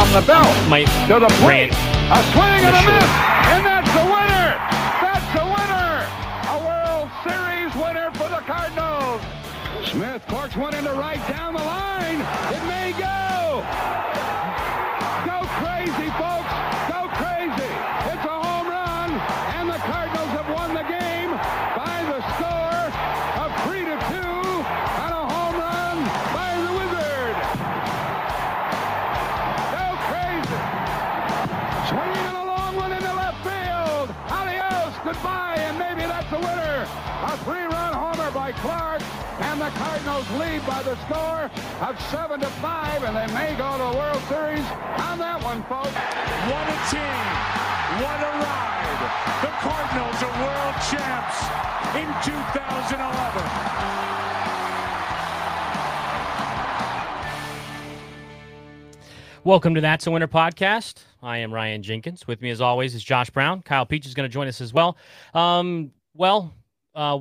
from the belt. My to the plate. A swing and a miss, by the score of seven to five, and they may go to the World Series on that one, folks. What a team. What a ride. The Cardinals are world champs in 2011. Welcome to That's a Winner podcast. I am Ryan Jenkins. With me, as always, is Josh Brown. Kyle Peach is going to join us as well. Um, well, uh,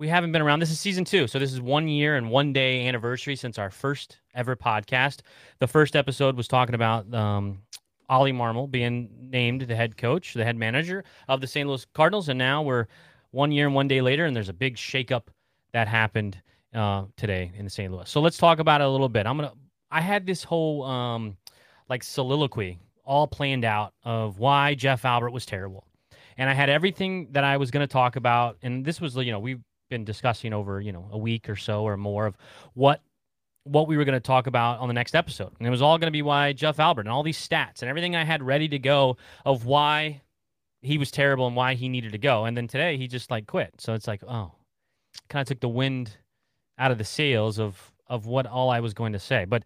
we haven't been around. This is season two, so this is one year and one day anniversary since our first ever podcast. The first episode was talking about um, Ollie Marmol being named the head coach, the head manager of the St. Louis Cardinals, and now we're one year and one day later, and there's a big shakeup that happened uh, today in the St. Louis. So let's talk about it a little bit. I'm gonna. I had this whole um, like soliloquy all planned out of why Jeff Albert was terrible. And I had everything that I was going to talk about. And this was, you know, we've been discussing over, you know, a week or so or more of what what we were going to talk about on the next episode. And it was all going to be why Jeff Albert and all these stats and everything I had ready to go of why he was terrible and why he needed to go. And then today he just like quit. So it's like, oh, kind of took the wind out of the sails of of what all I was going to say. But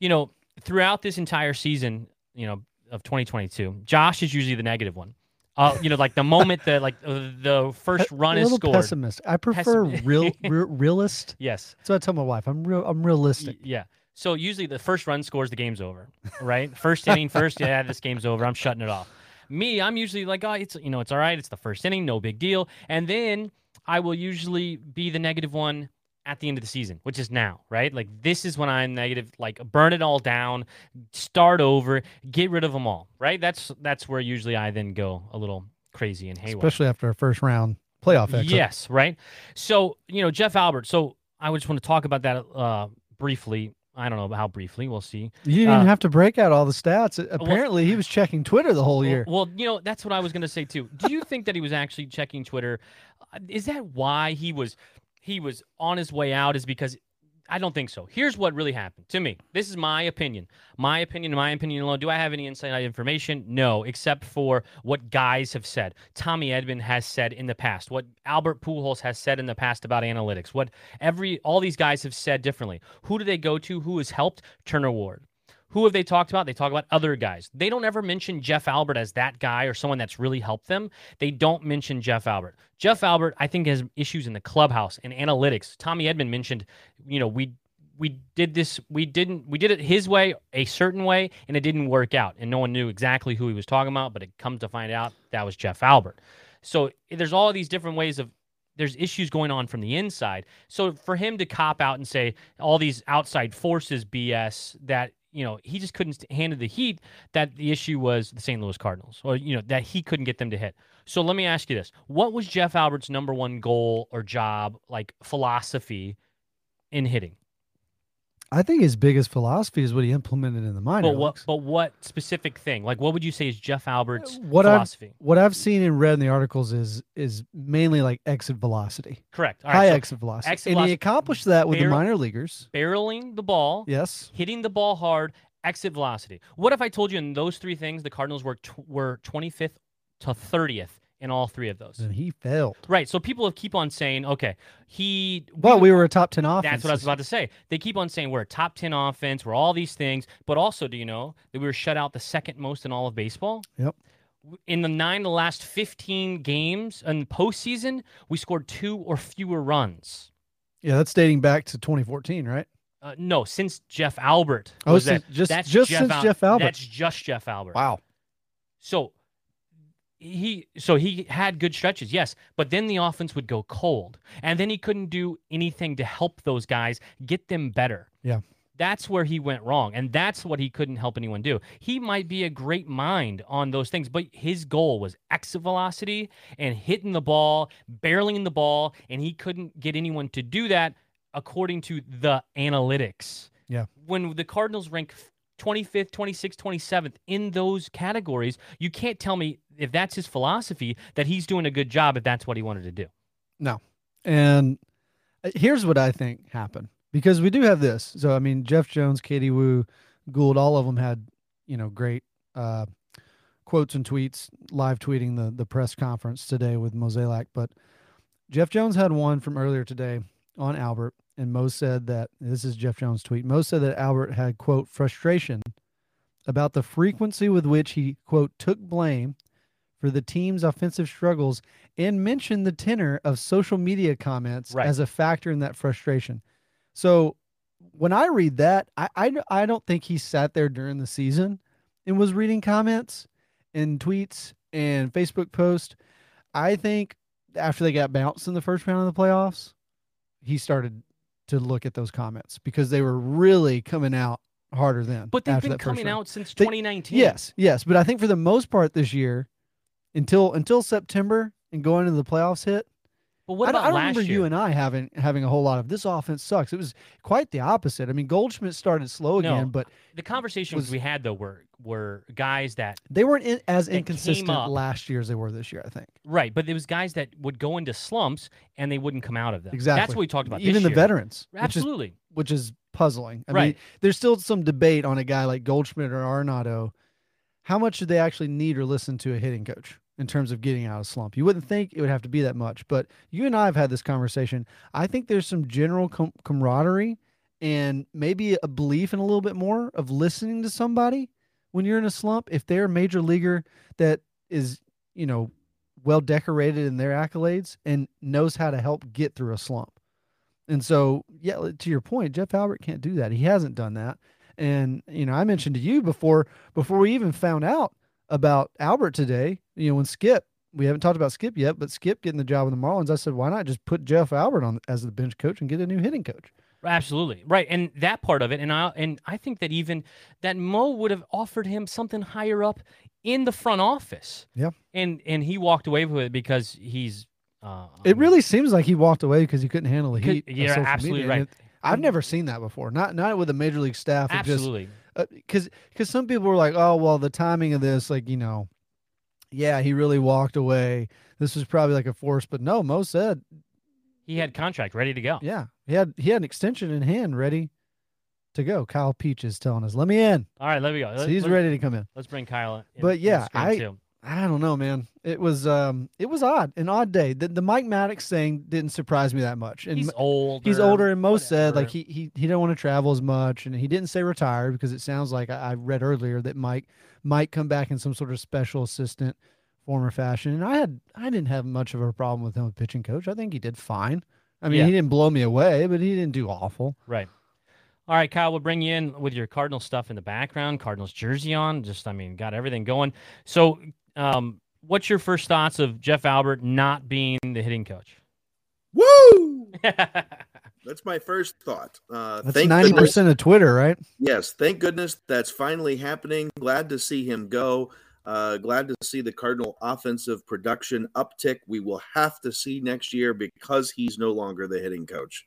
you know, throughout this entire season, you know, of 2022, Josh is usually the negative one. Uh, you know, like the moment that like uh, the first run is scored. pessimistic. I prefer Pessim- real, real realist. Yes. So I tell my wife, I'm real. I'm Y- realistic. Yeah. So usually the first run scores, the game's over, right? First inning, first, yeah, this game's over. I'm shutting it off. Me, I'm usually like, oh, it's you know, it's all right. It's the first inning, no big deal. And then I will usually be the negative one at the end of the season, which is now, right? Like this is when I'm negative, like burn it all down, start over, get rid of them all, right? That's that's where usually I then go a little crazy and haywire. especially after a first round playoff exit. Yes, right. So you know Jeff Albert. So I just want to talk about that uh, briefly. I don't know how briefly. We'll see. You didn't Uh, have to break out all the stats. Apparently, he was checking Twitter the whole year. Well, you know that's what I was going to say too. Do you think that he was actually checking Twitter? Uh, Is that why he was he was on his way out? Is because I don't think so. Here's what really happened to me. This is my opinion. My opinion. My opinion alone. Do I have any inside information? No, except for what guys have said. Tommy Edman has said in the past. What Albert Pujols has said in the past about analytics. What every all these guys have said differently. Who do they go to? Who has helped? Turner Ward. Who have they talked about? They talk about other guys. They don't ever mention Jeff Albert as that guy or someone that's really helped them. They don't mention Jeff Albert. Jeff Albert, I think, has issues in the clubhouse and analytics. Tommy Edman mentioned, you know, we we did this, we didn't, we did it his way, a certain way, and it didn't work out, and no one knew exactly who he was talking about. But it comes to find out that was Jeff Albert. So there's all these different ways of there's issues going on from the inside. So for him to cop out and say all these outside forces BS that you know he just couldn't handle the heat that the issue was the St. Louis Cardinals or you know that he couldn't get them to hit. So let me ask you this. What was Jeff Albert's number one goal or job like philosophy in hitting? I think his biggest philosophy is what he implemented in the minor But what leagues. but what specific thing? Like what would you say is Jeff Albert's uh, What I've philosophy? what I've seen and read in the articles is is mainly like exit velocity, Correct. High so exit velocity, exit and velocity- he accomplished that with the minor leaguers. barreling the ball. Yes, hitting the ball hard, exit velocity. What if I told you in those three things the Cardinals were were 25th to 30th in all three of those? and he failed. Right. So people have keep on saying, okay, he. Well, we were a top ten offense. That's what I was about to say. They keep on saying we're a top 10 offense, we're all these things, but also, do you know that we were shut out the second most in all of baseball? Yep. In the nine of the last 15 games in the postseason, we scored two or fewer runs. Yeah, that's dating back to 2014, right? Uh, no, since Jeff Albert. Oh, since- that, just- that's just since Al- Jeff Albert. That's just Jeff Albert. Wow. So he so he had good stretches, yes, but then the offense would go cold, and then he couldn't do anything to help those guys get them better. Yeah. That's where he went wrong. And that's what he couldn't help anyone do. He might be a great mind on those things, but his goal was exit velocity and hitting the ball, barreling the ball, and he couldn't get anyone to do that according to the analytics. Yeah. When the Cardinals rank 25th, 26th, 27th in those categories, you can't tell me if that's his philosophy that he's doing a good job if that's what he wanted to do. No. And uh, here's what I think happened because we do have this. So, I mean, Jeff Jones, Katie Woo, Goold, all of them had, you know, great uh, quotes and tweets, live tweeting the, the press conference today with Mozeliak. But Jeff Jones had one from earlier today on Albert. And Mo said that this is Jeff Jones' tweet. Mo said that Albert had, quote, frustration about the frequency with which he, quote, took blame for the team's offensive struggles and mentioned the tenor of social media comments Right. as a factor in that frustration. So when I read that, I, I I don't think he sat there during the season and was reading comments and tweets and Facebook posts. I think after they got bounced in the first round of the playoffs, he started to look at those comments because they were really coming out harder then. But they've been coming out since They- 2019. Yes, yes, but I think for the most part this year, until until September and going into the playoffs hit, But what I, about I don't last remember year? you and I having having a whole lot of this offense sucks. It was quite the opposite. I mean, Goldschmidt started slow No. again, but the conversations was- we had though were were guys that they weren't in, as inconsistent up. last year as they were this year. I think right, but there was guys that would go into slumps and they wouldn't come out of them. exactly. That's what we talked about. Even the year. veterans, which is Absolutely. which is puzzling. I mean, there's still some debate on a guy like Goldschmidt or Arenado. How much do they actually need or listen to a hitting coach in terms of getting out of slump? You wouldn't think it would have to be that much, but you and I have had this conversation. I think there's some general com- camaraderie and maybe a belief in a little bit more of listening to somebody when you're in a slump. If they're a major leaguer that is, you know, well decorated in their accolades and knows how to help get through a slump. And so, yeah, to your point, Jeff Albert can't do that. He hasn't done that. And you know, I mentioned to you before before we even found out about Albert today. You know, when Skip, we haven't talked about Skip yet, but Skip getting the job with the Marlins, I said, why not just put Jeff Albert on as the bench coach and get a new hitting coach? Absolutely. Right. And that part of it and I and I think that even that Mo would have offered him something higher up in the front office. Yeah. And and he walked away with it because he's uh It um, really seems like he walked away because he couldn't handle the heat. you're absolutely media. Right. it- I've never seen that before. Not not with a major league staff. It just Uh, because because some people were like, oh well, the timing of this, like you know, yeah, he really walked away. This was probably like a force, but no, Mo said, he had contract ready to go. yeah, he had he had an extension in hand ready to go. Kyle Peach is telling us, let me in. All right, let me go. So Let- he's let- ready to come in. Let's bring Kyle in. But yeah, I- too. I don't know, man. It was um it was odd, an odd day. The, the Mike Maddux thing didn't surprise me that much. And he's older. he's older, and Mo said like he he he didn't want to travel as much, and he didn't say retired because it sounds like I, I read earlier that Mike might come back in some sort of special assistant former fashion. And I had I didn't have much of a problem with him as pitching coach. I think he did fine. I mean, Yeah. he didn't blow me away, but he didn't do awful. Right. All right, Kyle, we'll bring you in with your Cardinal stuff in the background, Cardinals jersey on. Just, I mean, got everything going. So, um, what's your first thoughts of Jeff Albert not being the hitting coach? Woo! That's my first thought. Uh, That's ninety percent of Twitter, right? Yes, thank goodness that's finally happening. Glad to see him go. Uh, glad to see the Cardinal offensive production uptick. We will have to see next year because he's no longer the hitting coach.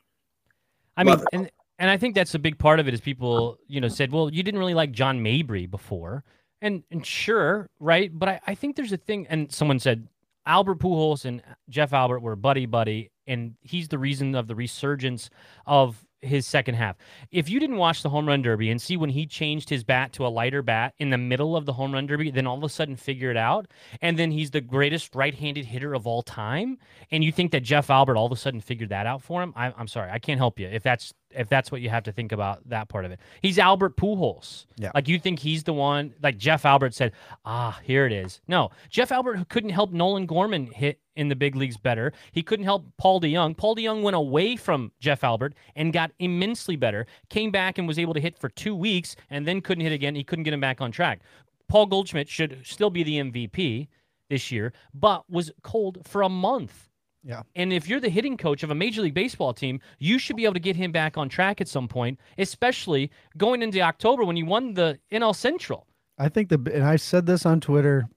I mean, Love it. and and I think that's a big part of it is people, you know, said, well, you didn't really like John Mabry before, and and sure, right, but I, I think there's a thing, and someone said Albert Pujols and Jeff Albert were buddy buddy, and he's the reason of the resurgence of his second half. If you didn't watch the home run derby and see when he changed his bat to a lighter bat in the middle of the home run derby, then all of a sudden figure it out, and then he's the greatest right-handed hitter of all time, and you think that Jeff Albert all of a sudden figured that out for him, I, I'm sorry, I can't help you if that's if that's what you have to think about that part of it. He's Albert Pujols. Yeah. Like you think he's the one like Jeff Albert said, "Ah, here it is." No, Jeff Albert couldn't help Nolan Gorman hit in the big leagues better. He couldn't help Paul DeJong. Paul DeJong went away from Jeff Albert and got immensely better. Came back and was able to hit for 2 weeks and then couldn't hit again. He couldn't get him back on track. Paul Goldschmidt should still be the MVP this year, but was cold for a month Yeah. And if you're the hitting coach of a Major League Baseball team, you should be able to get him back on track at some point, especially going into October when you won the NL Central. I think the and I said this on Twitter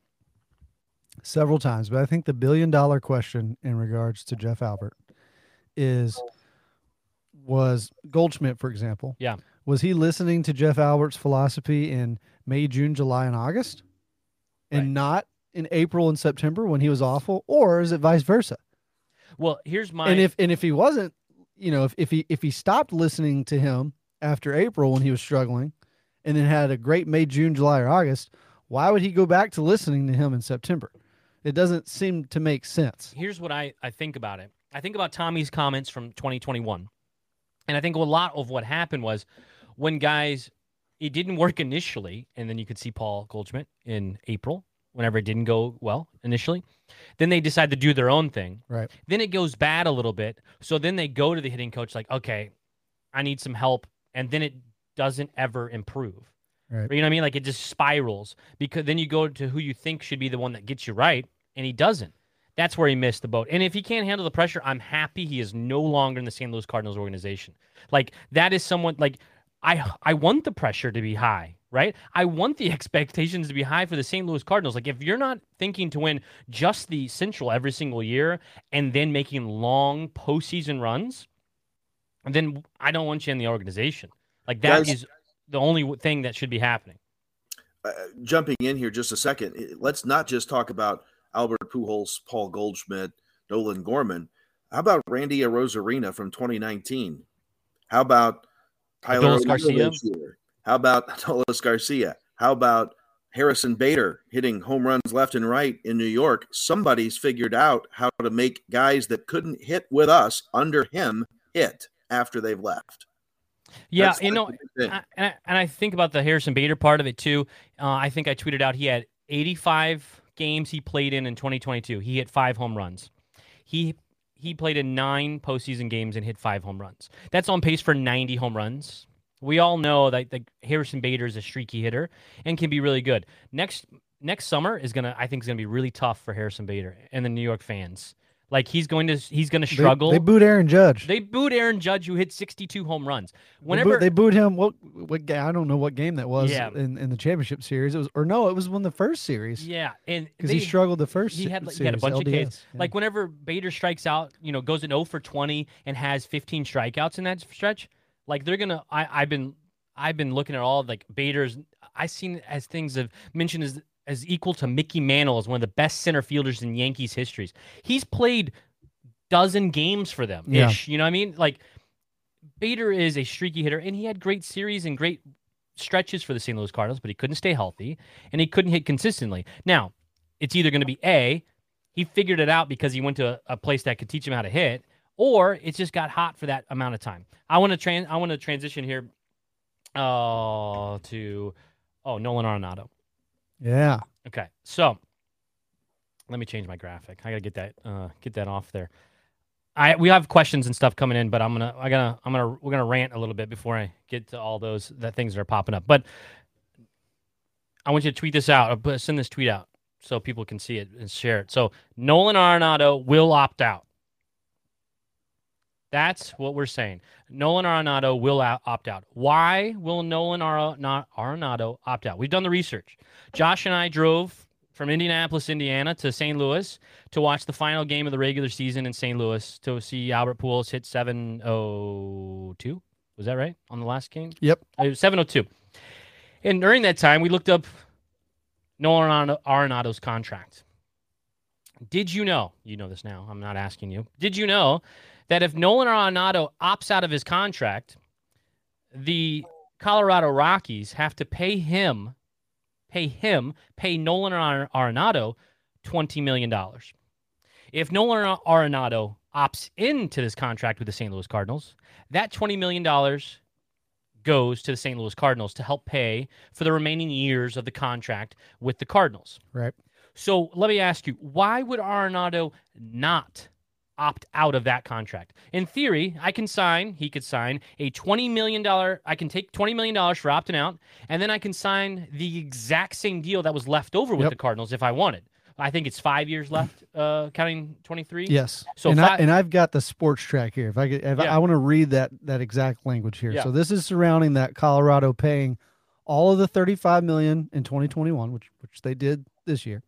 several times, but I think the billion dollar question in regards to Jeff Albert is was Goldschmidt, for example. Yeah. Was he listening to Jeff Albert's philosophy in May, June, July, and August? And Right. not in April and September when he was awful? Or is it vice versa? Well, here's my and if and if he wasn't, you know, if, if he if he stopped listening to him after April when he was struggling, and then had a great May, June, July, or August, why would he go back to listening to him in September? It doesn't seem to make sense. here's what I, I think about it. I think about Tommy's comments from 2021. And I think a lot of what happened was when guys, it didn't work initially. And then you could see Paul Goldschmidt in April, whenever it didn't go well initially. Then they decide to do their own thing. Right. Then it goes bad a little bit. So then they go to the hitting coach, like, okay, I need some help. And then it doesn't ever improve. Right. You know what I mean? Like it just spirals because then you go to who you think should be the one that gets you right, and he doesn't. That's where he missed the boat. And if he can't handle the pressure, I'm happy he is no longer in the St. Louis Cardinals organization. Like that is someone like I I want the pressure to be high, right? I want the expectations to be high for the St. Louis Cardinals. Like if you're not thinking to win just the Central every single year and then making long postseason runs, then I don't want you in the organization. Like that is Guys- the only thing that should be happening. uh, jumping in here just a second, let's not just talk about Albert Pujols, Paul Goldschmidt, Nolan Gorman. How about Randy Arozarena from 2019? How about Tyler Adolis Garcia? O'Neill this year? How about Adolis Garcia? How about Harrison Bader hitting home runs left and right in New York? Somebody's figured out how to make guys that couldn't hit with us under him hit after they've left. Yeah, That's- you know, a big thing. I, and, I, and I think about the Harrison Bader part of it too. Uh, I think I tweeted out he had 85 games he played in in 2022. He hit five home runs. He he played in nine postseason games and hit five home runs. That's on pace for 90 home runs. We all know that like Harrison Bader is a streaky hitter and can be really good. Next next summer is gonna I think is gonna be really tough for Harrison Bader and the New York fans. Like he's going to he's going to struggle. They, booed Aaron Judge. They booed Aaron Judge, who hit 62 home runs. They Whenever they booed him. What what I don't know what game that was Yeah. in, in the championship series. It was or no, it was when the first series Yeah, and because he struggled the first. He had like, series, he had a bunch of LDS. Ks. Yeah. Like whenever Bader strikes out, you know, goes an 0 for 20 and has 15 strikeouts in that stretch, like they're gonna. I I've been I've been looking at all like Bader's. I seen as things have mentioned as as equal to Mickey Mantle as one of the best center fielders in Yankees histories. He's played dozen games for them Yeah. ish. You know what I mean? Like Bader is a streaky hitter, and he had great series and great stretches for the St. Louis Cardinals, but he couldn't stay healthy and he couldn't hit consistently. Now, it's either going to be A, he figured it out because he went to a, a place that could teach him how to hit, or it just got hot for that amount of time. I want to trans I want to transition here uh to oh Nolan Arenado. yeah, Okay. So let me change my graphic. I gotta get that uh get that off there. I we have questions and stuff coming in, but I'm gonna I gotta I'm gonna we're gonna rant a little bit before I get to all those that things that are popping up. But I want you to tweet this out send this tweet out so people can see it and share it. So Nolan Arenado will opt out. That's what we're saying. Nolan Arenado will opt out. Why will Nolan Arenado opt out? We've done the research. Josh and I drove from Indianapolis, Indiana to St. Louis to watch the final game of the regular season in St. Louis to see Albert Pujols hit 702. Was that right on the last game? Yep. Uh, it was 702. And during that time, we looked up Nolan Arena- Arenado's contract. Did you know? You know this now. I'm not asking you. Did you know that if Nolan Arenado opts out of his contract, the Colorado Rockies have to pay him, pay him, pay Nolan Ar- Arenado $20 million. If Nolan Arenado opts into this contract with the St. Louis Cardinals, that $20 million goes to the St. Louis Cardinals to help pay for the remaining years of the contract with the Cardinals. right. So let me ask you, why would Arenado not opt out of that contract? In theory, I can sign, he could sign a $20 million, I can take $20 million for opting out, and then I can sign the exact same deal that was left over with Yep. the Cardinals if I wanted. I think it's five years left, uh, counting 23. Yes. So and, fi- I, and I've got the Spotrac here. If I could, if I, I want to read that that exact language here. Yeah. So this is surrounding that Colorado paying all of the 35 million in 2021, which which they did this year,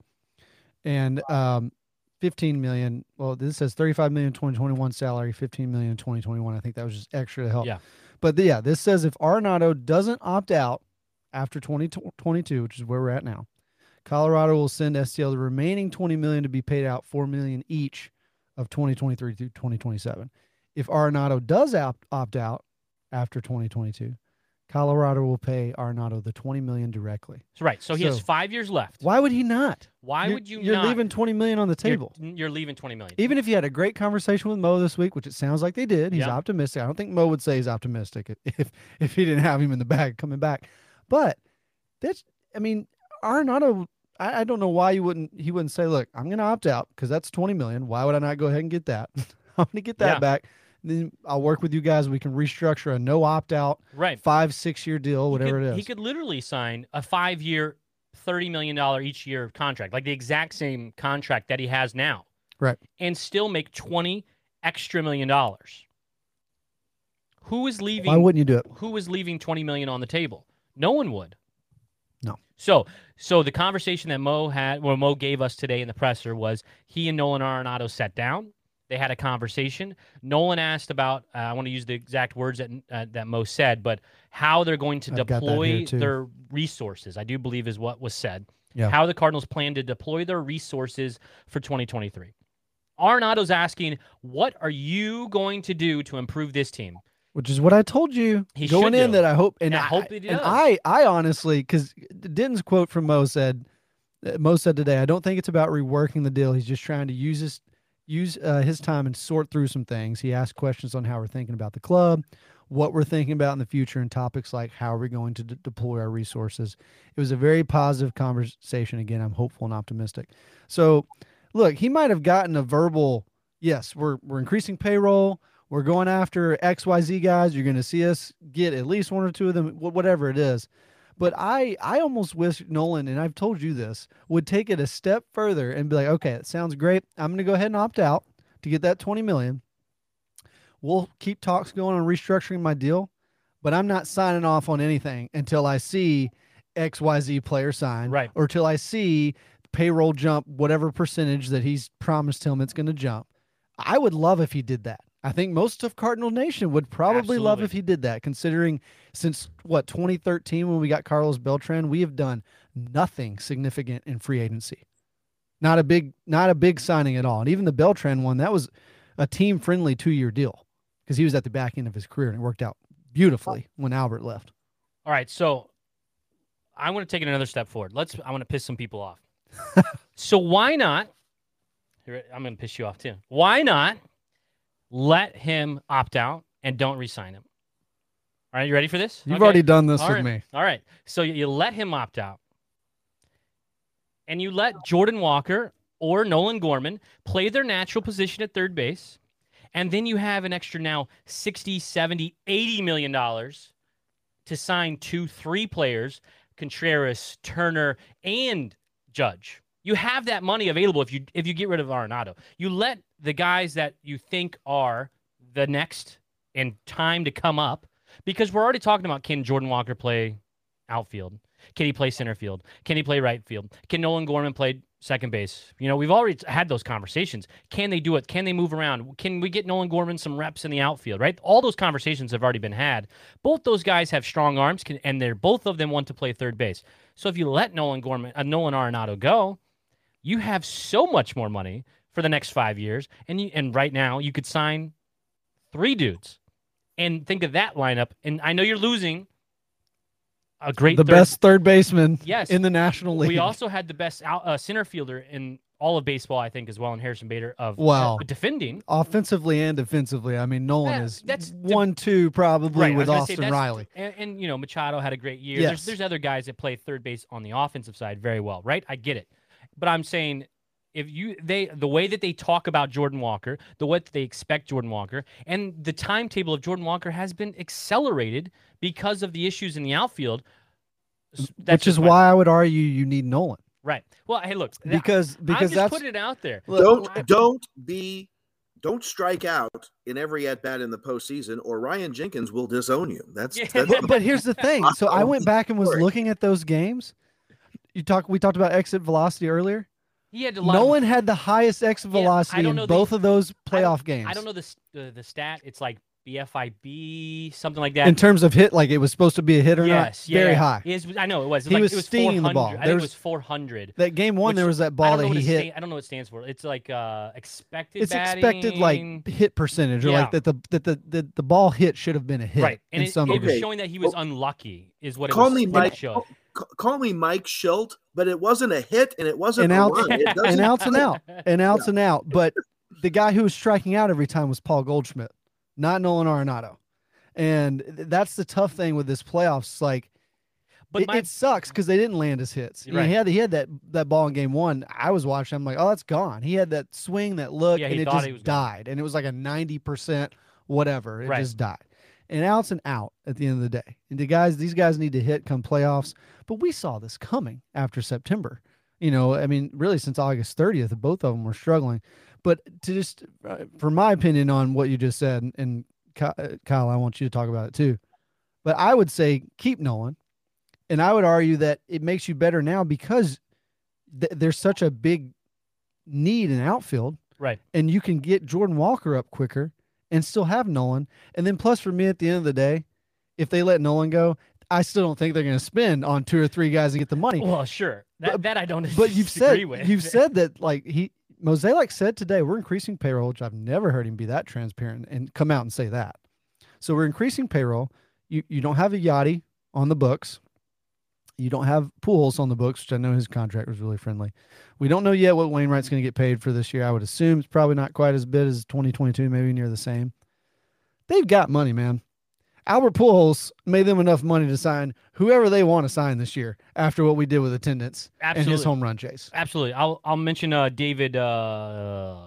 and um, 15 million. Well, this says 35 million 2021 salary, 15 million in 2021. I think that was just extra to help. Yeah. But the- yeah, this says if Arenado doesn't opt out after 2022, which is where we're at now, Colorado will send STL the remaining 20 million to be paid out 4 million each of 2023 through 2027. If Arenado does opt, opt out after 2022, Colorado will pay Arenado the 20 million directly. So, right. So he has five years left. Why would he not? Why You're- would you You're not? leaving 20 million on the you're- table. You're, leaving 20 million. Even if you had a great conversation with Mo this week, which it sounds like they did, he's Yeah. optimistic. I don't think Mo would say he's optimistic if if he didn't have him in the bag coming back. But that's, I mean, Arenado. I, I don't know why you wouldn't. He wouldn't say, "Look, I'm going to opt out because that's 20 million. Why would I not go ahead and get that? I'm going to get that Yeah. back. Then I'll work with you guys. We can restructure a no opt out right. five six year deal, whatever could- it is. He could literally sign a five year, $30 million each year contract, like the exact same contract that he has now. Right. And still make 20 extra million dollars. Who is leaving? why wouldn't you do it? who is leaving 20 million on the table? No one would. No. So, so the conversation that Mo had, well, Mo gave us today in the presser was he and Nolan Arenado sat down. They had a conversation. Nolan asked about, uh, I want to use the exact words that uh, that Mo said, but how they're going to I've deploy their resources. I do believe is what was said. Yeah. How the Cardinals plan to deploy their resources for 2023. Arenado's asking, what are you going to do to improve this team? which is what I told you He going in do. that I hope and I I, hope he and does. I I honestly because Denton's quote from Mo said uh, Mo said today I don't think it's about reworking the deal. He's just trying to use his use uh, his time and sort through some things. He asked questions on how we're thinking about the club, what we're thinking about in the future, and topics like how are we going to d- deploy our resources. It was a very positive conversation. Again, I'm hopeful and optimistic. So, look, he might have gotten a verbal yes. We're we're increasing payroll. We're going after XYZ guys. You're going to see us get at least one or two of them, whatever it is. But I, I almost wish Nolan, and I've told you this, would take it a step further and be like, okay, it sounds great. I'm going to go ahead and opt out to get that 20 million. We'll keep talks going on restructuring my deal, but I'm not signing off on anything until I see XYZ player sign, Right. Or till I see payroll jump whatever percentage that he's promised him it's going to jump. I would love if he did that. I think most of Cardinal Nation would probably love if he did that, considering since what 2013 when we got Carlos Beltran, we have done nothing significant in free agency. Not a big, not a big signing at all. And even the Beltran one, that was a team friendly two year deal because he was at the back end of his career and it worked out beautifully when Albert left. All right, so I want to take it another step forward. Let's. I want to piss some people off. so why not? I'm going to piss you off too. Why not let him opt out and don't re-sign him? All right, you ready for this? You've Okay. already done this All with right. me. All right, so you, let him opt out, and you let Jordan Walker or Nolan Gorman play their natural position at third base, and then you have an extra now 60, 70, 80 million dollars to sign two, three players, Contreras, Turner, and Judge. You have that money available if you if you get rid of Arenado. You let the guys that you think are the next and time to come up, because we're already talking about can Jordan Walker play outfield? Can he play center field? Can he play right field? Can Nolan Gorman play second base? You know, we've already had those conversations. Can they do it? Can they move around? Can we get Nolan Gorman some reps in the outfield? Right? All those conversations have already been had. Both those guys have strong arms, can, and they're both of them want to play third base. So if you let Nolan Gorman, uh, Nolan Arenado go, you have so much more money for the next five years, and you, and right now you could sign three dudes, and think of that lineup. And I know you're losing a great The third- best third baseman Yes. in the National League. We also had the best out, uh, center fielder in all of baseball, I think, as well, in Harrison Bader of Wow. defending. offensively and defensively. I mean, Nolan Yeah, is that's- one two probably Right, with Austin Riley. And, and you know, Machado had a great year. Yes. There's there's other guys that play third base on the offensive side very well, right? I get it. But I'm saying if you they the way that they talk about Jordan Walker, the way that they expect Jordan Walker, and the timetable of Jordan Walker has been accelerated because of the issues in the outfield. That's Which is just my- why I would argue you need Nolan. Right. Well, hey, look, that- because I'm because just that's putting it out there. Don't I- don't be don't strike out in every at bat in the postseason, or Ryan Jenkins will disown you. That's, Yeah. that's but, but here's the thing. So I went back and was looking at those games. You talk. We talked about exit velocity earlier. He had a No one had the highest exit velocity don't in the- both of those playoff games. I don't know the, the stat. It's like BFIB, something like that. in terms of hit, like it was supposed to be a hit or yes, not. yeah, Very yeah. high. It was- I know it was. He like, was it was stinging the 400. ball. I There think it was- was 400. That game one, there was that ball that he hit. sta- I don't know what it stands for. It's like uh expected. it's expected like hit percentage, or like that the that the, the the ball hit should have been a hit right, and in it, some it was showing that he was Well, unlucky, is what it call was. me Mike. showed. ca- call me Mike Schultz, but it wasn't a hit and it wasn't And a outs- run. It and outs and out, and outs and out. But the guy who was striking out every time was Paul Goldschmidt, not Nolan Arenado. And that's the tough thing with this playoffs. Like But it, my it sucks because they didn't land his hits. You know, Right. he had he had that that ball in game one. I was watching. I'm like, oh, that's gone. He had that swing, that look, Yeah, and it just was gone. died. And it was like a ninety percent whatever. It Right. just died. And outs and out at the end of the day. And the guys, these guys need to hit come playoffs. But we saw this coming after September. You know, I mean, really since August 30th, both of them were struggling. But to just, uh, for my opinion on what you just said, and, and uh, Kyle, I want you to talk about it too. But I would say keep Nolan. And I would argue that it makes you better now because th- there's such a big need in outfield, Right. and you can get Jordan Walker up quicker and still have Nolan. And then plus for me at the end of the day, if they let Nolan go, I still don't think they're going to spend on two or three guys and get the money. Well, sure. That, But- that I don't but you've said with. you've said that like he Mozeliak said today we're increasing payroll, which I've never heard him be that transparent and come out and say that. So we're increasing payroll. You you don't have a Yadi on the books. You don't have Pujols on the books, which I know his contract was really friendly. We don't know yet what Wainwright's going to get paid for this year. I would assume it's probably not quite as big as 2022, maybe near the same. They've got money, man. Albert Pujols made them enough money to sign whoever they want to sign this year after what we did with attendance and his home run chase. Absolutely. I'll I'll mention uh David uh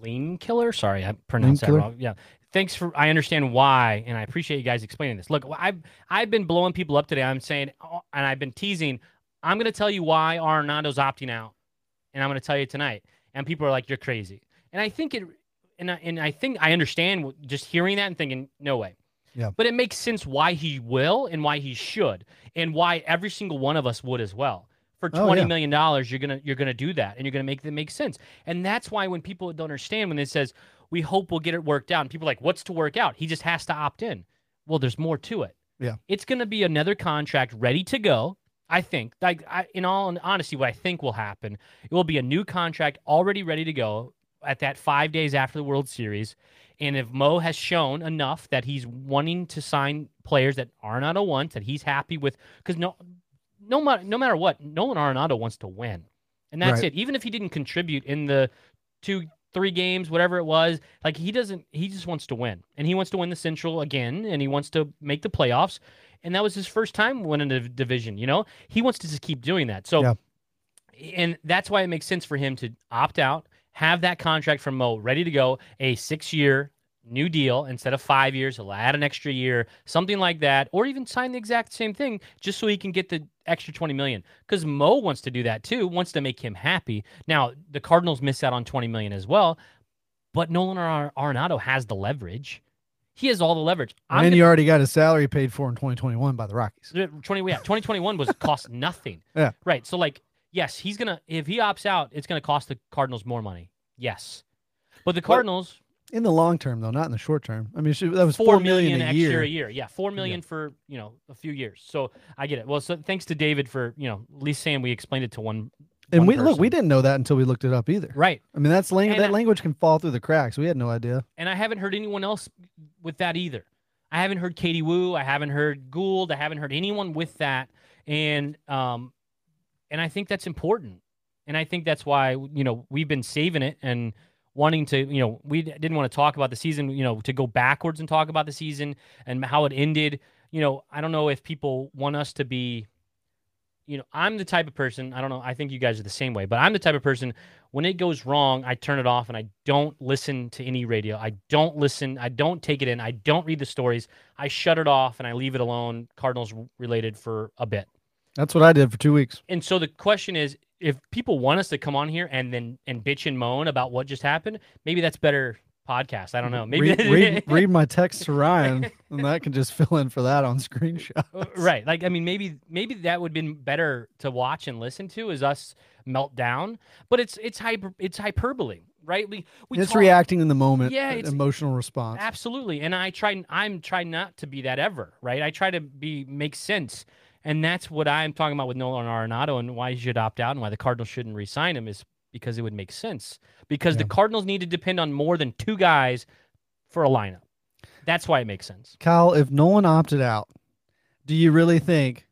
Lean Killer. Sorry, I pronounced that Killer? wrong. Yeah. Thanks for I understand why and I appreciate you guys explaining this. Look, I've I've been blowing people up today. I'm saying oh, and I've been teasing, I'm gonna tell you why Arenado's opting out. And I'm gonna tell you tonight. And people are like, You're crazy. And I think it and I, and I think I understand just hearing that and thinking, no way. Yeah. But it makes sense why he will and why he should and why every single one of us would as well. For Oh, twenty yeah. million dollars, you're gonna you're gonna do that and you're gonna make them make sense. And that's why when people don't understand when it says we hope we'll get it worked out, and people are like, what's to work out? He just has to opt in. Well, there's more to it. Yeah. It's gonna be another contract ready to go. I think, like, I, in all honesty, what I think will happen, it will be a new contract already ready to go at that five days after the World Series. And if Mo has shown enough that he's wanting to sign players that Arenado wants, that he's happy with, because no, no matter no matter what, Nolan Arenado wants to win, and that's Right. it. Even if he didn't contribute in the two, three games, whatever it was, like he doesn't. He just wants to win, and he wants to win the Central again, and he wants to make the playoffs. And that was his first time winning the division. You know, he wants to just keep doing that. So Yeah. and that's why it makes sense for him to opt out, have that contract from Mo ready to go, a six year new deal instead of five years. He'll add an extra year, something like that, or even sign the exact same thing just so he can get the extra 20 million. Because Mo wants to do that too, wants to make him happy. Now, the Cardinals miss out on 20 million as well, but Nolan Ar- Arenado has the leverage. He has all the leverage. I'm and gonna- you already got his salary paid for in 2021 by the Rockies. 20 yeah 2021 was cost nothing Yeah. right so like yes he's gonna if he opts out it's gonna cost the cardinals more money yes but the cardinals In the long term, though, not in the short term. I mean, that was four four million, million a year. a year yeah four million for you know a few years so i get it well so thanks to david for you know at least saying we explained it to one And one we look, we didn't know that until we looked it up either. right I mean, that's language. That I- language can fall through the cracks. We had no idea. and i haven't heard anyone else with that either i haven't heard katie woo i haven't heard goold i haven't heard anyone with that and um and i think that's important and i think that's why you know we've been saving it and wanting to you know we didn't want to talk about the season you know to go backwards and talk about the season and how it ended. You know i don't know if people want us to be you know i'm the type of person i don't know i think you guys are the same way but i'm the type of person when it goes wrong i turn it off and i don't listen to any radio. I don't listen i don't take it in i don't read the stories. I shut it off and i leave it alone cardinals related for a bit. That's what I did for two weeks. and so the question is if people want us to come on here and then and bitch and moan about what just happened, maybe that's better podcast. I don't know. Maybe read, read, read my text to Ryan, and that can just fill in for that on screenshot. Uh, right. Like I mean, maybe maybe that would have been better to watch and listen to is us melt down. But it's it's hyper it's hyperbole, right? We we it's talk- reacting in the moment. Yeah, uh, it's- emotional response. Absolutely. And I try I'm trying not to be that ever, right? I try to be make sense. And that's what I'm talking about with Nolan Arenado and why he should opt out and why the Cardinals shouldn't re-sign him is because it would make sense. Because the Cardinals need to depend on more than two guys for a lineup. That's why it makes sense. Kyle, if Nolan opted out, do you really think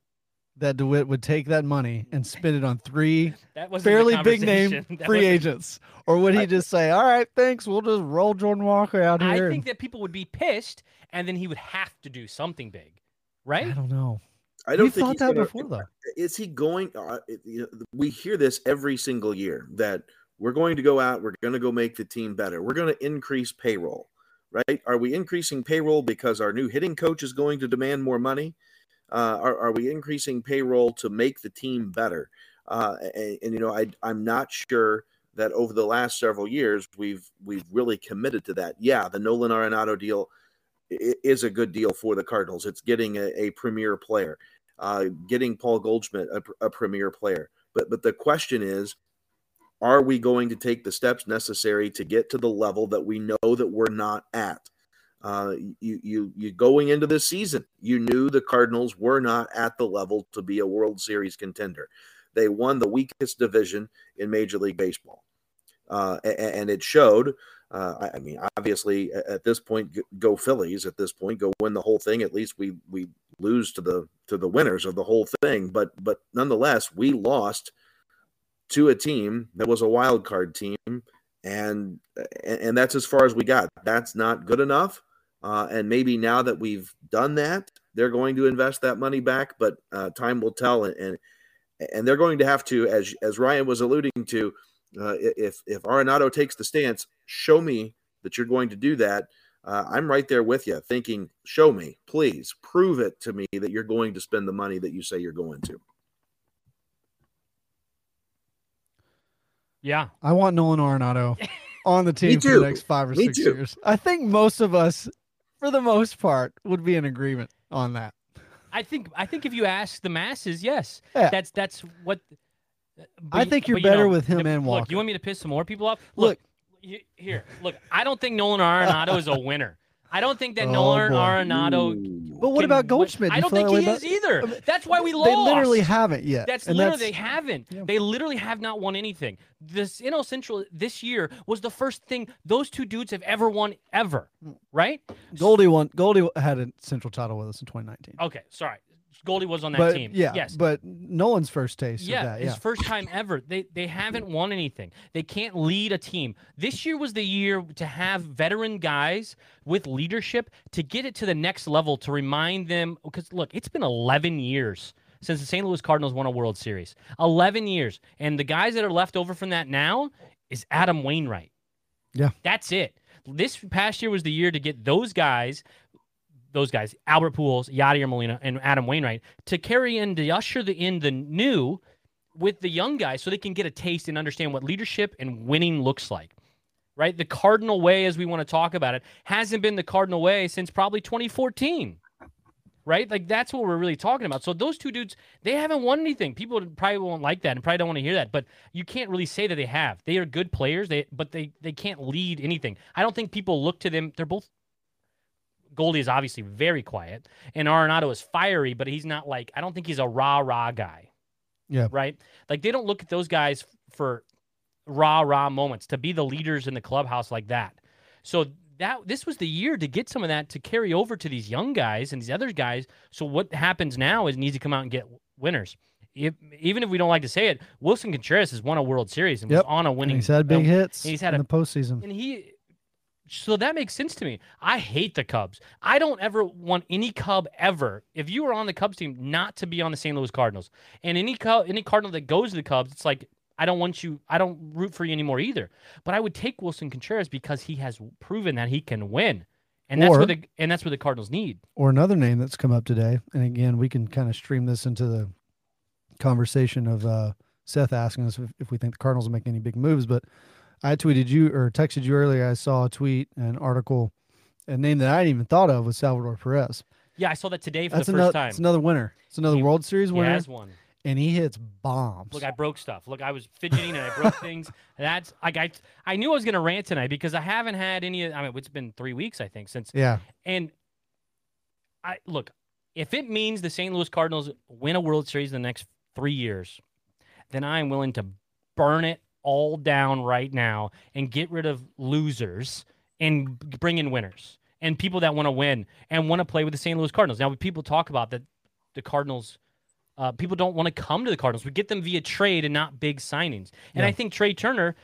that DeWitt would take that money and spend it on three fairly big name free agents? Or would he just say, all right, thanks, we'll just roll Jordan Walker out here? I think and-" that people would be pissed and then he would have to do something big. Right? I don't know. I don't We've think thought that gonna- before, though. Is he going? Uh, you know, we hear this every single year that we're going to go out, we're going to go make the team better, we're going to increase payroll, right? Are we increasing payroll because our new hitting coach is going to demand more money? Uh, are, are we increasing payroll to make the team better? Uh, and, and, you know, I, I'm not sure that over the last several years we've we've really committed to that. Yeah, the Nolan Arenado deal is a good deal for the Cardinals. It's getting a, a premier player, uh, getting Paul Goldschmidt a, a premier player. But but the question is, are we going to take the steps necessary to get to the level that we know that we're not at? Uh, you you you going into this season, you knew the Cardinals were not at the level to be a World Series contender. They won the weakest division in Major League Baseball, uh, a- a- and it showed. Uh, I, I mean, obviously, at this point, go Phillies. At this point, go win the whole thing. At least we we lose to the to the winners of the whole thing. But but nonetheless, we lost to a team that was a wild card team, and and, and that's as far as we got. That's not good enough. Uh, and maybe now that we've done that, they're going to invest that money back. But uh, time will tell, and, and and they're going to have to, as as Ryan was alluding to, uh, if if Arenado takes the stance, show me that you're going to do that. Uh, I'm right there with you, thinking, show me, please, prove it to me that you're going to spend the money that you say you're going to. Yeah. I want Nolan Arenado on the team for the next five or Me six too. years. I think most of us, for the most part, would be in agreement on that. I think I think if you ask the masses, yes. Yeah. That's that's what but I think you're but you better know, with him the- and Look, Walker. you want me to piss some more people off? Look. y- here, look. I don't think Nolan Arenado is a winner. I don't think that Oh, Nolan boy. Arenado. But what can about Goldschmidt? I don't think he way is either. That's why we lost. They literally haven't yet. That's and literally that's, they haven't. Yeah. They literally have not won anything. This NL Central this year was the first thing those two dudes have ever won ever, right? Goldie won. Goldie had a central title with us in 2019. Okay, sorry. Goldie was on that but team. yeah, yes, but Nolan's first taste yeah, of that. his Yeah, first time ever. They they haven't won anything. They can't lead a team. This year was the year to have veteran guys with leadership to get it to the next level to remind them because look, it's been 11 years since the St. Louis Cardinals won a World Series. 11 years. And the guys that are left over from that now is Adam Wainwright. Yeah. That's it. This past year was the year to get those guys those guys, Albert Pujols, Yadier Molina, and Adam Wainwright, to carry in to usher the, in the new with the young guys so they can get a taste and understand what leadership and winning looks like. Right? The Cardinal way, as we want to talk about it, hasn't been the Cardinal way since probably 2014. Right? Like that's what we're really talking about. So those two dudes, they haven't won anything. People probably won't like that and probably don't want to hear that. But you can't really say that they have. They are good players, they but they they can't lead anything. I don't think people look to them. They're both Goldie is obviously very quiet, and Arenado is fiery, but he's not like I don't think he's a rah rah guy. Yeah. Right. Like they don't look at those guys for rah rah moments to be the leaders in the clubhouse like that. So that this was the year to get some of that to carry over to these young guys and these other guys. So what happens now is needs to come out and get winners. If, even if we don't like to say it, Willson Contreras has won a World Series and Yep. was on a and winning. he's had big hits he's had in a- the postseason. and he so that makes sense to me. I hate the Cubs. I don't ever want any Cub ever. If you were on the Cubs team, not to be on the St. Louis Cardinals. And any Cub, any Cardinal that goes to the Cubs, it's like I don't want you. I don't root for you anymore either. But I would take Willson Contreras because he has proven that he can win, and that's Or- what the and that's what the Cardinals need. or another name that's come up today, and again, we can kind of stream this into the conversation of uh, Seth asking us if, if we think the Cardinals make any big moves, but I tweeted you or texted you earlier. I saw a tweet, an article, a name that I hadn't even thought of was Salvador Perez. Yeah, I saw that today for That's the first time. It's another winner. It's another He- World Series He winner, has one. and he hits bombs. Look, I broke stuff. Look, I was fidgeting and I broke things. That's like I I knew I was gonna rant tonight because I haven't had any. I mean, it's been three weeks I think since. yeah, And I look, if it means the St. Louis Cardinals win a World Series in the next three years, then I am willing to burn it all down right now and get rid of losers and bring in winners and people that want to win and want to play with the St. Louis Cardinals. Now, people talk about that, the Cardinals. Uh, people don't want to come to the Cardinals. We get them via trade and not big signings. And Yeah. I think Trey Turner,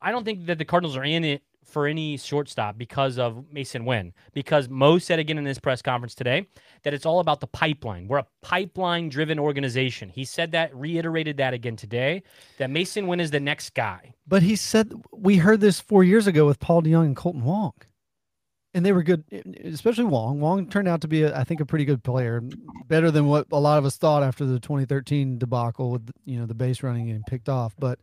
I don't think that the Cardinals are in it for any shortstop because of Masyn Winn. Because Mo said again in this press conference today that it's all about the pipeline. We're a pipeline driven organization. He said that, reiterated that again today, that Masyn Winn is the next guy. but he said we heard this four years ago with Paul DeJong and Kolten Wong, and they were good, especially Wong. Wong turned out to be, a, I think, a pretty good player, better than what a lot of us thought after the 2013 debacle with you know the base running getting picked off. But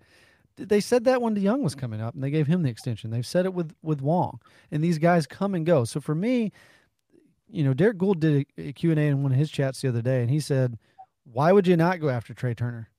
they said that when DeJong was coming up, and they gave him the extension. They've said it with with Wong, and these guys come and go. So for me, you know, Derrick Goold did a, Q and A in one of his chats the other day, and he said, "Why would you not go after Trey Turner,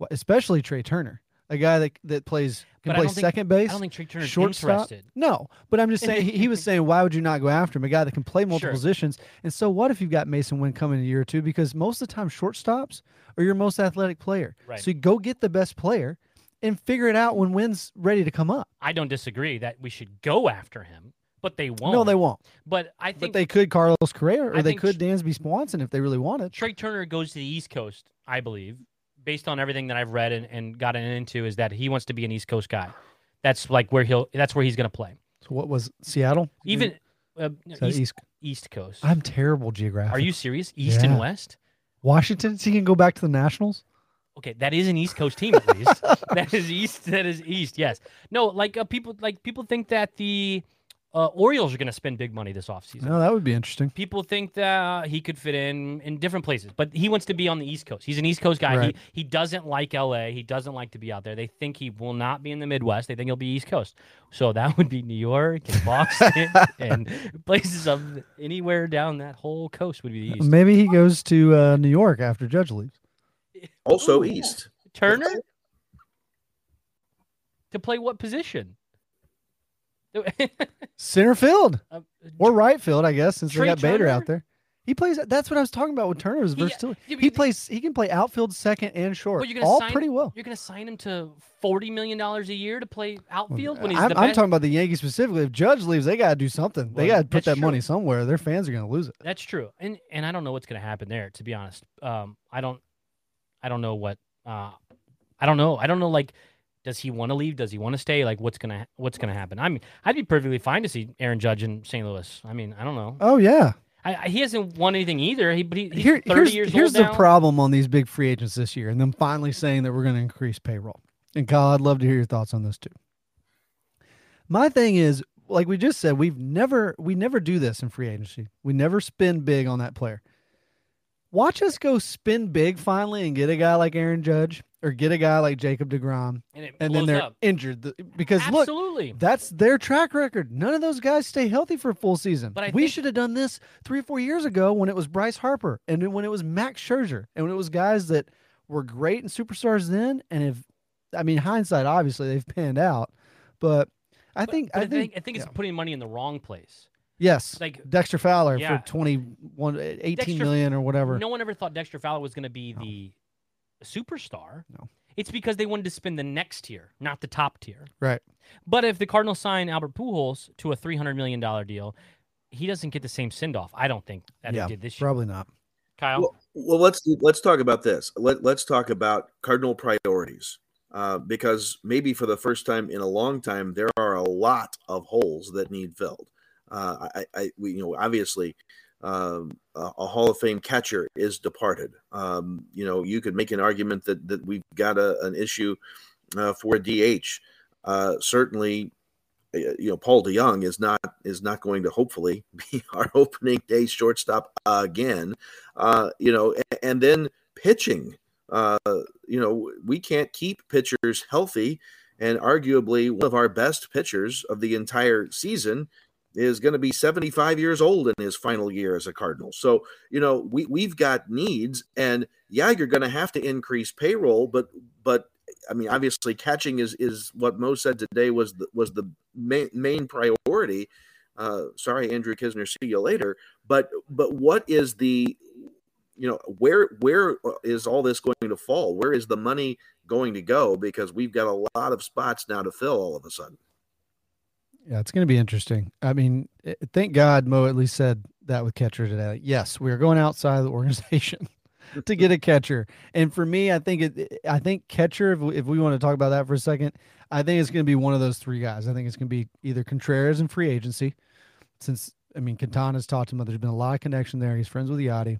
Wh- especially Trey Turner, a guy that that plays can But play don't think- second base." I don't think Trey Turner's shortstop. interested. No, but I'm just saying he, he was saying, why would you not go after him? A guy that can play multiple Sure. positions. And so what if you've got Masyn Winn coming in a year or two? Because most of the time shortstops are your most athletic player. Right. So you go get the best player and figure it out when Winn's ready to come up. I don't disagree that we should go after him, but they won't. No, they won't. But I But think they could Carlos Correa or I they could Dansby Swanson if they really wanted. Trey Turner goes to the East Coast, I believe, based on everything that I've read and, and gotten into, is that he wants to be an East Coast guy. That's like where he'll. That's where he's going to play. So what was Seattle? Even uh, East, East. East Coast. I'm terrible geographic. Are you serious? East and West? Washington? So he can go back to the Nationals? Okay, that is an East Coast team at least. that is East. That is East. Yes. No, like uh, people like people think that the uh, Orioles are going to spend big money this offseason. No, that would be interesting. People think that he could fit in in different places, but he wants to be on the East Coast. He's an East Coast guy. Right. He he doesn't like LA. He doesn't like to be out there. They think he will not be in the Midwest. They think he'll be East Coast. So that would be New York and Boston and places of anywhere down that whole coast would be the East. Maybe he goes to uh, New York after Judge leaves. Also Ooh. East. Turner to play what position? Center field. Uh, or right field, I guess, since Trey they got Bader out there. He plays. That's what I was talking about with Turner's He- versatility. yeah, but He you- plays. He can play outfield, second, and short. Well, you're gonna all sign- pretty well. You're going to sign him to forty million dollars a year to play outfield when he's I'm, the I'm talking about the Yankees specifically. If Judge leaves, they got to do something. they Well, got to put that's that money somewhere. Their fans are going to lose it. That's true, and and I don't know what's going to happen there. To be honest, um, I don't, I don't know what, uh, I don't know. I don't know. Like, does he want to leave? Does he want to stay? Like, what's gonna what's gonna happen? I mean, I'd be perfectly fine to see Aaron Judge in St. Louis. I mean, I don't know. Oh yeah. I, I, he hasn't won anything either. He, but he, he's Here, 30 here's here's the now. problem on these big free agents this year, and them finally saying that we're going to increase payroll. And Kyle, I'd love to hear your thoughts on this too. My thing is, like we just said, we've never we never do this in free agency. We never spend big on that player. Watch us go spin big finally and get a guy like Aaron Judge or get a guy like Jacob DeGrom, and and then they're up. injured because look, Absolutely. that's their track record. None of those guys stay healthy for a full season. But I we think- should have done this three or four years ago when it was Bryce Harper and when it was Max Scherzer and when it was guys that were great and superstars then. And if, I mean, hindsight, obviously they've panned out, but I But- think, but I think, I think it's yeah. putting money in the wrong place. Yes, Like Dexter Fowler Yeah. for 21, 18 Dexter- million or whatever. No one ever thought Dexter Fowler was going to be the superstar. No. It's because they wanted to spend the next tier, not the top tier. Right. But if the Cardinals sign Albert Pujols to a three hundred million dollar deal, he doesn't get the same send off. I don't think that Yeah, he did this year. Probably not. Kyle, Well, well, let's let's talk about this. Let let's talk about cardinal priorities, uh, because maybe for the first time in a long time, there are a lot of holes that need filled. Uh, I, I, we, you know, obviously, um, a, a Hall of Fame catcher is departed. Um, you know, you could make an argument that that we've got a, an issue uh, for DH. Uh, certainly, you know, Paul DeJong is not is not going to hopefully be our opening day shortstop again. Uh, you know, a- and then pitching. uh, you know, we can't keep pitchers healthy. And arguably, one of our best pitchers of the entire season is going to be 75 years old in his final year as a Cardinal. So, you know, we, we've got needs. And yeah, you're going to have to increase payroll, but, but, I mean, obviously, catching is is what Mo said today was the was the main main priority. Uh, sorry, Andrew Knizner, See you later. But but what is the you know where where is all this going to fall where is the money going to go because we've got a lot of spots now to fill all of a sudden yeah it's going to be interesting. I mean eh, thank god mo at least said that with catcher today. Yes we're going outside of the organization to get a catcher. And for me i think it i think catcher if we, if we want to talk about that for a second i think it's going to be one of those three guys. I think it's going to be either contreras in free agency since i mean quintana's talked to him there's been a lot of connection there. He's friends with yadi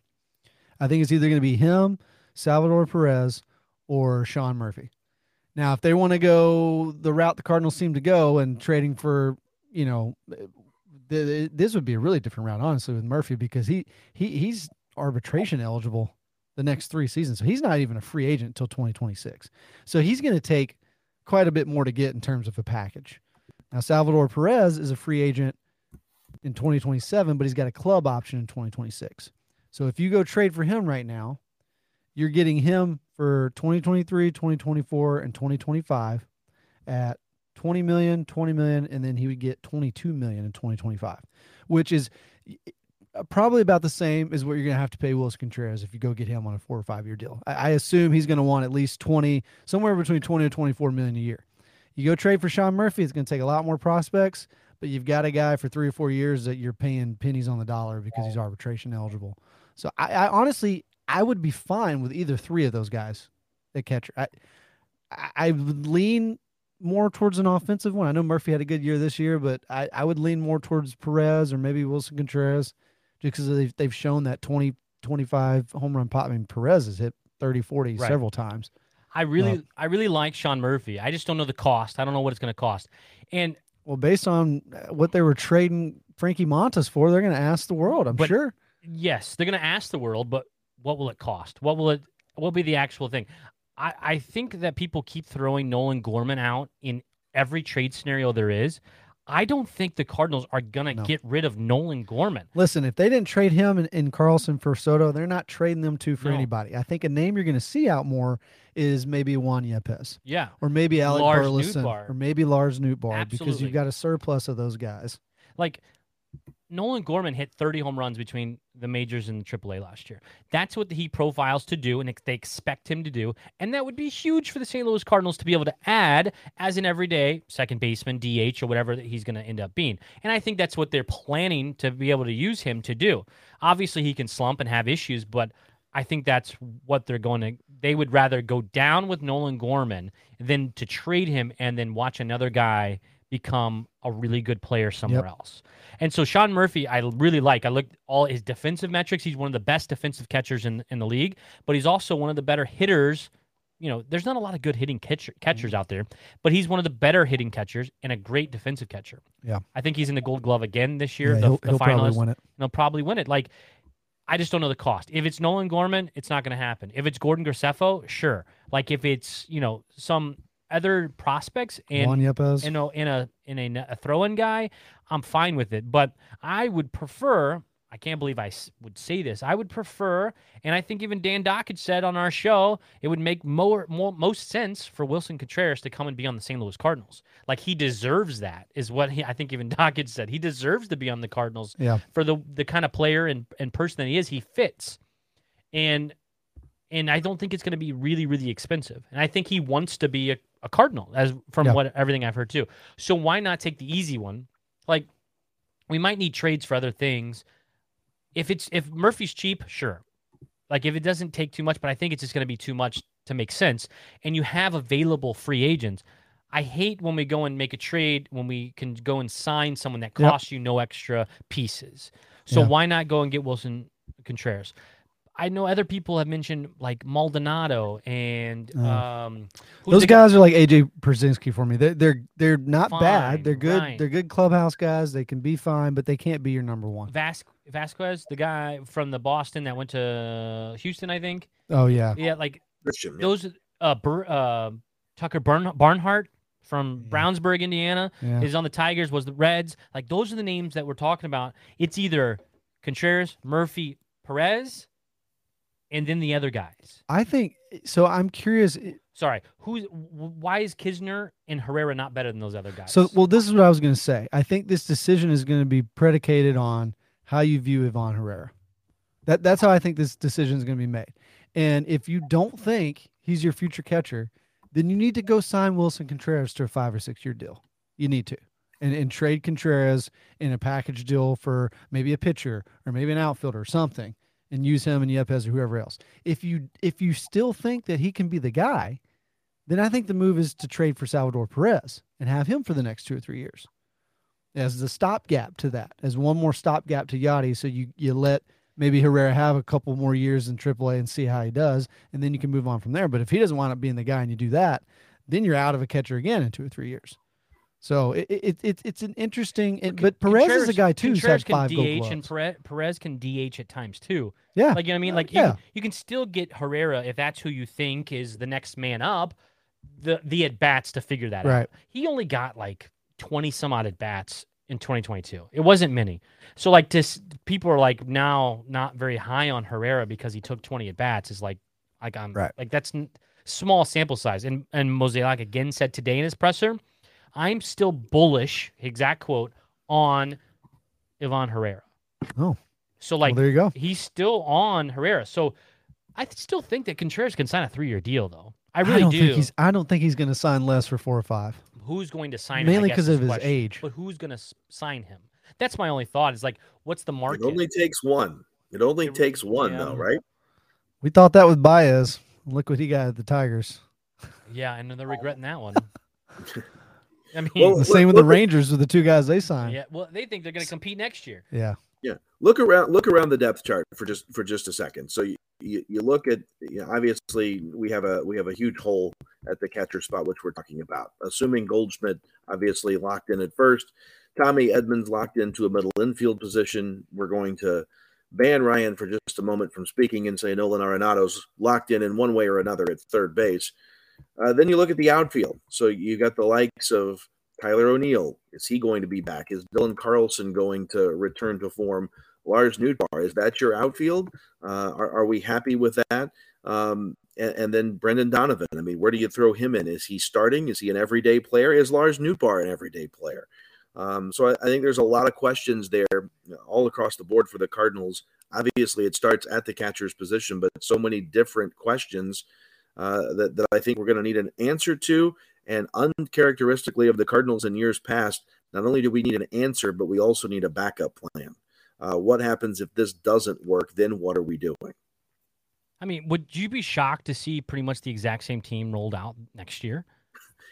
I think it's either going to be him, Salvador Perez, or Sean Murphy. Now, if they want to go the route the Cardinals seem to go and trading for, you know, this would be a really different route, honestly, with Murphy because he he he's arbitration eligible the next three seasons, so he's not even a free agent until 2026. So he's going to take quite a bit more to get in terms of a package. Now, Salvador Perez is a free agent in 2027, but he's got a club option in 2026. So if you go trade for him right now, you're getting him for 2023, 2024, and 2025 at 20 million, 20 million, and then he would get 22 million in 2025, which is uh, probably about the same as what you're going to have to pay Willson Contreras if you go get him on a four or five year deal. I, I assume he's going to want at least 20, somewhere between 20 and 24 million a year. You go trade for Sean Murphy, it's going to take a lot more prospects, but you've got a guy for three or four years that you're paying pennies on the dollar because he's arbitration eligible. So I, I honestly I would be fine with either three of those guys at catcher. I I would lean more towards an offensive one. I know Murphy had a good year this year, but I, I would lean more towards Perez or maybe Willson Contreras just because they've, they've shown that 20, 25 home run pop. I mean, Perez has hit 30, 40 right. several times. I really, uh, I really like Sean Murphy. I just don't know the cost. I don't know what it's going to cost. And well, based on what they were trading Frankie Montas for, they're going to ask the world. I'm but, sure yes, they're going to ask the world, but what will it cost? What will it? What will be the actual thing? I, I think that people keep throwing Nolan Gorman out in every trade scenario there is. I don't think the Cardinals are going to no. get rid of Nolan Gorman. Listen, if they didn't trade him in, in Carlson for Soto, they're not trading them two for no. anybody. I think a name you're going to see out more is maybe Juan Yepez. Yeah. Or maybe Alec Lars Burleson. Nootbaar. Or maybe Lars Nootbaar because you've got a surplus of those guys. Like Nolan Gorman hit 30 home runs between the majors and the AAA last year. That's what he profiles to do, and they expect him to do. And that would be huge for the St. Louis Cardinals to be able to add as an everyday second baseman, DH, or whatever that he's going to end up being. And I think that's what they're planning to be able to use him to do. Obviously, he can slump and have issues, but I think that's what they're going to. They would rather go down with Nolan Gorman than to trade him and then watch another guy become a really good player somewhere yep. else. And so Sean Murphy, I really like. I looked all his defensive metrics. He's one of the best defensive catchers in in the league, but he's also one of the better hitters. You know, there's not a lot of good hitting catcher, catchers mm-hmm. out there, but he's one of the better hitting catchers and a great defensive catcher. Yeah, I think he's in the Gold Glove again this year. Yeah, the, he'll, the he'll probably win it. He'll probably win it. Like, I just don't know the cost. If it's Nolan Gorman, it's not going to happen. If it's Gordon Graceffo, sure. Like if it's you know some other prospects and you know in a in a, a throw-in guy, I'm fine with it. But I would prefer. I can't believe I would say this. I would prefer, and I think even Dan Dakich said on our show, it would make more, more most sense for Willson Contreras to come and be on the St. Louis Cardinals. Like he deserves that, is what he, I think even Dakich said. He deserves to be on the Cardinals yeah. for the the kind of player and, and person that he is. He fits, and and I don't think it's going to be really really expensive. And I think he wants to be a a Cardinal, as from yeah. what everything I've heard too. So why not take the easy one? Like we might need trades for other things. If it's if Murphy's cheap, sure. Like if it doesn't take too much, but I think it's just going to be too much to make sense. And you have available free agents. I hate when we go and make a trade when we can go and sign someone that costs yep. you no extra pieces. So yeah. why not go and get Willson Contreras? I know other people have mentioned like Maldonado and uh, um, those guys are like AJ Pierzynski for me. They're they're they're not fine, bad. They're good. Right. They're good clubhouse guys. They can be fine, but they can't be your number one. Vas- Vasquez, the guy from the Boston that went to Houston, I think. Oh yeah, yeah. Like Christian. yeah. those uh, Bur- uh Tucker Barn- Barnhart from Yeah. Brownsburg, Indiana, Yeah. is on the Tigers. Was the Reds like those are the names that we're talking about? It's either Contreras, Murphy, Perez, and then the other guys. I think so. I'm curious. Sorry, who's why is Knizner and Herrera not better than those other guys? So, well, this is what I was going to say. I think this decision is going to be predicated on how you view Ivan Herrera. That that's how I think this decision is going to be made. And if you don't think he's your future catcher, then you need to go sign Willson Contreras to a five or six year deal. You need to. And, and trade Contreras in a package deal for maybe a pitcher or maybe an outfielder or something and use him and Yepez or whoever else. If you if you still think that he can be the guy, then I think the move is to trade for Salvador Perez and have him for the next two or three years as the stopgap to that, as one more stopgap to Yadi. So you you let maybe Herrera have a couple more years in AAA and see how he does, and then you can move on from there. But if he doesn't wind up being the guy and you do that, then you're out of a catcher again in two or three years. So it, it, it it's an interesting, it, but Perez is a guy too Contreras can five DH and. Perez, Perez can DH at times too. Yeah, Like you know what I mean? Like you, yeah. you can still get Herrera if that's who you think is the next man up. The the at bats to figure that Right. out. He only got like twenty some odd at bats in 2022. It wasn't many. So like this, people are like now not very high on Herrera because he took 20 at bats. Is like like I'm Right. like that's n- small sample size. And and Mozeliak again said today in his presser, I'm still bullish. Exact quote on Ivan Herrera. Oh. So well, like there you go. he's still on Herrera. So I still think that Contreras can sign a three year deal, though. I really don't do. think he's. I don't think he's going to sign less for four or five. who's going to sign Mainly him? I because of his question. age. But who's going to sign him? That's my only thought. Is like, what's the market? It only takes one. It only It- takes one, yeah. though, right? We thought that with Baez. Look what he got at the Tigers. yeah, and they're regretting that one. I mean, Well, The look- same with the look at- Rangers with the two guys they signed. yeah. Well, they think they're going to compete next year. Yeah. Yeah, look around. Look around the depth chart for just for just a second. So you you, you look at you know, obviously we have a we have a huge hole at the catcher spot, which we're talking about. Assuming Goldschmidt obviously locked in at first, Tommy Edman locked into a middle infield position. We're going to ban Ryan for just a moment from speaking and say Nolan Arenado's locked in in one way or another at third base. Uh, then you look at the outfield. So you got the likes of Tyler O'Neill. Is he going to be back? Is Dylan Carlson going to return to form? Lars Nootbaar, is that your outfield? Uh, are, are we happy with that? Um, and, and then Brendan Donovan. I mean, where do you throw him in? Is he starting? Is he an everyday player? Is Lars Nootbaar an everyday player? Um, so I, I think there's a lot of questions there you know, all across the board for the Cardinals. Obviously, it starts at the catcher's position, but so many different questions uh, that, that I think we're going to need an answer to. And uncharacteristically of the Cardinals in years past, not only do we need an answer, but we also need a backup plan. Uh, what happens if this doesn't work? Then what are we doing? I mean, would you be shocked to see pretty much the exact same team rolled out next year?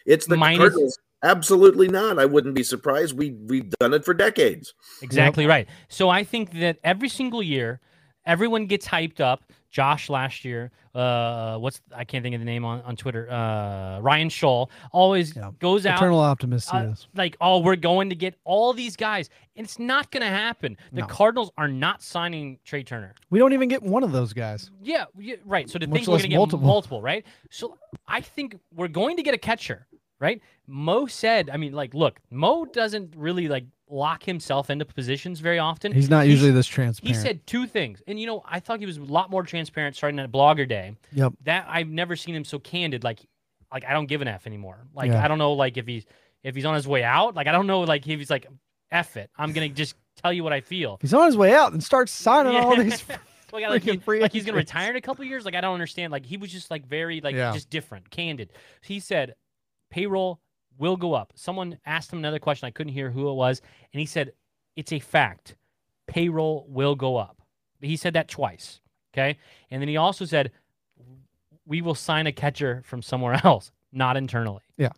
It's the Minus- Cardinals. Absolutely not. I wouldn't be surprised. We we've done it for decades. Exactly right. So I think that every single year, everyone gets hyped up. Josh last year, uh, what's I can't think of the name on, on Twitter. Uh, Ryan Scholl always Yeah. goes out Eternal optimist uh, is. like, oh, we're going to get all these guys, and it's not going to happen. The No. Cardinals are not signing Trey Turner. We don't even get one of those guys. Yeah, yeah right. So to Much think we're going to get multiple. multiple. right? So I think we're going to get a catcher, right? Mo said, I mean, like, look, Mo doesn't really like lock himself into positions very often. He's not He's- usually this transparent. He said two things, and you know, I thought he was a lot more transparent starting at Blogger Day. Yep. That I've never seen him so candid. Like, like I don't give an f anymore. Like Yeah. I don't know, like if he's if he's on his way out. Like I don't know, like if he's like f it. I'm gonna just tell you what I feel. If he's on his way out and starts signing all Yeah. these. Like, like, he- like he's gonna retire in a couple years. Like I don't understand. Like he was just like very like Yeah. just different, candid. He said payroll will go up. Someone asked him another question. I couldn't hear who it was, and he said it's a fact. Payroll will go up. He said that twice. Okay, and then he also said we will sign a catcher from somewhere else, not internally. Yeah.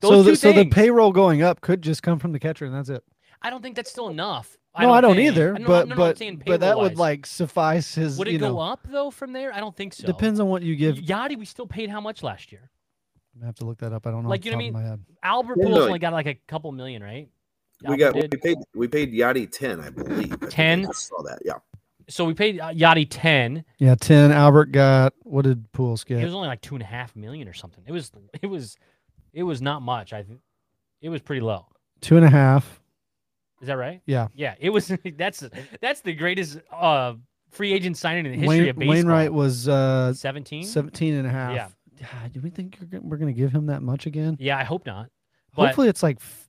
Those so the, so the payroll going up could just come from the catcher, and that's it. I don't think that's still enough. no, I don't think. either. No, no, but no, no, but but that would like suffice his. would it go know, up though from there? I don't think so. Depends on what you give. Yadi, we still paid how much last year? I have to look that up. I don't know. Like, off you the know top what of my head. Albert Ten Pujols only got like a couple million, right? We Albert got we paid we paid Yadi ten, I believe. I I 10? saw that. Yeah. So we paid uh, Yadi ten. Yeah, ten. Albert got what did Pujols get? It was only like two and a half million or something. It was it was it was not much. I think it was pretty low. Two and a half. Is that right? Yeah. Yeah, it was. That's that's the greatest uh free agent signing in the history Wayne, of baseball. Wainwright was uh, seventeen. 17 and a half. Yeah. Do we think gonna- we're going to give him that much again? Yeah, I hope not. Hopefully, it's like f-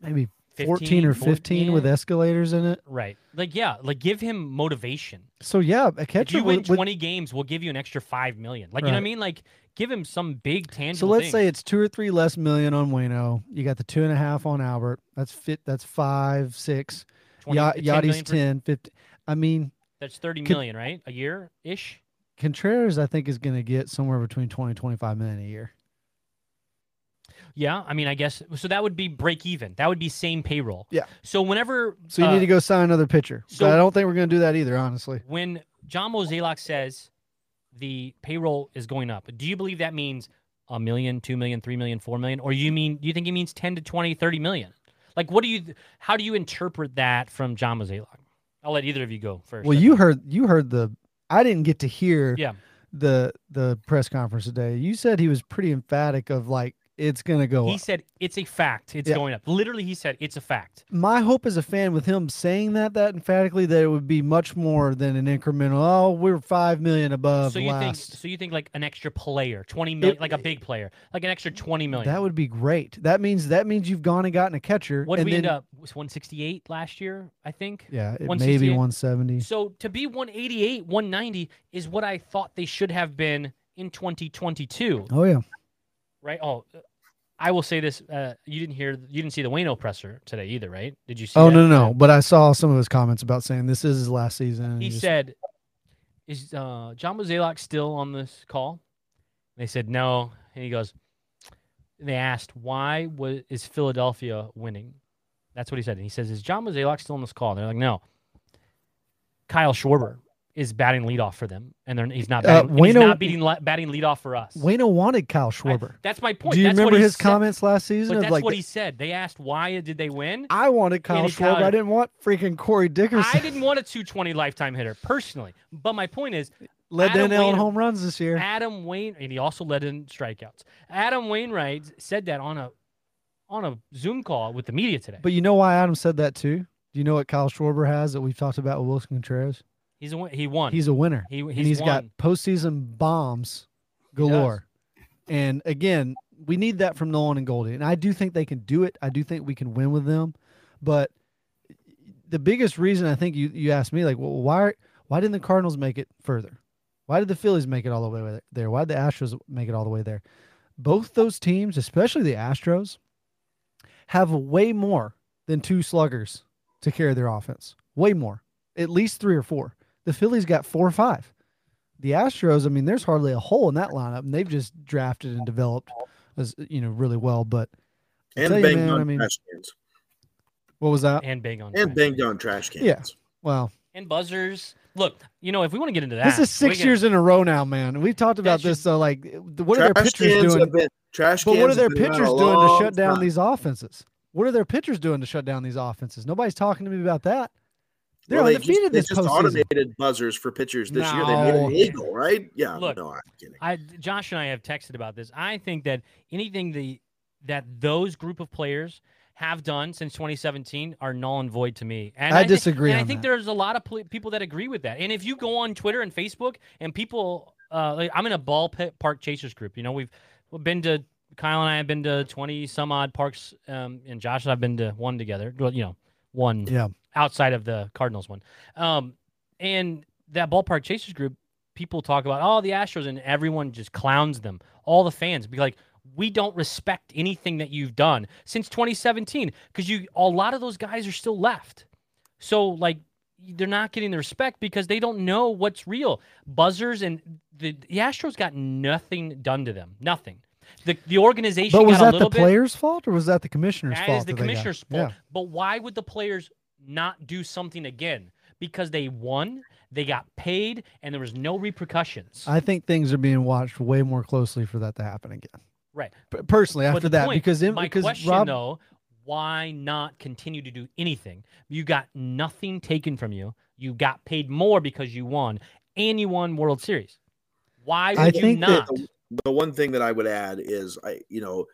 maybe 14 or 15 with escalators in it. Right. Like yeah, like give him motivation. So yeah, a If you win with, with- 20 games, we'll give you an extra 5 million. Like you know what I mean? Like give him some big tangible. so let's thing. say it's two or three less million on Wayno. You got the two and a half on Albert. That's fit. That's five, six. 20 Ya- 10 Yadi's million 10, 50. I mean, That's 30 Could- million, right? A year ish. Contreras, I think, is going to get somewhere between 20 and 25 million a year. Yeah, I mean, I guess so. That would be break even. That would be same payroll. Yeah. So whenever, So you uh, need to go sign another pitcher. so- but I don't think we're going to do that either, honestly. when John Mozeliak says the payroll is going up, do you believe that means a million, two million, three million, four million, or you mean do you think it means 10 to 20, 30 million? Like, what do you? How do you interpret that from John Mozeliak? I'll let either of you go first. Well, you heard you heard the. I didn't get to hear Yeah. the the press conference today. You said he was pretty emphatic of like it's going to go He up. said it's a fact. It's Yeah. going up. Literally, he said it's a fact. My hope as a fan with him saying that that emphatically that it would be much more than an incremental. Oh, we're five million above so you think? So you think like an extra player, twenty million, It- like a big player, like an extra twenty million. that would be great. That means that means you've gone and gotten a catcher. what did we then, end up? Was one sixty eight last year? I think. Yeah, it 168? maybe 170. So to be 188, 190 is what I thought they should have been in 2022, Oh yeah. Right? Oh, I will say this: uh, you didn't hear, you didn't see the Wayno presser today either, right? Did you see? Oh that? no, no, no. But I saw some of his comments about saying this is his last season. and He just- said, "Is uh, John Mozeliak still on this call?" They said no, and he goes. They asked why was is Philadelphia winning? That's what he said. And he says, "Is John Mozeliak still on this call?" And they're like, "No." Kyle Schwarber is batting leadoff for them, and they're, he's not Uh, batting, he's not beating batting leadoff for us. Wayno wanted Kyle I- Schwarber. that's my point. Do you that's remember his said. comments last season But that's like what he said. They asked why did they win? I wanted Kyle Schwarber. Kyle- I didn't want freaking Corey Dickerson. I didn't want a 220 lifetime hitter personally, but my point is Led Adam in home runs this year. Adam Wayne, and he also led in strikeouts. Adam Wainwright said that on a on a Zoom call with the media today. But you know why Adam said that too? Do you know what Kyle Schwarber has that we've talked about with Willson Contreras? He's a, win- he won. He's a winner. he, and he's, he's got postseason bombs galore. And again, we need that from Nolan and Goldie. And I do think they can do it. I do think we can win with them. But the biggest reason I think you, you asked me, like, well, why why didn't the Cardinals make it further? Why did the Phillies make it all the way there? Why did the Astros make it all the way there? Both those teams, especially the Astros, have way more than two sluggers to carry their offense. Way more. At least three or four. The Phillies got four or five. The Astros, I mean, there's hardly a hole in that lineup, and they've just drafted and developed as you know really well. But I'll and tell you, man, on I mean- trash cans. what was that? and big on And trash. banged on trash cans. Yeah. Well, and buzzers. Look, you know, if we want to get into that, this is six can- years in a row now, man. We've talked about should- this. So, uh, like, what are their pitchers doing? have been- trash But what are their have been around pitchers doing to shut down time. these offenses? What are their pitchers doing to shut down these offenses? Nobody's talking to me about that. They're Well, they undefeated just, they just postseason. automated buzzers for pitchers this year. They made No. it legal, right? Yeah. Look, no, I'm kidding. I Josh and I have texted about this. I think that anything the that those group of players have done since 2017 are null and void to me. And I thi- disagree And I think that. there's a lot of pl- people that agree with that. And if you go on Twitter and Facebook and people, uh, like, I'm in a ballpark park chasers group. You know, we've, we've been to Kyle and I have been to 20 some odd parks, um, and Josh and I've been to one together. Well, you know, one Yeah. Outside of the Cardinals one. Um, and that ballpark chasers group, people talk about oh the Astros, and everyone just clowns them. All the fans be like, we don't respect anything that you've done since 2017 because you a lot of those guys are still left. So like they're not getting the respect because they don't know what's real. Buzzers and the, the Astros got nothing done to them. Nothing. The the organization But was that the bit players' fault or was that the commissioner's that fault? is the that commissioner's Yeah. fault. But why would the players not do something again? Because they won, they got paid, and there was no repercussions. I think things are being watched way more closely for that to happen again. right. P- personally, after that, point- because in, my because question Rob, though, why not continue to do anything? You got nothing taken from you. You got paid more because you won, and you won World Series. Why would I you think that not? the one thing that I would add is I you know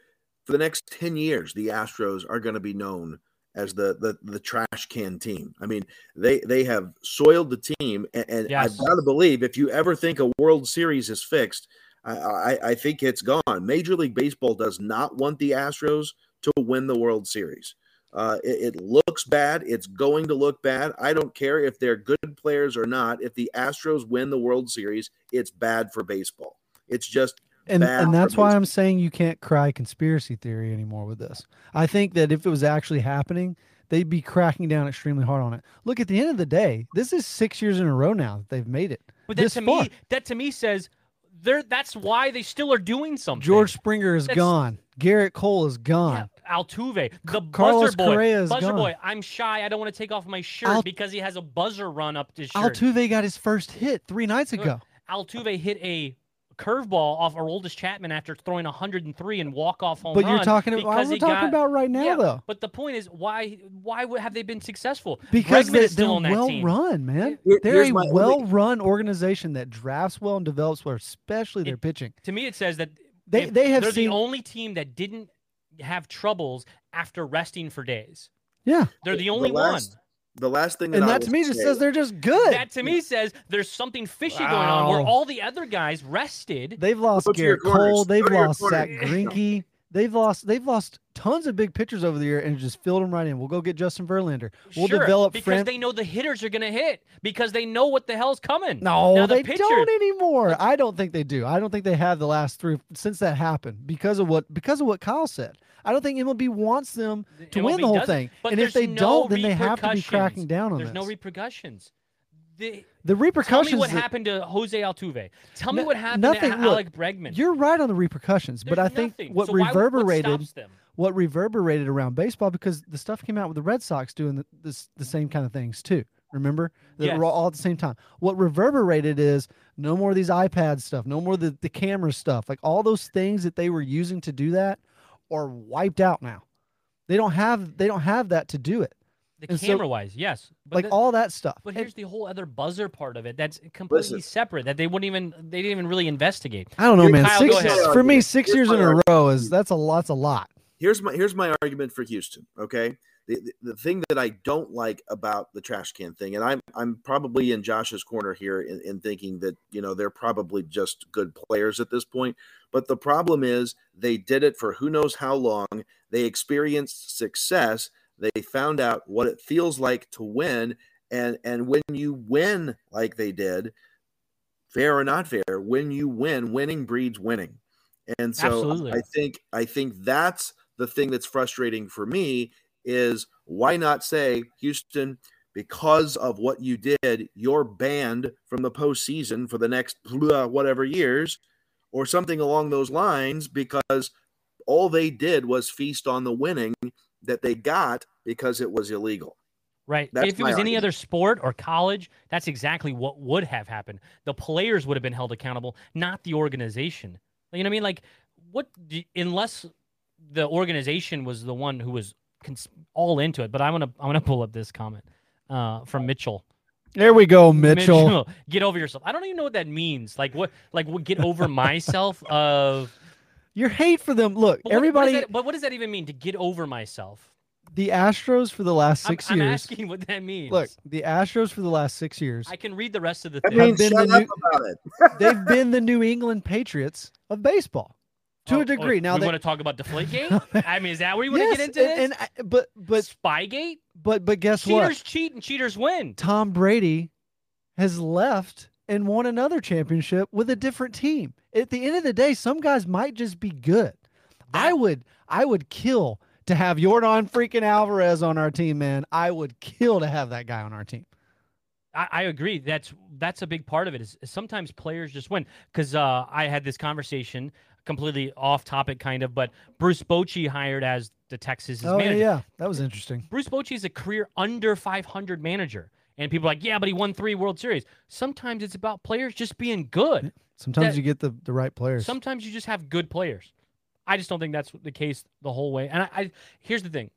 for the next 10 years the Astros are going to be known as the, the the trash can team. I mean, they they have soiled the team and, and Yes. I've got to believe if you ever think a World Series is fixed, I, I I think it's gone. Major League Baseball does not want the Astros to win the World Series. Uh, it, it looks bad. It's going to look bad. I don't care if they're good players or not. If the Astros win the World Series, it's bad for baseball. It's just and and that's why. I'm saying you can't cry conspiracy theory anymore with this. I think that if it was actually happening, they'd be cracking down extremely hard on it. Look, at the end of the day, this is six years in a row now that they've made it. But that to far. me, that to me says they're that's why they still are doing something. George Springer is That's- gone. Gerrit Cole is gone. Yeah, Altuve, the Carlos buzzer boy, Correa is buzzer gone. boy. I'm shy. I don't want to take off my shirt Al- because he has a buzzer run up his shirt. Altuve got his first hit three nights ago. Altuve hit a curveball off Aroldis Chapman after throwing 103 and walk off home But you're talking about because we're talking got- about right now yeah, though. But the point is, why why would, have they been successful? Because Bregman they, they're well team. run, man. Here- They're a my only- well run organization that drafts well and develops well, especially their It- pitching. To me, it says that They they have they're seen the only team that didn't have troubles after resting for days. yeah, They're the The only last- The last thing that and I that to will me just says they're just good. That to me says there's something fishy going on where all the other guys rested. They've lost Go Gerrit. Cole. They've Go lost Zach corners. Greinke. They've lost. They've lost tons of big pitchers over the year and just filled them right in. We'll go get Justin Verlander. We'll Sure, develop because Fran- they know the hitters are going to hit because they know what the hell's coming. No, Now, the they pitcher- don't anymore. I don't think they do. I don't think they have the last three since that happened because of what because of what Kyle said. I don't think MLB wants them to win the whole thing. but and if they no don't, then they have to be cracking down on them. There's this. no repercussions. The, the tell repercussions. me what that- happened to Jose Altuve. Tell me No- what happened nothing- to look, Alex Bregman. You're right on the repercussions, but I There's think nothing. what So why reverberated What stops them? what reverberated around baseball because the stuff came out with the Red Sox doing the, this, the same kind of things too. Remember? They were all at the same time. What reverberated is no more of these iPad stuff, no more the, the camera stuff. Like all those things that they were using to do that are wiped out now. They don't have they don't have that to do it. The and so- camera wise, yes. But like the- all that stuff. But And here's the whole other buzzer part of it. That's completely Listen. separate. That they wouldn't even they didn't even really investigate. I don't know, Here- man. Kyle, six, go ahead. for me, six Here's years my in a row is that's a lot. That's a lot. here's my here's my argument for Houston. Okay, the, the thing that I don't like about the trash can thing, and I'm I'm probably in Josh's corner here in, in thinking that you know they're probably just good players at this point. But the problem is they did it for who knows how long. They experienced success. They found out what it feels like to win, and and when you win like they did, fair or not fair, when you win, winning breeds winning. And so Absolutely. I think I think that's the thing that's frustrating for me is why not say Houston because of what you did, you're banned from the postseason for the next whatever years, or something along those lines, because all they did was feast on the winning that they got because it was illegal. Right. That's if it was any other sport or college, that's exactly what would have happened. The players would have been held accountable, not the organization. You know what I mean? Like, what? Unless the organization was the one who was cons- all into it. But I'm gonna I'm gonna pull up this comment uh, from Mitchell. There we go, Mitchell. get over yourself. I don't even know what that means. Like what? Like what? Get over myself. Of Your hate for them. Look, but what- everybody. What that, but what does that even mean to get over myself? the Astros for the last I'm- 6 I'm, years. asking what that means. Look, the Astros for the last six years. I can read the rest of the That thing. Means been shut the up new- about it. They've been the New England Patriots of baseball to Oh, a degree. oh, now we they want to talk about Deflategate. I mean, is that where you want yes, to get into this? and, and I, but but Spygate. but but guess Cheaters what? Cheaters cheat and cheaters win. Tom Brady has left and won another championship with a different team. At the end of the day, some guys might just be good. I would I would kill to have Yordan freaking Alvarez on our team, man. I would kill to have that guy on our team. I, I agree. That's that's a big part of it. Is, is sometimes players just win. Because uh, I had this conversation, completely off topic, kind of, but Bruce Bochy hired as the Texas oh yeah, manager. yeah, that was interesting. Bruce Bochy is a career under 500 manager, and people are like, yeah, but he won three World Series. Sometimes it's about players just being good. Sometimes That- you get the, the right players. Sometimes you just have good players. I just don't think that's the case the whole way. And I, I here's the thing: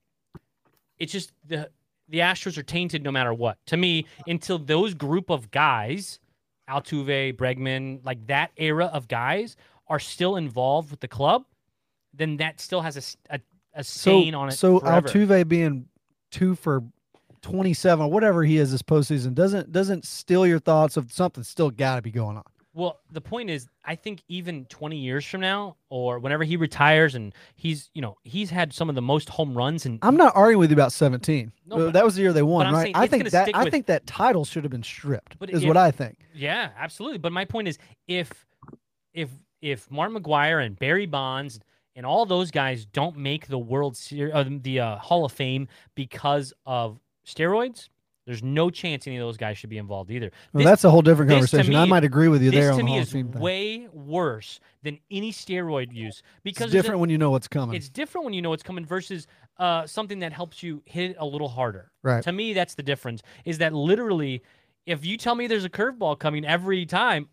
It's just the the Astros are tainted no matter what. To me, until those group of guys, Altuve, Bregman, like that era of guys are still involved with the club, then that still has a stain on it. So forever. Altuve being two for twenty seven, whatever he is this postseason, doesn't doesn't steal your thoughts of something still got to be going on. Well, the point is, I think even 20 years from now, or whenever he retires, and he's, you know, he's had some of the most home runs, and I'm not arguing with you about seventeen. No, but- that was the year they won, right? I think that I with- think that title should have been stripped. But is if- what I think. yeah, absolutely. But my point is, if if if Mark McGwire and Barry Bonds and all those guys don't make the World Series, uh, the uh, Hall of Fame because of steroids, there's no chance any of those guys should be involved either. Well, This- that's a whole different to conversation. I might agree with you there this on to the me is way worse than any steroid use because It's different when you know what's coming. It's different when you know what's coming versus uh, something that helps you hit it a little harder. Right. To me, that's the difference. Is that literally, if you tell me there's a curveball coming every time,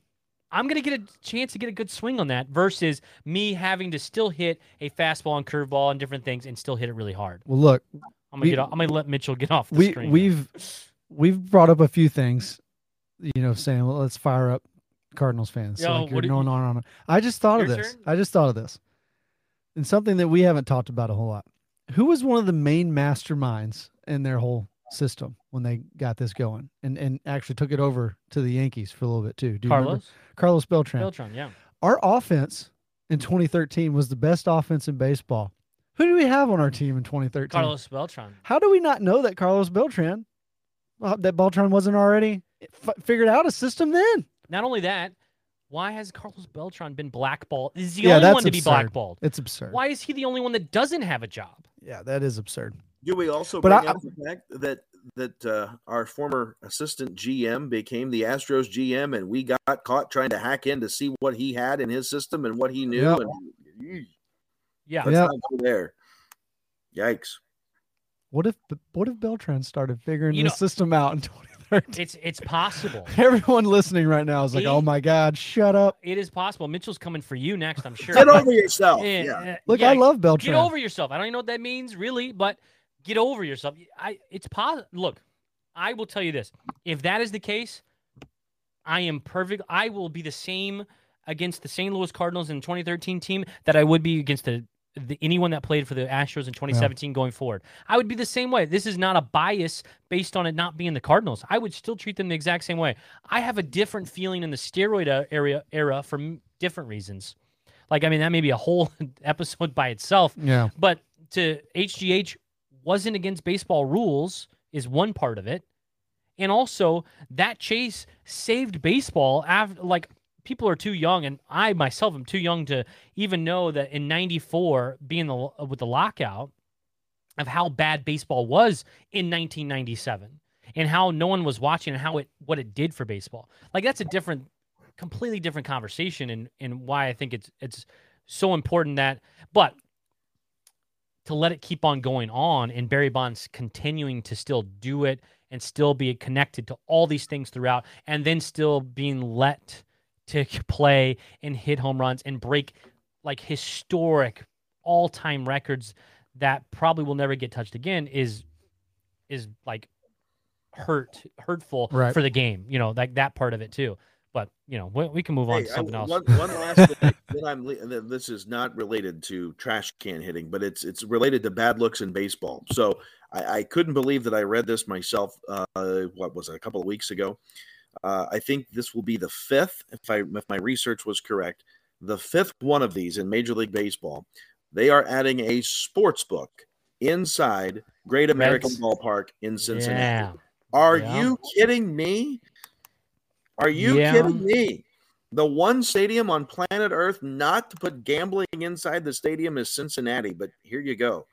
I'm gonna get a chance to get a good swing on that versus me having to still hit a fastball and curveball and different things and still hit it really hard. well, look, I'm gonna We- get. Off, I'm gonna let Mitchell get off the we screen. we've we've brought up a few things, you know, saying well, let's fire up Cardinals fans. So like you're what did going you- on. I just thought of this. turn? I just thought of this, and something that we haven't talked about a whole lot. Who was one of the main masterminds in their whole system when they got this going, and and actually took it over to the Yankees for a little bit too? Do you remember? Carlos Carlos Beltran. Beltran. Yeah. Our offense in 2013 was the best offense in baseball. Who do we have on our team in 2013? Carlos Beltran. How do we not know that Carlos Beltran, uh, that Beltran wasn't already f- figured out a system then? Not only that, why has Carlos Beltran been blackballed? Is the Yeah, only that's one to be blackballed? It's absurd. Why is he the only one that doesn't have a job? Yeah, that is absurd. Do we also But bring I- up the fact that that uh, our former assistant GM became the Astros GM, and we got caught trying to hack in to see what he had in his system and what he knew? Yep. And Yeah. let's Yeah. not go there. Yikes! What if what if Beltran started figuring You this know- system out in 2013? It's it's possible. Everyone listening right now is like, He- "Oh my God, shut up!" It is possible. Mitchell's coming for you next, I'm sure. Get over yourself. Yeah, Yeah. uh, Look, yeah, I love Beltran. Get over yourself. I don't even know what that means, really, but get over yourself. I it's possible. Look, I will tell you this: if that is the case, I am perfect. I will be the same against the St. Louis Cardinals in the 2013 team that I would be against the, the anyone that played for the Astros in 2017 going forward. I would be the same way. This is not a bias based on it not being the Cardinals. I would still treat them the exact same way. I have a different feeling in the steroid uh, area era for m- different reasons. Like I mean, that may be a whole episode by itself. Yeah, But to HGH wasn't against baseball rules is one part of it. And also that chase saved baseball after like people are too young and I myself am too young to even know that in 94 being the with the lockout of how bad baseball was in 1997 and how no one was watching and how it what it did for baseball. Like that's a different completely different conversation and and why I think it's it's so important that but to let it keep on going on and Barry Bonds continuing to still do it and still be connected to all these things throughout and then still being let to play and hit home runs and break like historic all-time records that probably will never get touched again is is like hurt hurtful Right. for the game you know like that part of it too but you know we, we can move on Hey, to I- something else One, one last thing that I'm. This is not related to trash can hitting, but it's it's related to bad looks in baseball. So I, I couldn't believe that I read this myself. Uh, what was it? A couple of weeks ago. Uh, I think this will be the fifth, if I if my research was correct, the fifth one of these in Major League Baseball. They are adding a sports book inside Great American. Ballpark in Cincinnati. yeah Are Yeah. you kidding me? Are you Yeah. kidding me? The one stadium on planet Earth not to put gambling inside the stadium is Cincinnati, but here you go.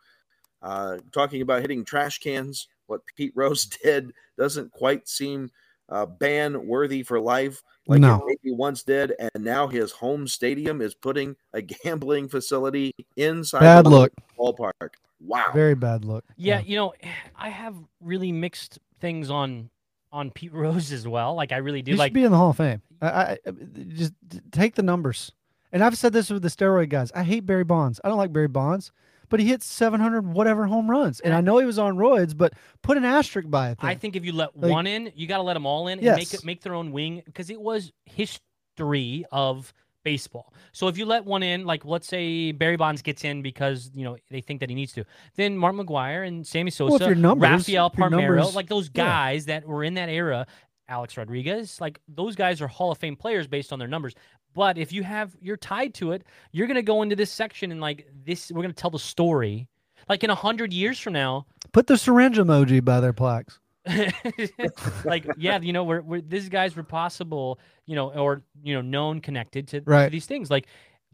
Uh, talking about hitting trash cans, what Pete Rose did doesn't quite seem uh, ban worthy for life like No. it maybe once did, and now his home stadium is putting a gambling facility inside bad the look, ballpark. Wow. very bad look. Yeah, you know, I have really mixed things on on Pete Rose as well. Like I really do He like should be in the Hall of Fame. I, I I- just take the numbers. And I've said this with the steroid guys. I hate Barry Bonds. I don't like Barry Bonds, but he hit 700 whatever home runs. And I know he was on roids, but put an asterisk by it. I think if you let Like- one in, you got to let them all in and make Yes. it make their own wing because it was history of baseball. So if you let one in, like let's say Barry Bonds gets in because you know they think that he needs to, then Mark McGwire and Sammy Sosa, your numbers- Rafael Palmeiro, numbers- like those yeah. guys that were in that era, Alex Rodriguez, like those guys are Hall of Fame players based on their numbers. But if you have you're tied to it, you're gonna go into this section and like this, we're gonna tell the story. Like in a hundred years from now, put the syringe emoji by their plaques. like yeah you know we're, we're these guys were possible you know or you know known connected to, to these things like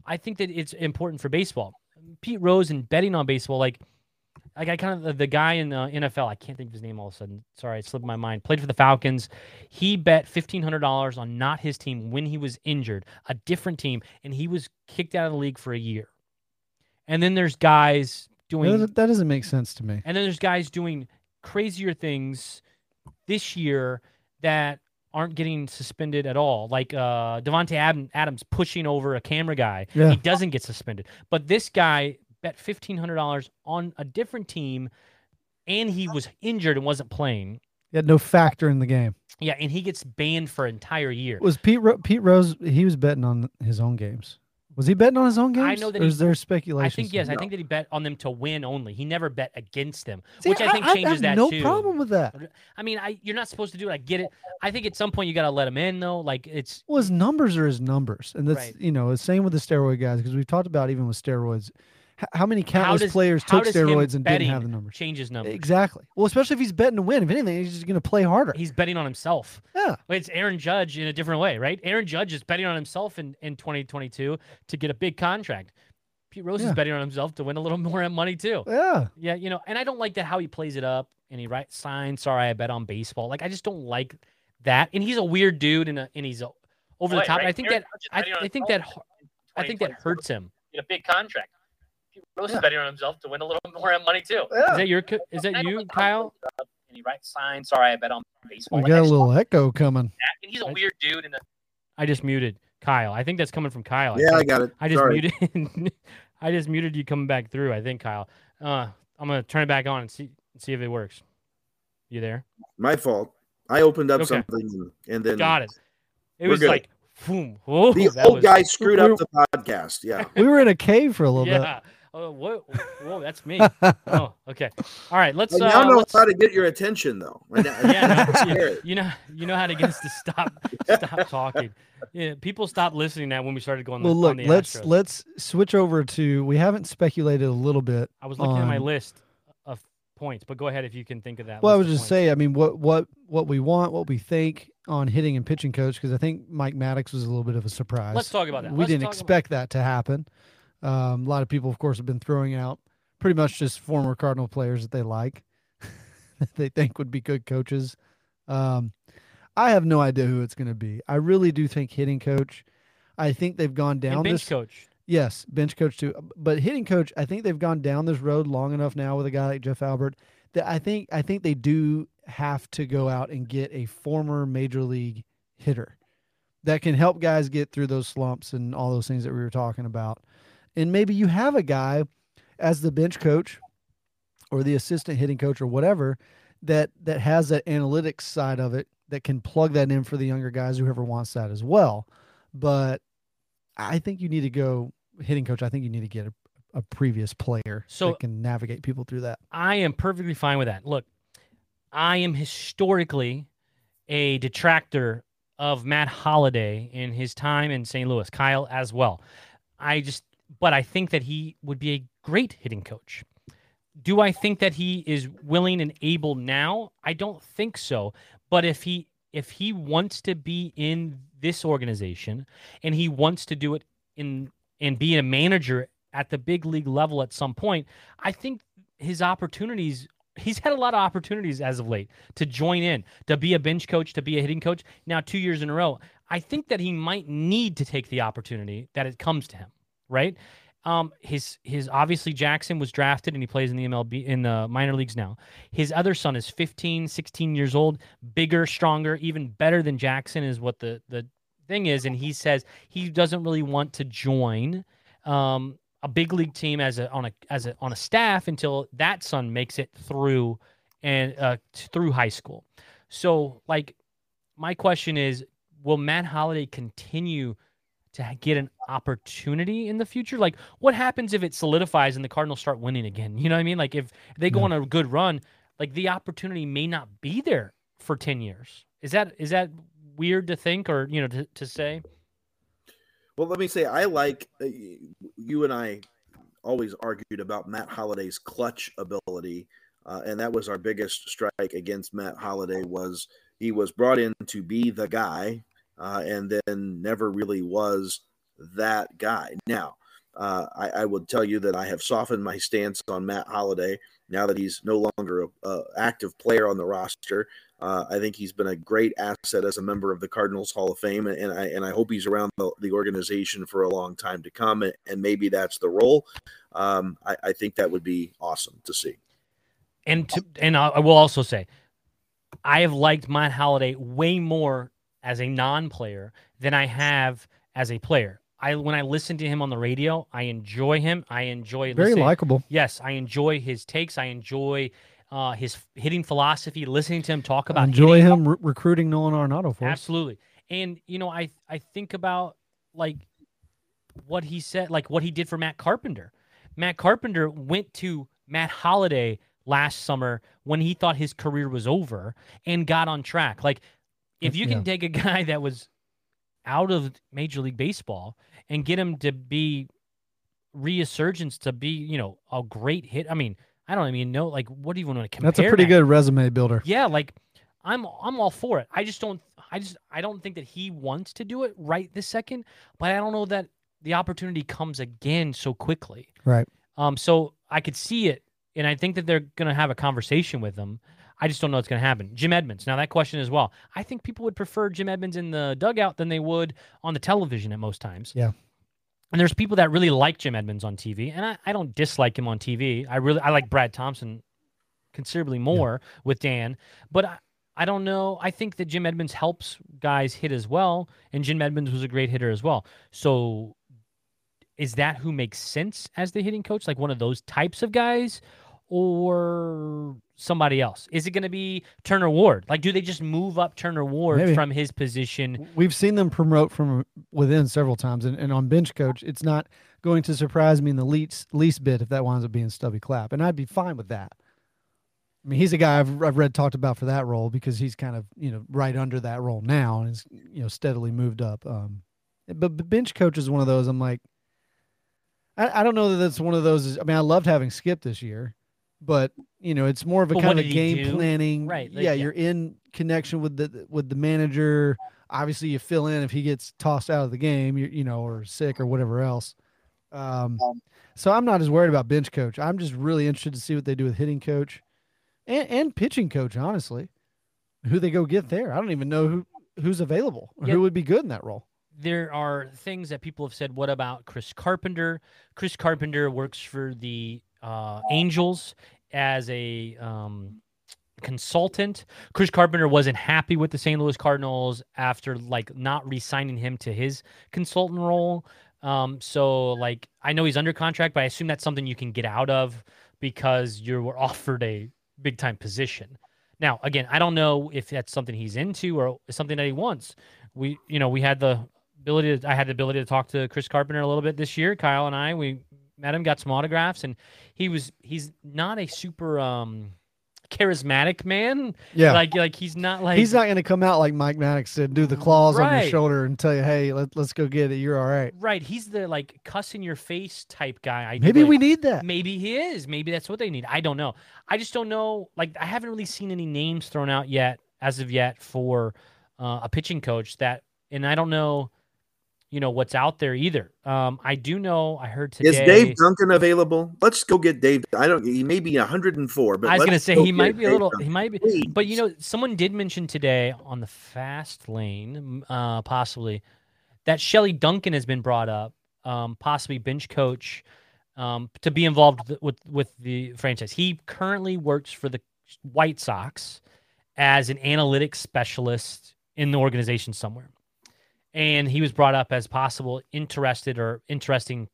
i think that it's important for baseball pete rose and betting on baseball like like i kind of the, the guy in the nfl i can't think of his name all of a sudden sorry it slipped my mind played for the falcons he bet $1500 on not his team when he was injured a different team and he was kicked out of the league for a year and then there's guys That doing doesn't, that doesn't make sense to me. and then there's guys doing crazier things this year that aren't getting suspended at all. Like uh Davante Adams pushing over a camera guy. Yeah. He doesn't get suspended. But this guy bet fifteen hundred dollars on a different team and he was injured and wasn't playing. He had no factor in the game. Yeah, and he gets banned for an entire year. Was Pete Ro- Pete Rose? He was betting on his own games. Was he betting on his own games? I know that Or he- is there speculation? I think yes, I think that he bet on them to win only. He never bet against them, See, which I think changes have that no too. problem with that. I mean, I you're not supposed to do it. I get it. I think at some point you got to let him in though. Like it's Well, his numbers are his numbers, and that's Right. you know the same with the steroid guys because we've talked about even with steroids, h- how many how countless does players took steroids and didn't have the numbers. Change his numbers. Exactly. Well, especially if he's betting to win. If anything, he's just going to play harder. He's betting on himself. yeah. Well, It's Aaron Judge in a different way, right? Aaron Judge is betting on himself in, in 2022 to get a big contract. Pete Rose Yeah. is betting on himself to win a little more money too. Yeah. Yeah, you know, and I don't like that how he plays it up and he writes signs. Sorry, I bet on baseball. Like I just don't like that. And he's a weird dude and, a, and he's a, over the top. right. I think Aaron that I, I think that I think that hurts him. Get a big contract. Pete Rose Yeah. betting on himself to win a little more money too. Is that your is that you, like how he Kyle? plays it And he writes signs. Sorry, I bet on baseball. We got I a just little echo coming. And he's a I- weird dude. And a, I just muted Kyle. I think that's coming from Kyle. Yeah, I think. got it. I just Sorry. muted. I just muted you coming back through. I think Kyle. Uh, I'm gonna turn it back on and see see if it works. You there? My fault. I opened up Okay. something and, and then Got it. It was good. like, boom. Whoa, the old was- guy screwed We're- up the podcast. Yeah. We were in a cave for a little bit. Yeah. Oh, whoa, whoa, that's me. Oh, okay. All right, let's. I now Uh, know let's how to get your attention, though. I know- yeah, no, you, you know, you know how to get us to stop, stop talking. Yeah, people stopped listening now when we started going. well, on look, the let's Astros. let's switch over to. We haven't speculated a little bit. I was looking at my list of points, but go ahead if you can think of that. Well, I was just points. say, I mean, what what what we want, what we think on hitting and pitching coach, because I think Mike Maddux was a little bit of a surprise. Let's talk about that. We Let's didn't talk about- expect that to happen. Um, a lot of people, of course, have been throwing out pretty much just former Cardinal players that they like, that they think would be good coaches. Um, I have no idea who it's going to be. I really do think hitting coach. I think they've gone down and bench this. coach. Yes, bench coach too. But hitting coach, I think they've gone down this road long enough now with a guy like Jeff Albert that I think I think they do have to go out and get a former major league hitter that can help guys get through those slumps and all those things that we were talking about. And maybe you have a guy as the bench coach or the assistant hitting coach or whatever that that has that analytics side of it that can plug that in for the younger guys whoever wants that as well. But I think you need to go hitting coach. I think you need to get a, a previous player So- that can navigate people through that. I am perfectly fine with that. Look, I am historically a detractor of Matt Holliday in his time in St. Louis. Kyle as well. I just, but I think that he would be a great hitting coach. Do I think that he is willing and able now? I don't think so. But if he if he wants to be in this organization and he wants to do it in and be a manager at the big league level at some point, I think his opportunities he's had a lot of opportunities as of late to join in, to be a bench coach, to be a hitting coach. Now, two years in a row, I think that he might need to take the opportunity that it comes to him, right? Um, his his obviously Jackson was drafted and he plays in the MLB in the minor leagues now. His other son is 15, 16 years old, bigger, stronger, even better than Jackson is what the the thing is. And he says he doesn't really want to join. Um, a big league team as a on a as a on a staff until that son makes it through and uh, through high school. So, like, my question is, will Matt Holliday continue to get an opportunity in the future? Like, what happens if it solidifies and the Cardinals start winning again? You know what I mean? Like, if they go on a good run, like the opportunity may not be there for ten years. Is that is that weird to think or you know to, to say? Well, let me say, I like uh, you and I always argued about Matt Holliday's clutch ability, uh, and that was our biggest strike against Matt Holliday. Was he was brought in to be the guy, uh, and then never really was that guy. Now, uh, I, I would tell you that I have softened my stance on Matt Holliday now that he's no longer a, a active player on the roster. Uh, I think he's been a great asset as a member of the Cardinals Hall of Fame, and, and I and I hope he's around the, the organization for a long time to come. And, and maybe that's the role. Um, I, I think that would be awesome to see. And to, and I will also say, I have liked Matt Holliday way more as a non-player than I have as a player. I when I listen to him on the radio, I enjoy him. I enjoy Very likable. Yes, I enjoy his takes. I enjoy uh, his hitting philosophy. Listening to him talk about I enjoy hitting. him re- recruiting Nolan Arenado for us. Absolutely. And you know, I I think about like what he said, like what he did for Matt Carpenter. Matt Carpenter went to Matt Holliday last summer when he thought his career was over and got on track. Like if you can Yeah. take a guy that was out of Major League Baseball and get him to be resurgence to be, you know, a great hit. I mean, I don't even know like what do you want to compare? That's a pretty that? good resume builder. Yeah, like I'm I'm all for it. I just don't I just I don't think that he wants to do it right this second, but I don't know that the opportunity comes again so quickly. Right. Um so I could see it and I think that they're going to have a conversation with him. I just don't know what's going to happen. Jim Edmonds. Now that question as well. I think people would prefer Jim Edmonds in the dugout than they would on the television at most times. Yeah. And there's people that really like Jim Edmonds on TV, and I, I don't dislike him on TV. I really I like Brad Thompson considerably more with Dan, but I, I don't know. I think that Jim Edmonds helps guys hit as well, and Jim Edmonds was a great hitter as well. So, is that who makes sense as the hitting coach, like one of those types of guys, or somebody else? Is it going to be Turner Ward? Like, do they just move up Turner Ward Maybe. from his position? We've seen them promote from within several times, and, and on bench coach, it's not going to surprise me in the least least bit if that winds up being Stubby Clapp, and I'd be fine with that. I mean, he's a guy I've, I've read talked about for that role because he's kind of you know right under that role now and is you know steadily moved up. Um, but, but bench coach is one of those. I'm like, I, I don't know that that's one of those. I mean, I loved having Skip this year, but you know, it's more of a But kind of game do? planning. Right, like, yeah, yeah. you're in connection with the with the manager. Obviously, you fill in if he gets tossed out of the game, you you know, or sick or whatever else. Um, so I'm not as worried about bench coach. I'm just really interested to see what they do with hitting coach and, and pitching coach. Honestly, who they go get there. I don't even know who who's available or Yeah. who would be good in that role. there are things that people have said. What about Chris Carpenter? Chris Carpenter works for the uh, Angels as a um, consultant. Chris Carpenter wasn't happy with the St. Louis Cardinals after like not re-signing him to his consultant role. Um, so like I know he's under contract, but I assume that's something you can get out of because you were offered a big time position. Now, again, I don't know if that's something he's into or something that he wants. We, you know, we had the ability to, I had the ability to talk to Chris Carpenter a little bit this year. Kyle and I, we met him, got some autographs, and he was he's not a super um charismatic man. Yeah, Like like he's not like he's not going to come out like Mike Maddux did, do the claws on your shoulder and tell you, "Hey, let, let's go get it. You're all right." right. He's the like cuss in your face type guy. I Maybe like- we need that. Maybe he is. Maybe that's what they need. I don't know. I just don't know. Like I haven't really seen any names thrown out yet, as of yet, for uh, a pitching coach. That, and I don't know, you know, what's out there either. Um, I do know. I heard today. Is Dave Duncan available? Let's go get Dave. I don't. He may be 104, but I was gonna say go he might be a little. Duncan, He might be. please. But you know, someone did mention today on the fast lane, uh, possibly, that Shelley Duncan has been brought up, um, possibly bench coach, um, to be involved with, with with the franchise. He currently works for the White Sox as an analytics specialist in the organization somewhere, and he was brought up as possible interested or interesting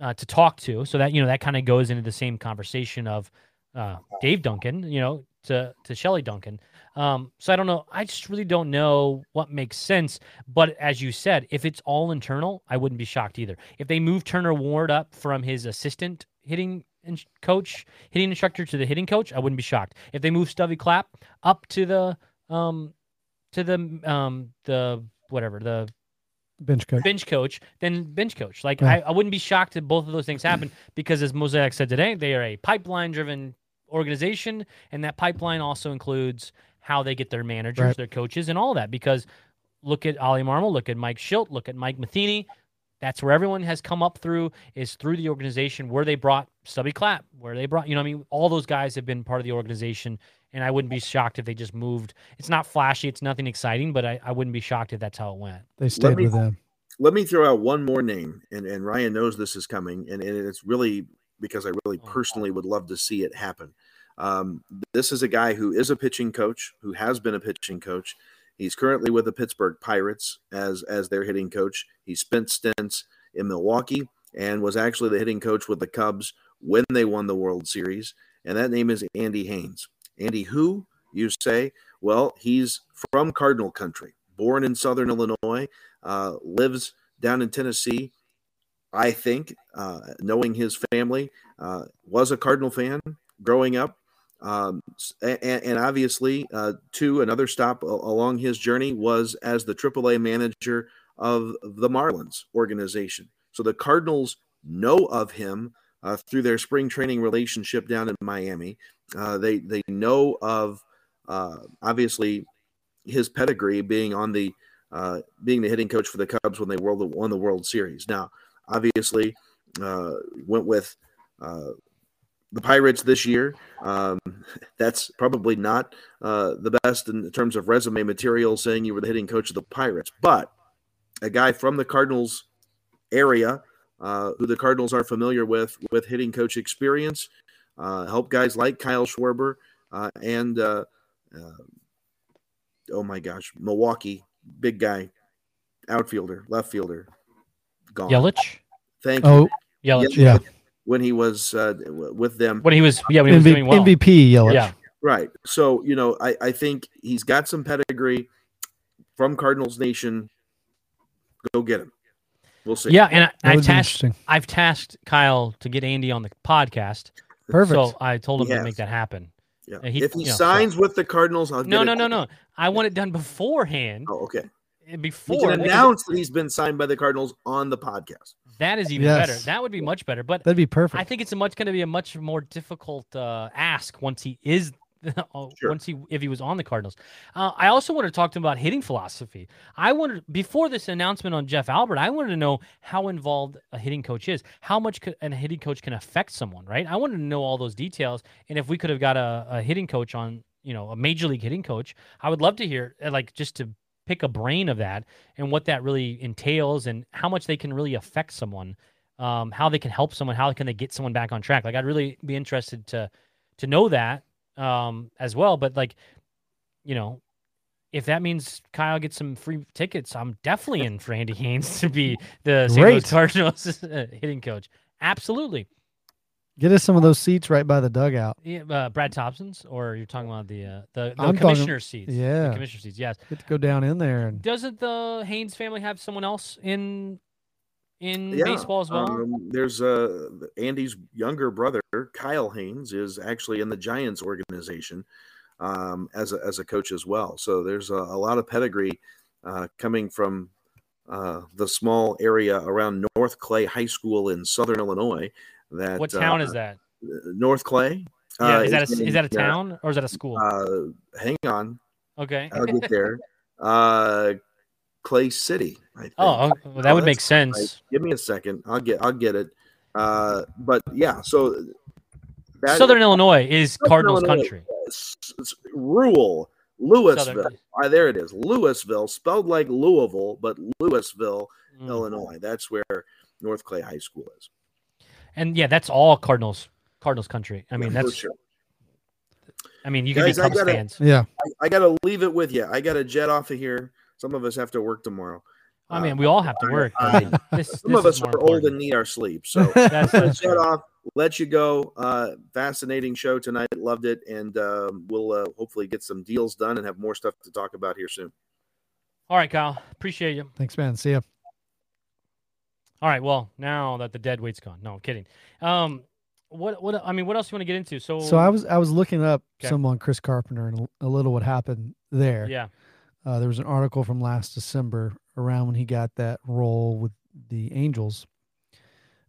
uh, to talk to. So that you know that kind of goes into the same conversation of uh, Dave Duncan, you know, to to Shelley Duncan. Um, so I don't know. I just really don't know what makes sense. But as you said, if it's all internal, I wouldn't be shocked either. If they move Turner Ward up from his assistant hitting in- coach, hitting instructor to the hitting coach, I wouldn't be shocked. If they move Stubby Clapp up to the um to the um the whatever the bench coach. bench coach, then bench coach. Like Yeah. I, I wouldn't be shocked if both of those things happen because as Mosaic said today, they are a pipeline driven organization, and that pipeline also includes how they get their managers, Right. their coaches, and all that. Because look at Oli Marmol, look at Mike Shildt, look at Mike Matheny. That's where everyone has come up through is through the organization where they brought Stubby Clapp, where they brought, you know, what I mean, all those guys have been part of the organization, and I wouldn't be shocked if they just moved. It's not flashy, it's nothing exciting, but I, I wouldn't be shocked if that's how it went. They stayed me- with them. Let me throw out one more name, and, and Ryan knows this is coming, and, and it's really because I really Oh. personally would love to see it happen. Um, this is a guy who is a pitching coach, who has been a pitching coach. He's currently with the Pittsburgh Pirates as as their hitting coach. He spent stints in Milwaukee and was actually the hitting coach with the Cubs when they won the World Series. And that name is Andy Haines. Andy, who you say? Well, he's from Cardinal Country, born in Southern Illinois, uh, lives down in Tennessee. I think, uh, knowing his family, uh, was a Cardinal fan growing up. Um, and, and obviously, uh, another stop along his journey was as the AAA manager of the Marlins organization. So the Cardinals know of him uh, through their spring training relationship down in Miami. Uh, they they know of uh, obviously his pedigree being on the uh, being the hitting coach for the Cubs when they world, won the World Series. Now, obviously, uh, went with the Pirates this year. Um, that's probably not uh, the best in terms of resume material, saying you were the hitting coach of the Pirates, but a guy from the Cardinals area uh, who the Cardinals are familiar with with hitting coach experience, uh, help guys like Kyle Schwarber uh, and uh, uh, oh my gosh, Milwaukee big guy, outfielder, left fielder, gone. Yelich? Thank you. Oh, Yelich. Yeah. When he was uh, with them, When he was, yeah, when he was MV- doing well. MVP Yelich. Yeah. right? So you know, I, I think he's got some pedigree from Cardinals Nation. Go get him. We'll see. Yeah, and I, I've tasked. I've tasked Kyle to get Andy on the podcast. Perfect. So I told him He to has. make that happen. Yeah. He- if he you know, so- signs with the Cardinals, I'll No, get no, it. no, no. I want it done beforehand. Oh, okay. and He Before can announce that he's been signed by the Cardinals on the podcast. That is even Yes. better. That would be much better. But That'd be perfect. I think it's a much going to be a much more difficult uh, ask once he is oh, Sure. once he if he was on the Cardinals. Uh, I also wanted to talk to him about hitting philosophy. I wanted before this announcement on Jeff Albert, I wanted to know how involved a hitting coach is, how much could, a hitting coach can affect someone, right? I wanted to know all those details, and if we could have got a, a hitting coach on, you know, a major league hitting coach, I would love to hear uh, like just to pick a brain of that and what that really entails and how much they can really affect someone um, how they can help someone, how can they get someone back on track. Like I'd really be interested to to know that um, as well. But like, you know, if that means Kyle gets some free tickets, I'm definitely in for Andy Haines to be the St. Louis Cardinals hitting coach. Absolutely. Get us some of those seats right by the dugout. Yeah, uh, Brad Thompson's, or you're talking about the uh, the, the I'm talking- commissioner seats. the yeah. commissioner seats. Yes. Get to go down in there and Doesn't the Haines family have someone else in in Yeah, baseball as well? Um, there's uh, Andy's younger brother, Kyle Haines, is actually in the Giants organization um, as a, as a coach as well. So there's a, a lot of pedigree uh, coming from uh, the small area around North Clay High School in Southern Illinois. That what town uh, is that? North Clay. Yeah, uh, is that a, in- is that a town or is that a school? Uh, hang on, okay. I'll get there. uh, Clay City. Think. Oh, well, that Oh, would make sense. right. Give me a second. I'll get. I'll get it. Uh, but yeah. So Southern Illinois is Southern Cardinals Illinois. country. s- s- rural Louisville. Southern- Ah, there it is. Louisville, spelled like Louisville, but Louisville, Mm. Illinois. That's where North Clay High School is. And yeah, that's all Cardinals Cardinals country. I mean, For that's sure. I mean, you can Guys, be Cubs gotta- fans. yeah. I, I got to leave it with you. I got to jet off of here. Some of us have to work tomorrow. I mean, Uh, we all have to work. I mean, this, Some this of us more are old and need our sleep. So That's, that's shut true. off, let you go. Uh, fascinating show tonight. Loved it, and um, we'll uh, hopefully get some deals done and have more stuff to talk about here soon. All right, Kyle. Appreciate you. Thanks, man. See ya. All right. Well, now that the dead weight's gone. No, I'm kidding. Um, what what I mean, what else do you want to get into? So So I was I was looking up Okay. some on Chris Carpenter and a little what happened there. yeah. Uh, there was an article from last December around when he got that role with the Angels.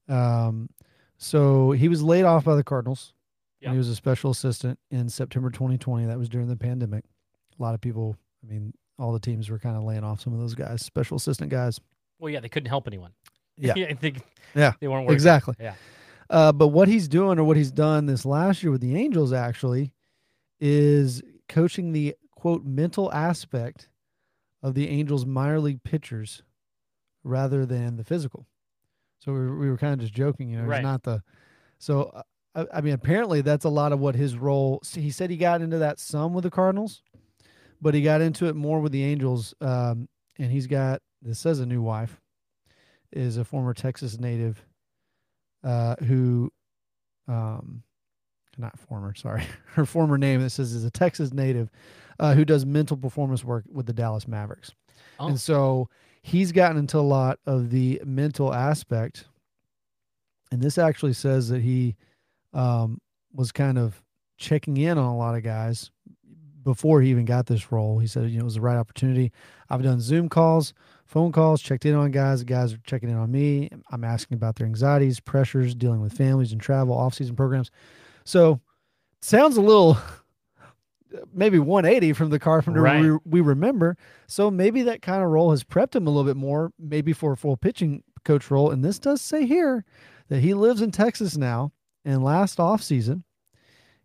Um, so he was laid off by the Cardinals. Yep. He was a special assistant in September 2020. That was during the pandemic. A lot of people, I mean, all the teams were kind of laying off some of those guys, special assistant guys. Well, yeah, they couldn't help anyone. Yeah. I think Yeah, they weren't working. Exactly. Yeah. Uh, but what he's doing or what he's done this last year with the Angels actually is coaching the quote mental aspect of the Angels minor league pitchers rather than the physical. So we were, we were kind of just joking, you know, Right. it's not the. So uh, I, I mean, apparently that's a lot of what his role. see, He said he got into that some with the Cardinals, but he got into it more with the Angels. Um, and he's got this says a new wife, is a former Texas native uh, who, um, not former, sorry, her former name that says is a Texas native uh, who does mental performance work with the Dallas Mavericks. Oh. And so he's gotten into a lot of the mental aspect. And this actually says that he um, was kind of checking in on a lot of guys before he even got this role. He said, you know, it was the right opportunity. I've done Zoom calls, phone calls, checked in on guys. Guys are checking in on me. I'm asking about their anxieties, pressures, dealing with families and travel, off-season programs. So sounds a little maybe 180 from the Carpenter Right. we, we remember. So maybe that kind of role has prepped him a little bit more, maybe for a full pitching coach role. And this does say here that he lives in Texas now. And last offseason,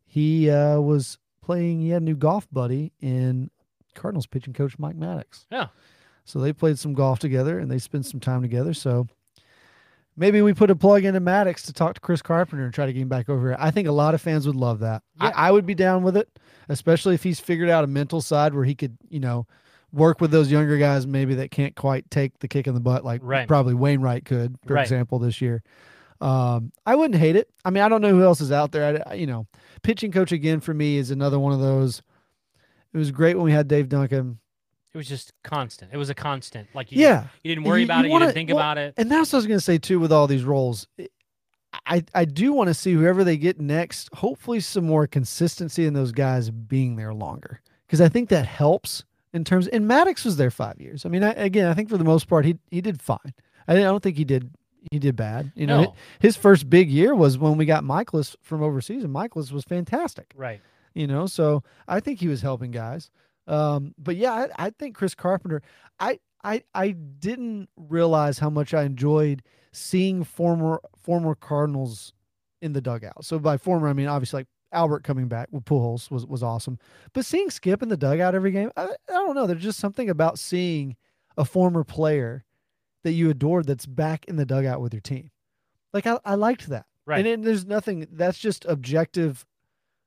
he uh, was playing, he had a new golf buddy in Cardinals pitching coach Mike Maddux. Yeah. So they played some golf together and they spent some time together. So maybe we put a plug into Maddux to talk to Chris Carpenter and try to get him back over here. I think a lot of fans would love that. Yeah. I, I would be down with it, especially if he's figured out a mental side where he could, you know, work with those younger guys maybe that can't quite take the kick in the butt like Right. probably Wainwright could, for Right. example, this year. Um, I wouldn't hate it. I mean, I don't know who else is out there. I, I- you know, pitching coach again for me is another one of those. It was great when we had Dave Duncan. It was just constant. It was a constant. Like you, Yeah. you didn't worry You- about you it. You wanna- didn't think well, about it. And that's what I was going to say too with all these roles. I, I do want to see whoever they get next, hopefully some more consistency in those guys being there longer. Because I think that helps in terms and Maddux was there five years. I mean, I, again, I think for the most part he he did fine. I, I don't think he did he did bad. You know, No. hi- his first big year was when we got Mikolas from overseas, and Mikolas was fantastic Right. you know so i think he was helping guys um but yeah i, I think chris carpenter I, I i didn't realize how much i enjoyed seeing former former cardinals in the dugout. So by former i mean obviously like albert coming back with Pujols was was awesome. But seeing skip in the dugout every game I, I don't know. There's just something about seeing a former player that you adored that's back in the dugout with your team. Like i, I liked that. Right. and then there's nothing that's just objective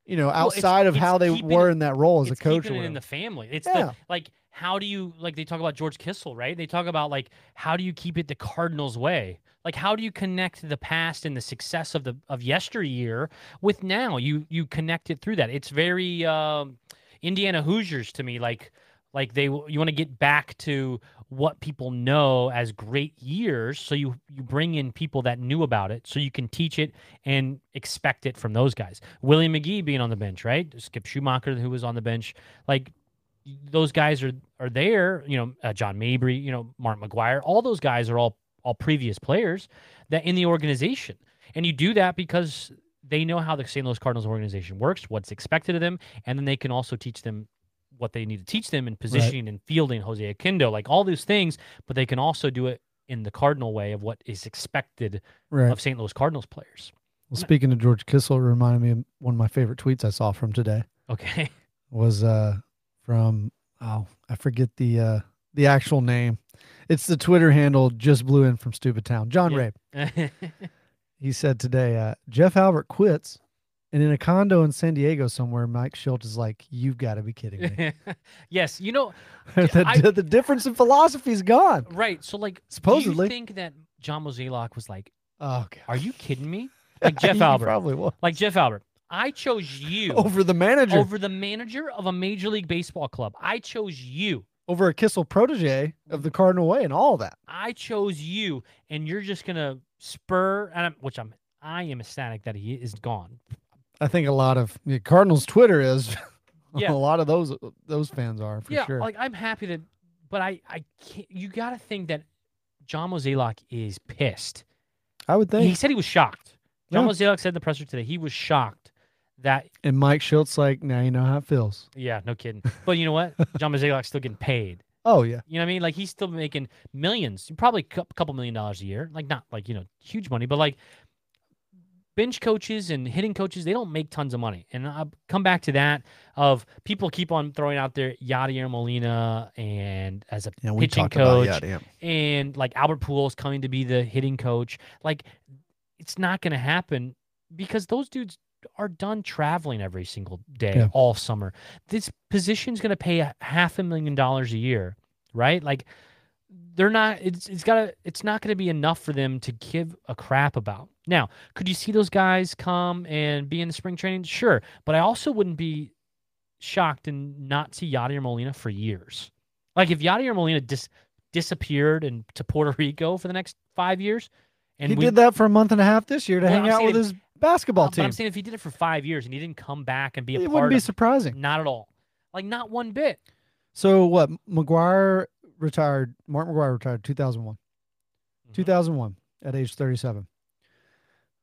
you know Well, outside of it's how they were it- in that role as a coach keeping it in the family. It's Yeah. the like how do you like they talk about George Kissel, right? They talk about like how do you keep it the Cardinals way? Like how do you connect the past and the success of the of yesteryear with now? You you connect it through that. It's very um Indiana Hoosiers to me like like they you want to get back to what people know as great years. So you you bring in people that knew about it so you can teach it and expect it from those guys. William mcgee being on the bench right? Skip schumaker who was on the bench. Like those guys are are there you know uh, john mabry you know mark mcgwire all those guys are all all previous players that in the organization. And you do that because they know how the st louis cardinals organization works what's expected of them and then they can also teach them what they need to teach them in positioning and fielding Jose Oquendo, like all those things, but they can also do it in the Cardinal way of what is expected Right. of St. Louis Cardinals players. Well, speaking of George Kissel, it reminded me of one of my favorite tweets I saw from today Okay. was uh from oh I forget the uh the actual name. It's the Twitter handle just blew in from Stupid Town. John Yeah. Rabe. He said today, uh, Jeff Albert quits And in a condo in San Diego somewhere, Mike Shildt is like, "You've got to be kidding me." yes, you know, the, I- the difference in philosophy is gone. right. So like, Supposedly. think that John Mozeliak was like, Oh, God. "Are you kidding me?" Like Jeff Albert. probably was. Like Jeff Albert. I chose you over the manager, over, over the manager of a major league baseball club. I chose you. Over a Kissel protege of the Cardinal Way and all that. I chose you, and you're just gonna spur, and I'm, which I'm, I am ecstatic that he is gone. I think a lot of yeah, Cardinals Twitter is. Yeah. a lot of those those fans are for yeah, sure. like I'm happy to, but I, I can't. You got to think that John Mozeliak is pissed. I would think. He said he was shocked. John Yeah. Mozeliak said in the presser today he was shocked that. and Mike Shildt like, now you know how it feels. Yeah, no kidding. But you know what? John Mozeliak's still getting paid. Oh yeah, You know what I mean? Like he's still making millions, probably a couple million dollars a year. Like not like you know huge money, but like bench coaches and hitting coaches, they don't make tons of money. And I'll come back to that of people keep on throwing out there Yadier Molina and as a yeah. Pitching about coach, yeah, and like Albert Pujols coming to be the hitting coach. Like it's not going to happen because those dudes are done traveling every single day Yeah. all summer. This position's going to pay a half a million dollars a year, right? Like they're not it's it's got to it's not going to be enough for them to give a crap about. Now, could you see those guys come and be in the spring training? Sure, but I also wouldn't be shocked and not see Yadier Molina for years. Like if Yadier Molina dis- disappeared and to Puerto Rico for the next five years, and he we, did that for a month and a half this year to Well, hang out with if- his basketball but team. I'm saying if he did it for five years and he didn't come back and be a it wouldn't be surprising. not at all, like not one bit. So what? McGwire retired. Mark McGwire retired 2001. Mhm. 2001 at age 37.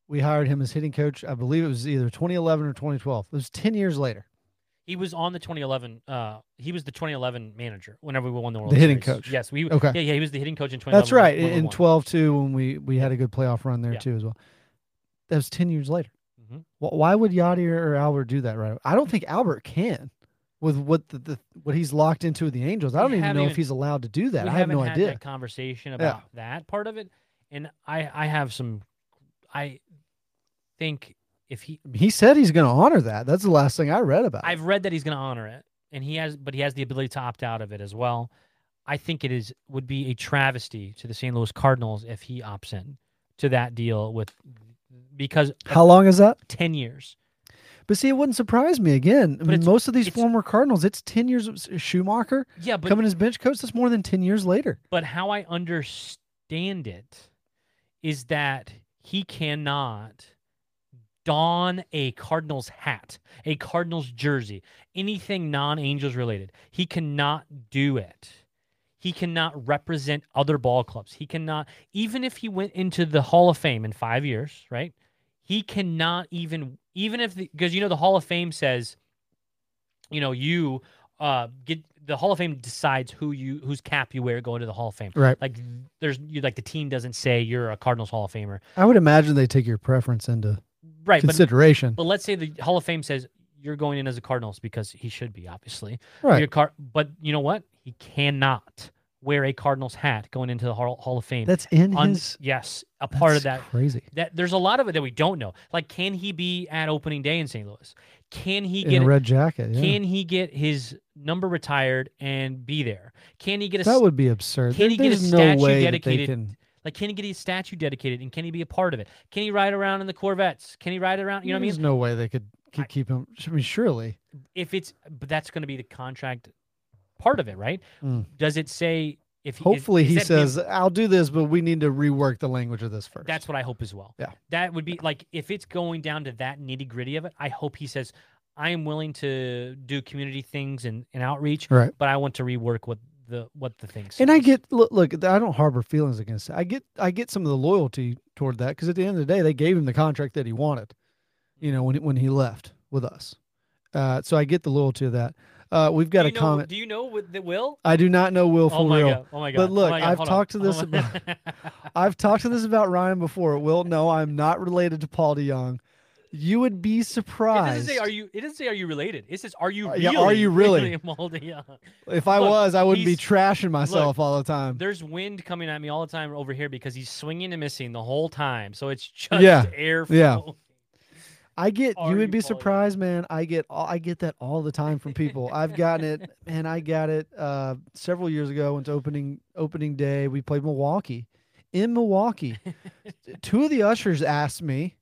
We hired him as hitting coach. I believe it was either 2011 or 2012. It was 10 years later. He was on the 2011. Uh, he was the 2011 manager whenever we won the World The hitting Series. coach. Yes, we. Okay. Yeah, yeah, he was the hitting coach in 2011. That's right. In 12 too, when we, we had a good playoff run there Yeah. too as well. That was 10 years later. Mhm. Wh- Why would Yadi or Albert do that right? I don't think Albert can with what the, the what he's locked into with the Angels. I don't even know if he's allowed to do that. I have no had idea. conversation about that part of it, and I I have some. I think if he, He said he's going to honor that. That's the last thing I read about. I've read that he's going to honor it, and he has, but he has the ability to opt out of it as well. I think it is would be a travesty to the St. Louis Cardinals if he opts in to that deal with because How long is that? ten years. But see, it wouldn't surprise me again. I mean, most of these former Cardinals, it's 10 years of Schumaker Yeah, but coming as bench coach. That's more than 10 years later. But how I understand it is that he cannot don a Cardinals hat, a Cardinals jersey, anything non Angels related. He cannot do it. He cannot represent other ball clubs. He cannot, even if he went into the Hall of Fame in five years, right? He cannot even, even if, because you know, the Hall of Fame says, you know, you uh, get the Hall of Fame decides who you, whose cap you wear going to the Hall of Fame. Right. Like there's you like the team doesn't say you're a Cardinals Hall of Famer. I would imagine they take your preference into Right. Consideration. but let's say the Hall of Fame says you're going in as a Cardinals because he should be, obviously. right. Your car but you know what? He cannot wear a Cardinals hat going into the Hall, Hall of Fame. That's in his. yes, a part of that. Crazy. That there's a lot of it that we don't know. Like, can he be at opening day in St. Louis? Can he In get a red jacket. Yeah. can he get his number retired and be there? Can he get a that would be absurd. can There- he get a no statue way dedicated- can. Like, can he get his statue dedicated and can he be a part of it? Can he ride around in the Corvettes? Can he ride around? You know what I mean? There's no way they could, could I- keep him. I mean, surely. If it's, but that's going to be the contract part of it, right? Mm. Does it say if he, Hopefully, he says, "I'll do this, but we need to rework the language of this first. That's what I hope as well. Yeah. That would be like if it's going down to that nitty gritty of it. I hope he says, "I am willing to do community things and, and outreach, right. but I want to rework what the what the things." And I get look, look, I don't harbor feelings against it. I get I get some of the loyalty toward that because at the end of the day, they gave him the contract that he wanted. You know, when he- when he left with us, uh, so I get the loyalty of that. Uh, we've got a know, comment. Do you know what that will? I do not know Will Oh for my real. god! Oh my god! But oh look, my God, I've hold on. talked to this Oh my- I've talked to this about Ryan before. Will, no, I'm not related to Paul DeJong. You would be surprised. It doesn't say are you. It doesn't say are you related. It says are you Uh, really? yeah, are you really? William Young? if I Look, was, I wouldn't be trashing myself all the time. There's wind coming at me all the time over here because he's swinging and missing the whole time. So it's just Yeah, air. yeah. I get Are you would you be surprised, man. I get I get that all the time from people. I've gotten it, and I got it uh, several years ago. Went to opening opening day. We played Milwaukee. In Milwaukee, two of the ushers asked me,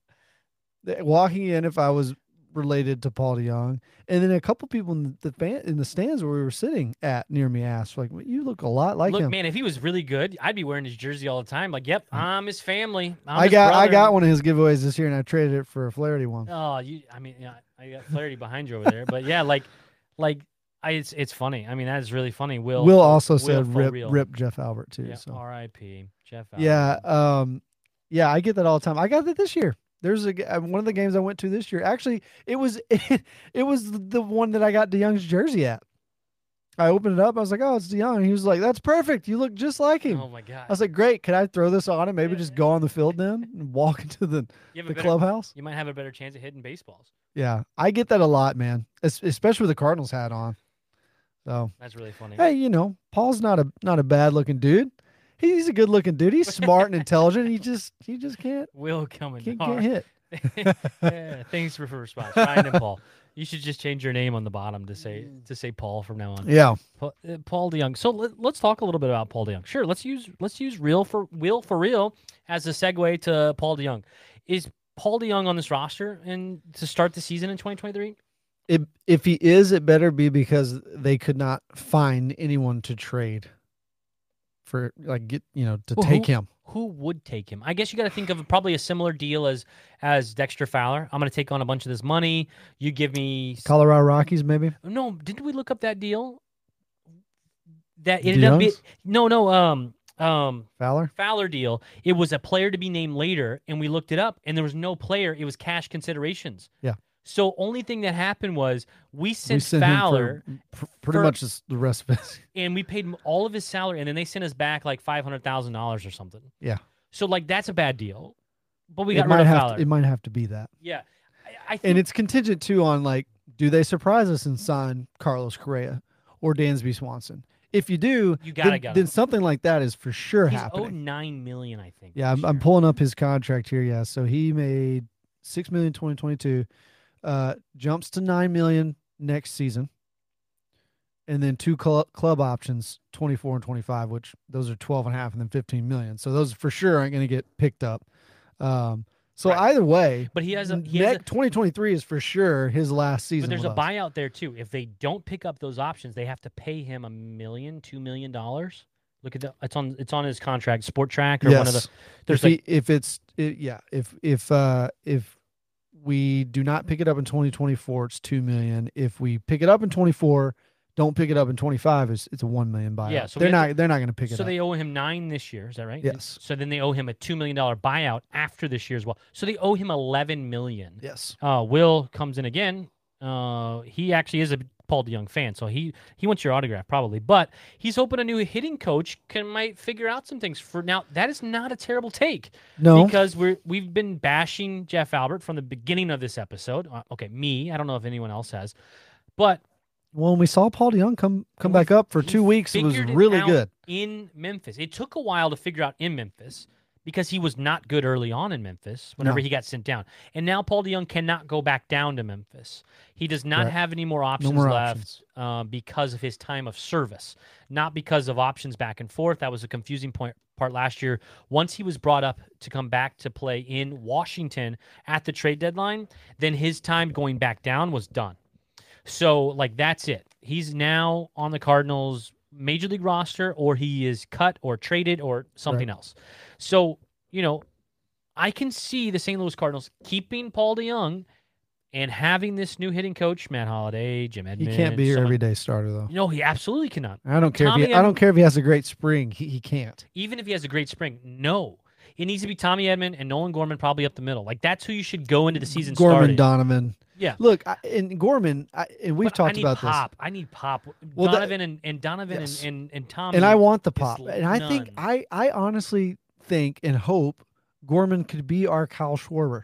walking in, if I was related to Paul DeJong, and then a couple people in the fan in the stands where we were sitting at near me asked, like, "Well, "You look a lot like Look, him." man, if he was really good, I'd be wearing his jersey all the time. Like, yep, I'm his family. I'm I his got I got one of his giveaways this year, and I traded it for a Flaherty one. Oh, you. I mean, yeah, I got Flaherty behind you over there, but yeah, like, like, I, it's it's funny. I mean, that is really funny. Will Will also Will said rip real. rip Jeff Albert too. Yeah, so R.I.P. Jeff. Yeah, um, yeah, I get that all the time. I got that this year. There's a uh, one of the games I went to this year. Actually, it was it was the one that I got DeJong's jersey at. I opened it up. I was like, "Oh, it's DeJong." He was like, "That's perfect. You look just like him." Oh my God. I was like, "Great. Can I throw this on and maybe Yeah, just go on the field then and walk into the the better, clubhouse?" You might have a better chance of hitting baseballs. Yeah, I get that a lot, man. Es- especially with the Cardinals hat on. So That's really funny. hey, you know, Paul's not a not a bad looking dude. He's a good looking dude. He's smart and intelligent. He just he just can't Will coming can't hard. get hit. yeah, thanks for, for response, Ryan and Paul. You should just change your name on the bottom to say to say Paul from now on. Yeah. Paul, uh, Paul DeJong. So let, us talk a little bit about Paul DeJong. Sure, let's use let's use real for Will for real as a segue to Paul DeJong. Is Paul DeJong on this roster and to start the season in 2023? If if he is, it better be because they could not find anyone to trade for like get you know to Well, take who- him. Who would take him? I guess you got to think of probably a similar deal as as Dexter Fowler. I'm going to take on a bunch of this money. You give me Colorado Rockies, maybe. no. Didn't we look up that deal? That ended up being no, no. Um, um, Fowler. Fowler deal. It was a player to be named later, and we looked it up, and there was no player. It was cash considerations. Yeah. So only thing that happened was we sent, we sent Fowler, for pretty for- much the rest of it. and we paid him all of his salary, and then they sent us back like five hundred thousand dollars or something. Yeah. So like that's a bad deal, but we got might rid of have Fowler. to, it might have to be that, yeah. I, I think and it's contingent too on like, do they surprise us and sign Carlos Correa or Dansby Swanson? If you do, You gotta then, go. then something like that is for sure he's happening. owed nine million, I think. Yeah, I'm, I'm pulling up his contract here. Yeah, so he made six million 2022, uh, jumps to nine million next season, and then two club club options 24 and 25, which those are 12 and a half, and then 15 million. So those for sure aren't going to get picked up. Um, so Right. either way, But he has a he has a, 2023 is for sure his last season. but there's a us. buyout there too. If they don't pick up those options, they have to pay him a million, two million dollars. Look at that. It's on it's on his contract, Spotrac or one of the. There's if like he, if it's it, yeah if if uh if we do not pick it up in 2024 it's 2 million if we pick it up in 24 don't pick it up in 25 it's it's a 1 million buyout Yeah, so they're not they're not going to pick it so up So they owe him nine this year. Is that right? Yes. So then they owe him a two million dollar buyout after this year as well. So they owe him eleven million. yes Uh, Will comes in again. Uh, he actually is a Paul DeJong fan, so he he wants your autograph probably. But he's hoping a new hitting coach can might figure out some things. For now, that is not a terrible take no because we're we've been bashing Jeff Albert from the beginning of this episode. Uh, okay, me. I don't know if anyone else has, but when we saw paul DeJong come come back up for two weeks it was really out good in Memphis. It took a while to figure out in Memphis because he was not good early on in Memphis whenever No. he got sent down. And now Paul DeJong cannot go back down to Memphis. He does not Correct. have any more options more left options. Uh, because of his time of service, not because of options back and forth. That was a confusing point part last year. Once he was brought up to come back to play in Washington at the trade deadline, then his time going back down was done. So like that's it. He's now on the Cardinals major league roster or he is cut or traded or something else. So, you know, I can see the St. Louis Cardinals keeping Paul DeJong and having this new hitting coach, Matt Holliday, Jim Edmonds. he can't be your someone- everyday starter though No, he absolutely cannot. i don't care if he, i don't care if he has a great spring he, he can't Even if he has a great spring, no. It needs to be Tommy Edman and Nolan Gorman probably up the middle. Like that's who you should go into the season gorman starting. donovan Yeah. look I, and gorman I, and we've But I talked need about pop. I need pop. Well, that- Donovan and, and Donovan Yes. and, and, and Tommy. and i want the pop and i think i i honestly think and hope gorman could be our kyle schwarber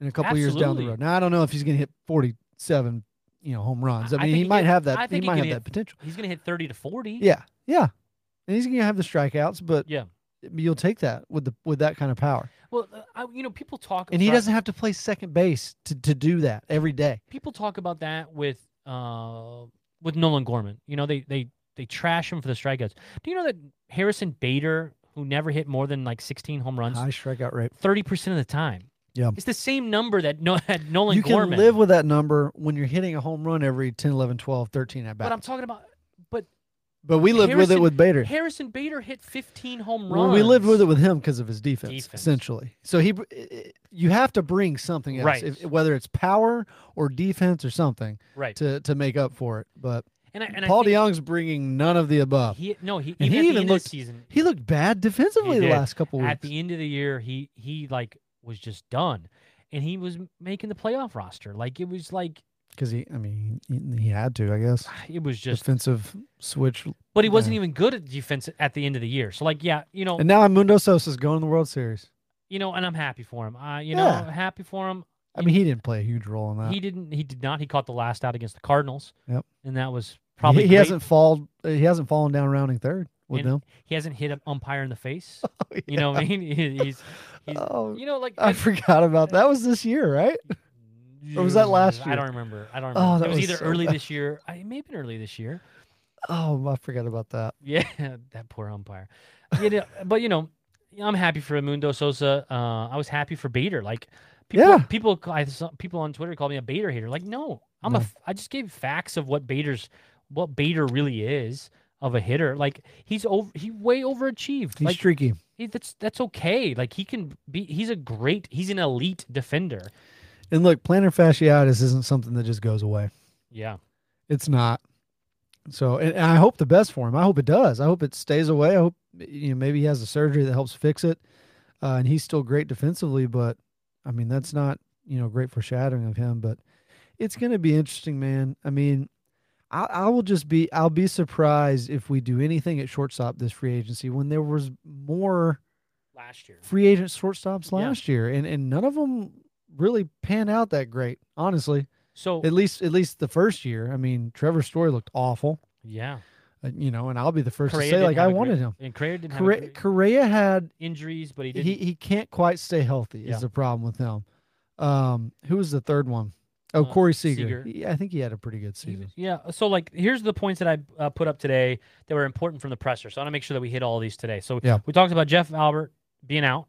in a couple years down the road now i don't know if he's going to hit 47 you know home runs i I mean he he might could- have that he think he might have hit- that potential He's going to hit 30 to 40. yeah yeah and he's going to have the strikeouts but Yeah. you'll take that with the with that kind of power. Well, uh, I, you know, people talk And he doesn't have to play second base to, to do that every day. People talk about that with uh with Nolan Gorman. You know, they they they trash him for the strikeouts. Do you know that Harrison Bader, who never hit more than like 16 home runs, High strikeout rate. 30% of the time. Yeah. It's the same number that no had Nolan you can Gorman. live with that number when you're hitting a home run every 10, 11, 12, 13 at but I'm talking about but But we lived with it with Bader. Harrison Bader hit 15 home runs. Well, we lived with it with him because of his defense, Defense. essentially. So he, you have to bring something else, Right. if, whether it's power or defense or something, right. to to make up for it. But and I, and Paul DeJong's bringing none of the above. he no, he And even he even looked- season, He looked bad defensively the last couple weeks at the end of the year, he he like was just done. And he was making the playoff roster. Like it was like because he, I mean, he, he had to, I guess. it was just Defensive switch, but he wasn't yeah. even good at defense at the end of the year. So like yeah, you know, and now Mundo Sosa's going to the World Series. you know, and I'm happy for him. Uh, you Yeah. know, happy for him. I mean, he didn't play a huge role in that. He didn't. He did not. He caught the last out against the Cardinals. Yep. And that was probably he, he hasn't fallen. He hasn't fallen down rounding third with And them. He hasn't hit an umpire in the face. You know what I mean? He- He's, he's Oh, you know, like I forgot about that. Was this year, right? Or was that last year? I don't remember. I don't Oh, remember. that it was, was either so early bad. this year. I it may have been early this year. Oh, I forgot about that. Yeah, that poor umpire. Know, but you know, I'm happy for Mundo Sosa. Uh, I was happy for Bader. Like people, Yeah. people, I saw people on Twitter called me a Bader hater. Like, no, I'm a. No. f- I just gave facts of what Bader's, what Bader really is of a hitter. Like he's over. He way overachieved. He's like streaky. he, that's that's okay. Like he can be. He's a great. He's an elite defender. And look, plantar fasciitis isn't something that just goes away. Yeah. It's not. So, and, and I hope the best for him. I hope it does. I hope it stays away. I hope you know maybe he has a surgery that helps fix it, uh, and he's still great defensively. But I mean, that's not you know great foreshadowing of him. But it's going to be interesting, man. I mean, I, I will just be I'll be surprised if we do anything at shortstop this free agency when there was more Last year. free agent shortstops Yeah. last year, and and none of them really pan out that great, honestly. So At least at least the first year. I mean, Trevor Story looked awful, yeah. uh, you know, and I'll be the first Correa to say like I a great- wanted him. And Correa didn't Correa, great- Correa had injuries, but he didn't. he he can't quite stay healthy Yeah. is the problem with him. Um, who was the third one? Oh, Uh, Corey Seager. Seager. He- I think he had a pretty good season. Yeah. So like, here's the points that I uh, put up today that were important from the presser. So I want to make sure that we hit all these today. So Yeah. we talked about Jeff Albert being out,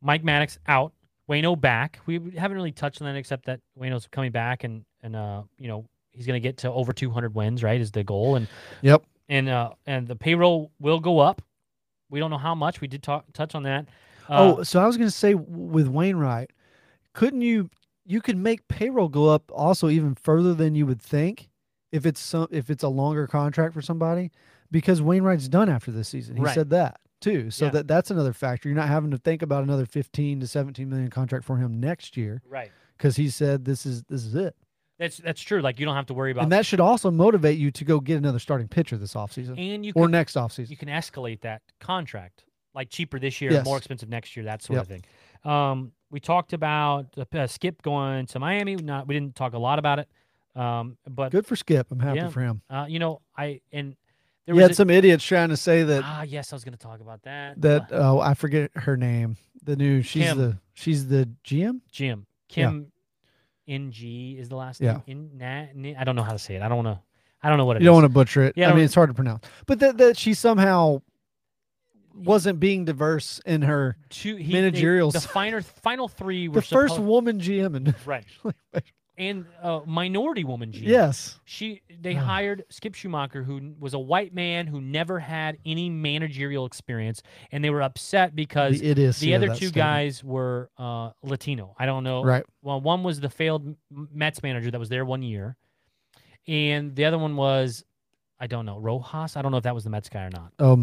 Mike Maddux out, Wayno back. We haven't really touched on that except that Wayno's coming back and and uh you know he's going to get to over 200 wins, right? Is the goal and Yep. and uh and the payroll will go up. We don't know how much. We did talk touch on that. Uh, oh, so I was going to say with Wainwright, couldn't you you can make payroll go up also even further than you would think if it's some if it's a longer contract for somebody because Wainwright's done after this season. He Right. said that too. So Yeah. that that's another factor. You're not having to think about another 15 to 17 million contract for him next year right. because he said this is this is it. That's that's true. Like you don't have to worry about And that should also motivate you to go get another starting pitcher this offseason and you or can, next offseason. you can escalate that contract like cheaper this year, more expensive next year, that sort of thing. Um, we talked about uh, Skip going to Miami. Not we didn't talk a lot about it, um, but Good for Skip. I'm happy Yeah. for him. uh, you know I and there You was had a- some idiots trying to say that ah yes I was going to talk about that that Uh, oh I forget her name. The new she's Kim. the she's the GM. Jim Kim Ng is the last Yeah. name. In, na, I don't know how to say it. I don't want to. I don't know what it You don't want to butcher it. Yeah, I I mean it's hard to pronounce. But that that she somehow wasn't being diverse in her Two, he, managerial They, the side. final final three were the first woman GM and right and uh, minority woman GM. yes. She they hired Skip Schumaker, who was a white man who never had any managerial experience, and they were upset because The the of other two statement. guys were uh, Latino. I don't know. Right. Well, one was the failed Mets manager that was there one year, and the other one was I don't know Rojas. I don't know if that was the Mets guy or not. Oh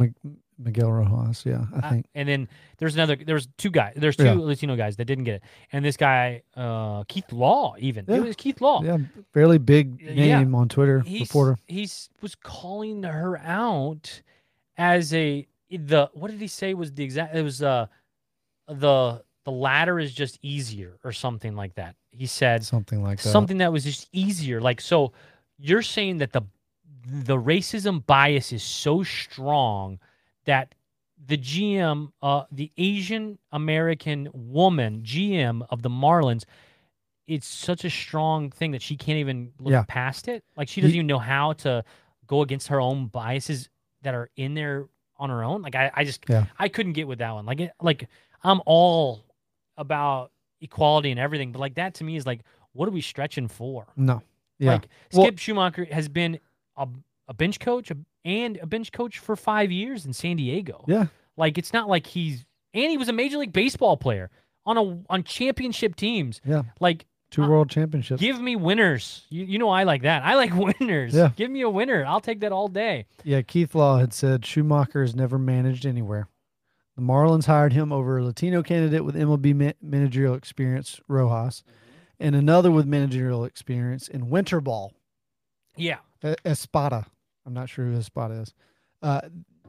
Miguel Rojas, yeah, I Uh, think. and then there's another. There's two guys. There's two Yeah. Latino guys that didn't get it, and this guy uh, Keith Law even. Yeah. It was Keith Law. yeah, fairly big uh, Yeah. name on Twitter he's, reporter. He's was calling her out as a the what did he say was the exact it was uh the the ladder is just easier or something like that. He said Something like that. something that was just easier. Like so you're saying that the the racism bias is so strong that the GM, uh, the Asian American woman GM of the Marlins, it's such a strong thing that she can't even look Yeah. past it. Like she doesn't Ye- even know how to go against her own biases that are in there on her own. Like I, I just, Yeah. I couldn't get with that one. Like, it, like I'm all about equality and everything, but like that to me is like, what are we stretching for? No. Yeah. Like Well- Skip Schumaker has been a, a bench coach and a bench coach for five years in San Diego. yeah. Like it's not like he's and he was a major league baseball player on a on championship teams. Yeah. Like Two Uh, world championships. give me winners. You, you know I like that. I like winners. Yeah. Give me a winner. I'll take that all day. Yeah, Keith Law had said Schumaker has never managed anywhere. The Marlins hired him over a Latino candidate with MLB ma- managerial experience, Rojas, and another with managerial experience in winter ball, Yeah. Espada. I'm not sure who his spot is. Uh,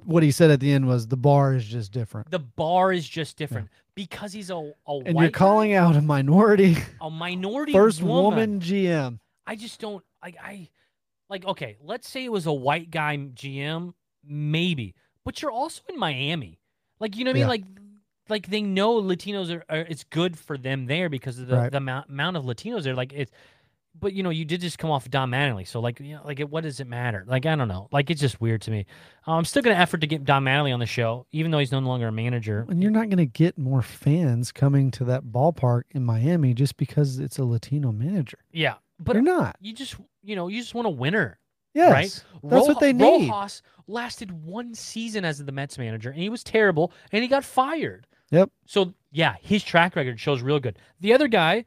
what he said at the end was the bar is just different. The bar is just different because he's a, a And white you're calling guy, out a minority a minority first woman woman GM. I just don't like I like okay, let's say it was a white guy GM, maybe. But you're also in Miami. Like you know what I mean? Like like they know Latinos are, are it's good for them there because of the, Right. the amount, amount of Latinos there. Like it's but you know, you did just come off Don Mattingly, so like, you know, like, what does it matter? Like, I don't know. Like, it's just weird to me. Uh, I'm still gonna effort to get Don Mattingly on the show, even though he's no longer a manager. And you're not going to get more fans coming to that ballpark in Miami just because it's a Latino manager. Yeah, but you're not. you just, you know, you just want a winner. Yes. right? That's what they need. Rojas lasted one season as the Mets manager, and he was terrible, and he got fired. Yep. So yeah, his track record shows real good. The other guy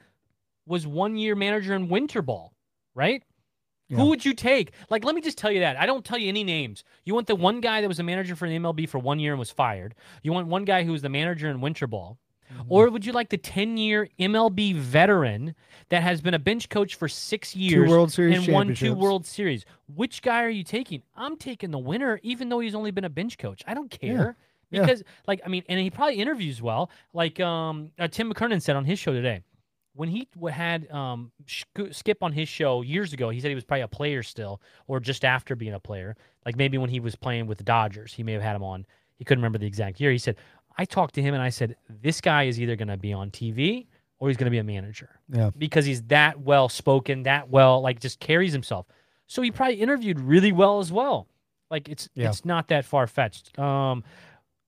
was one year manager in winter ball, right? Yeah. Who would you take? Like, let me just tell you that. I don't tell you any names. You want the one guy that was a manager for the MLB for one year and was fired. You want one guy who was the manager in winter ball. Mm-hmm. Or would you like the 10 year MLB veteran that has been a bench coach for six years Two World Series and won two. World Series? Which guy are you taking? I'm taking the winner, even though he's only been a bench coach. I don't care. Yeah. Because, like, I mean, and he probably interviews well. Like um, uh, Tim McKernan said on his show today, when he had um, Skip on his show years ago, he said he was probably a player still, or just after being a player. Like maybe when he was playing with the Dodgers, he may have had him on. He couldn't remember the exact year. He said, I talked to him and I said, this guy is either going to be on TV or he's going to be a manager Yeah. because he's that well spoken, that well, like just carries himself. So he probably interviewed really well as well. Like it's Yeah. it's not that far fetched. Um,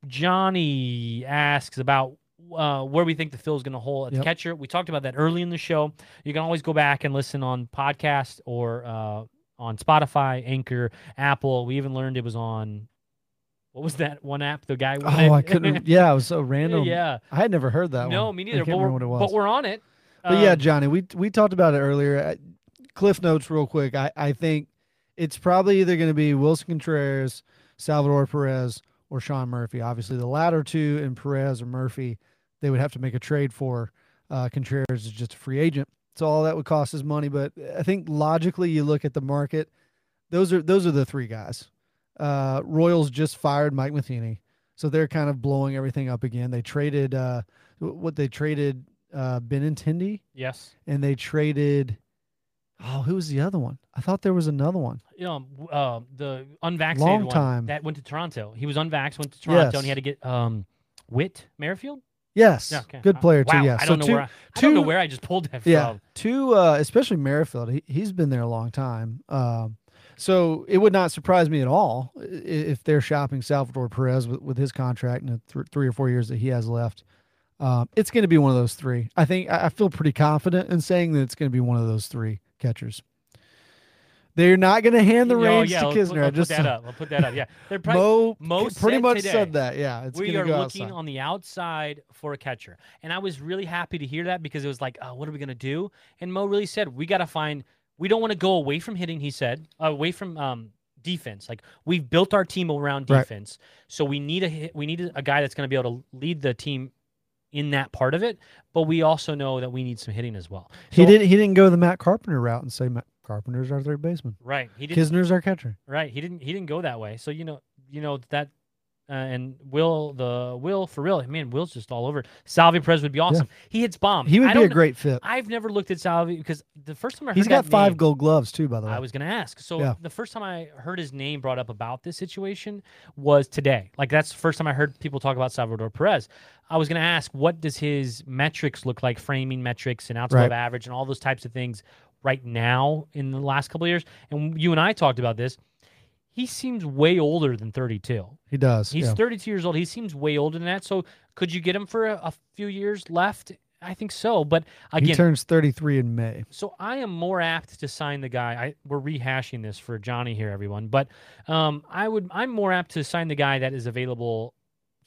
Johnny asks about uh, where we think the fill is going to hold at the Yep. catcher. We talked about that early in the show. You can always go back and listen on podcast or uh, on Spotify, Anchor, Apple. We even learned it was on what was that one app? The guy. Oh, I couldn't. Yeah, it was so random. yeah. I had never heard that one. No, one. me neither. But we're, what it was. but we're on it. But yeah, Um, Johnny, we we talked about it earlier. Cliff notes real quick. I, I think it's probably either going to be Willson Contreras, Salvador Perez, or Sean Murphy. Obviously, the latter two and Perez or Murphy, they would have to make a trade for. Uh, Contreras is just a free agent, so all that would cost is money. But I think logically, you look at the market; those are those are the three guys. Uh, Royals just fired Mike Matheny, so they're kind of blowing everything up again. They traded uh, what they traded uh, Benintendi yes. and they traded. Oh, who was the other one? I thought there was another one. you know, uh, the unvaccinated Long one time. that went to Toronto. He was unvaxxed, went to Toronto, and he had to get um, Whit Merrifield. Yes, Yeah, okay. good player too. Yeah, I so don't know two, where I, I don't know two- where I just pulled that yeah, from. two, uh, especially Merrifield. He he's been there a long time. Um, so it would not surprise me at all if they're shopping Salvador Perez with, with his contract and the th- three or four years that he has left. Um, it's going to be one of those three. I think I I feel pretty confident in saying that it's going to be one of those three catchers. They're not going to hand the reins yeah, to I'll Knizner. I I'll just put that up. I'll put that up. Yeah, they're probably Mo, Mo pretty said much today, said that. Yeah, it's we are looking outside. on the outside for a catcher. And I was really happy to hear that because it was like, oh, what are we going to do? And Mo really said, we got to find, we don't want to go away from hitting, he said, uh, away from um, defense. Like we've built our team around Right. defense. So we need a hit, we need a guy that's going to be able to lead the team in that part of it. But we also know that we need some hitting as well. He didn't. He didn't go the Matt Carpenter route and say Matt Carpenter's our third baseman. Right. He didn't. Knizner's our catcher. Right. He didn't. He didn't go that way. So you know. You know that. uh, and Will the Will for real. Man, Will's just all over. Salvy Perez would be awesome. He hits bombs. He would I be a great fit. I've never looked at Salvy because the first time I heard He's got five name- gold gloves too, by the way. I was going to ask. So Yeah. the first time I heard his name brought up about this situation was today. Like that's the first time I heard people talk about Salvador Perez. I was going to ask, what does his metrics look like, framing metrics and outside of Right. average and all those types of things right now in the last couple of years? And you and I talked about this. He seems way older than 32. he does. He's yeah. 32 years old. He seems way older than that. So could you get him for a, a few years left? I think so. But again, he turns 33 in May. so I am more apt to sign the guy. I we're rehashing this for Johnny here, everyone. But um, I would I'm more apt to sign the guy that is available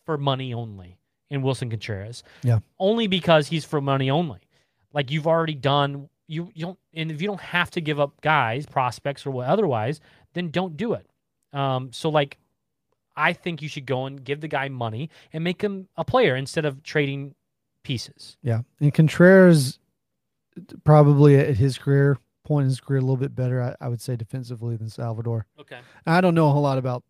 for money only in Willson Contreras. Yeah. Only because he's for money only. Like you've already done you you don't and if you don't have to give up guys, prospects or what otherwise, then don't do it. Um, so like I think you should go and give the guy money and make him a player instead of trading pieces. Yeah. And Contreras probably at his career point in his career a little bit better, I, I would say, defensively than Salvador. Okay. I don't know a whole lot about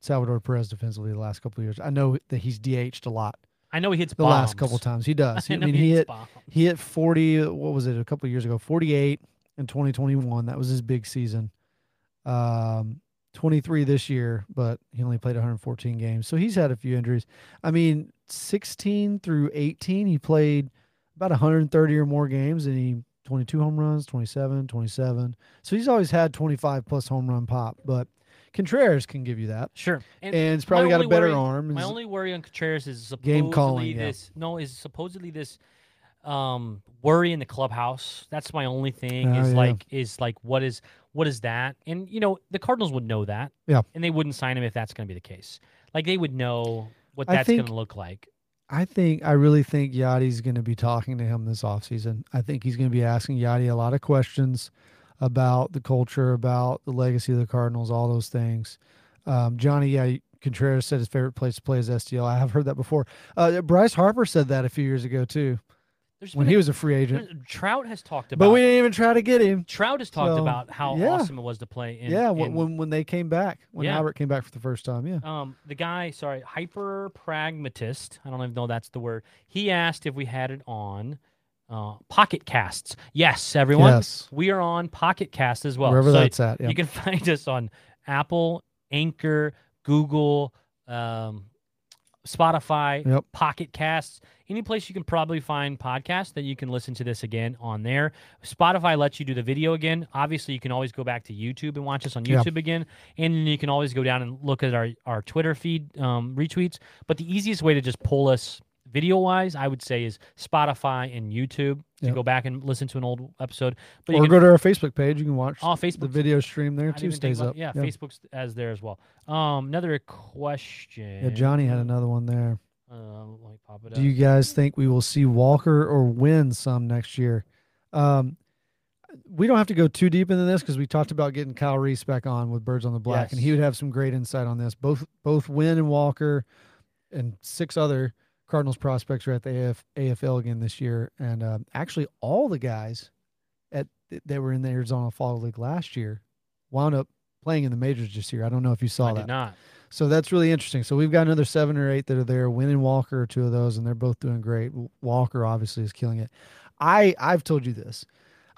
Salvador Perez defensively the last couple of years. I know that he's DH'd a lot I know he hits the bombs. last couple times. He does. I, I, mean, he he hit bombs. he hit 40. What was it? A couple of years ago, 48 in 2021. That was his big season. Um, 23 this year, but he only played 114 games. So he's had a few injuries. I mean, 16 through 18, he played about 130 or more games, and he 22 home runs, 27, 27. So he's always had 25 plus home run pop. But Contreras can give you that, Sure. and it's probably got a better worry- arm. My only worry on Contreras is supposedly Game calling, yeah. this. No, is supposedly this um worry in the clubhouse. That's my only thing. Oh, is yeah. like is like what is what is that? And you know the Cardinals would know that. Yeah. And they wouldn't sign him if that's going to be the case. Like they would know what that's gonna look like. I think I really think Yadi's going to be talking to him this offseason. I think he's going to be asking Yadi a lot of questions about the culture, about the legacy of the Cardinals, all those things. Um, Johnny yeah, Contreras said his favorite place to play is STL. I have heard that before. Uh, Bryce Harper said that a few years ago too, There's when been he a- was a free agent. Trout has talked about. But we didn't even try to get him. Trout has talked So, about how yeah. awesome it was to play. In, yeah, when, in- when when they came back, when Yeah. Albert came back for the first time. Yeah, Um, the guy, sorry, hyper pragmatist. I don't even know that's the word. He asked if we had it on uh, Pocket Casts. Yes, everyone. yes, We are on Pocket Cast as well. wherever So that's at. Yeah, You can find us on Apple, Anchor, Google, um, Spotify, Yep. Pocket Casts, any place you can probably find podcasts that you can listen to this again on there. Spotify lets you do the video again. Obviously, you can always go back to YouTube and watch us on. YouTube again, and then you can always go down and look at our our Twitter feed um, retweets. But the easiest way to just pull us video wise, I would say, is Spotify and YouTube to Yep. go back and listen to an old episode. But you or can go to our Facebook page. You can watch Oh, the Facebook. video stream there too. Stays up. Yeah, Facebook's as there as well. Um, another question. Yeah, Johnny had another one there. Uh, let me pop it Do you guys think we will see Walker or Winn some next year? Um, we don't have to go too deep into this because we talked about getting Kyle Reese back on with Birds on the Black, and he would have some great insight on this. Both both Winn and Walker, and six other Cardinals prospects are at the AF, AFL again this year, and um, actually all the guys at that were in the Arizona Fall League last year wound up playing in the majors this year. I don't know if you saw I that. did not. So that's really interesting. So we've got another seven or eight that are there. Winn and Walker are two of those, and they're both doing great. Walker obviously is killing it. I I've told you this.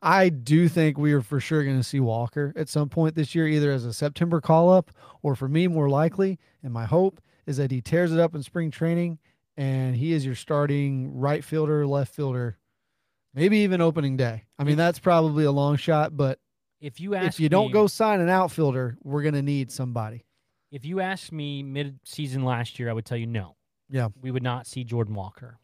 I do think we are for sure going to see Walker at some point this year, either as a September call up, or for me, more likely, and my hope is that he tears it up in spring training, and he is your starting right fielder, left fielder, maybe even opening day. I mean, that's probably a long shot, but If you ask if you don't go sign an outfielder, we're going to need somebody. if you asked me mid-season last year, I would tell you no. Yeah. we would not see Jordan Walker.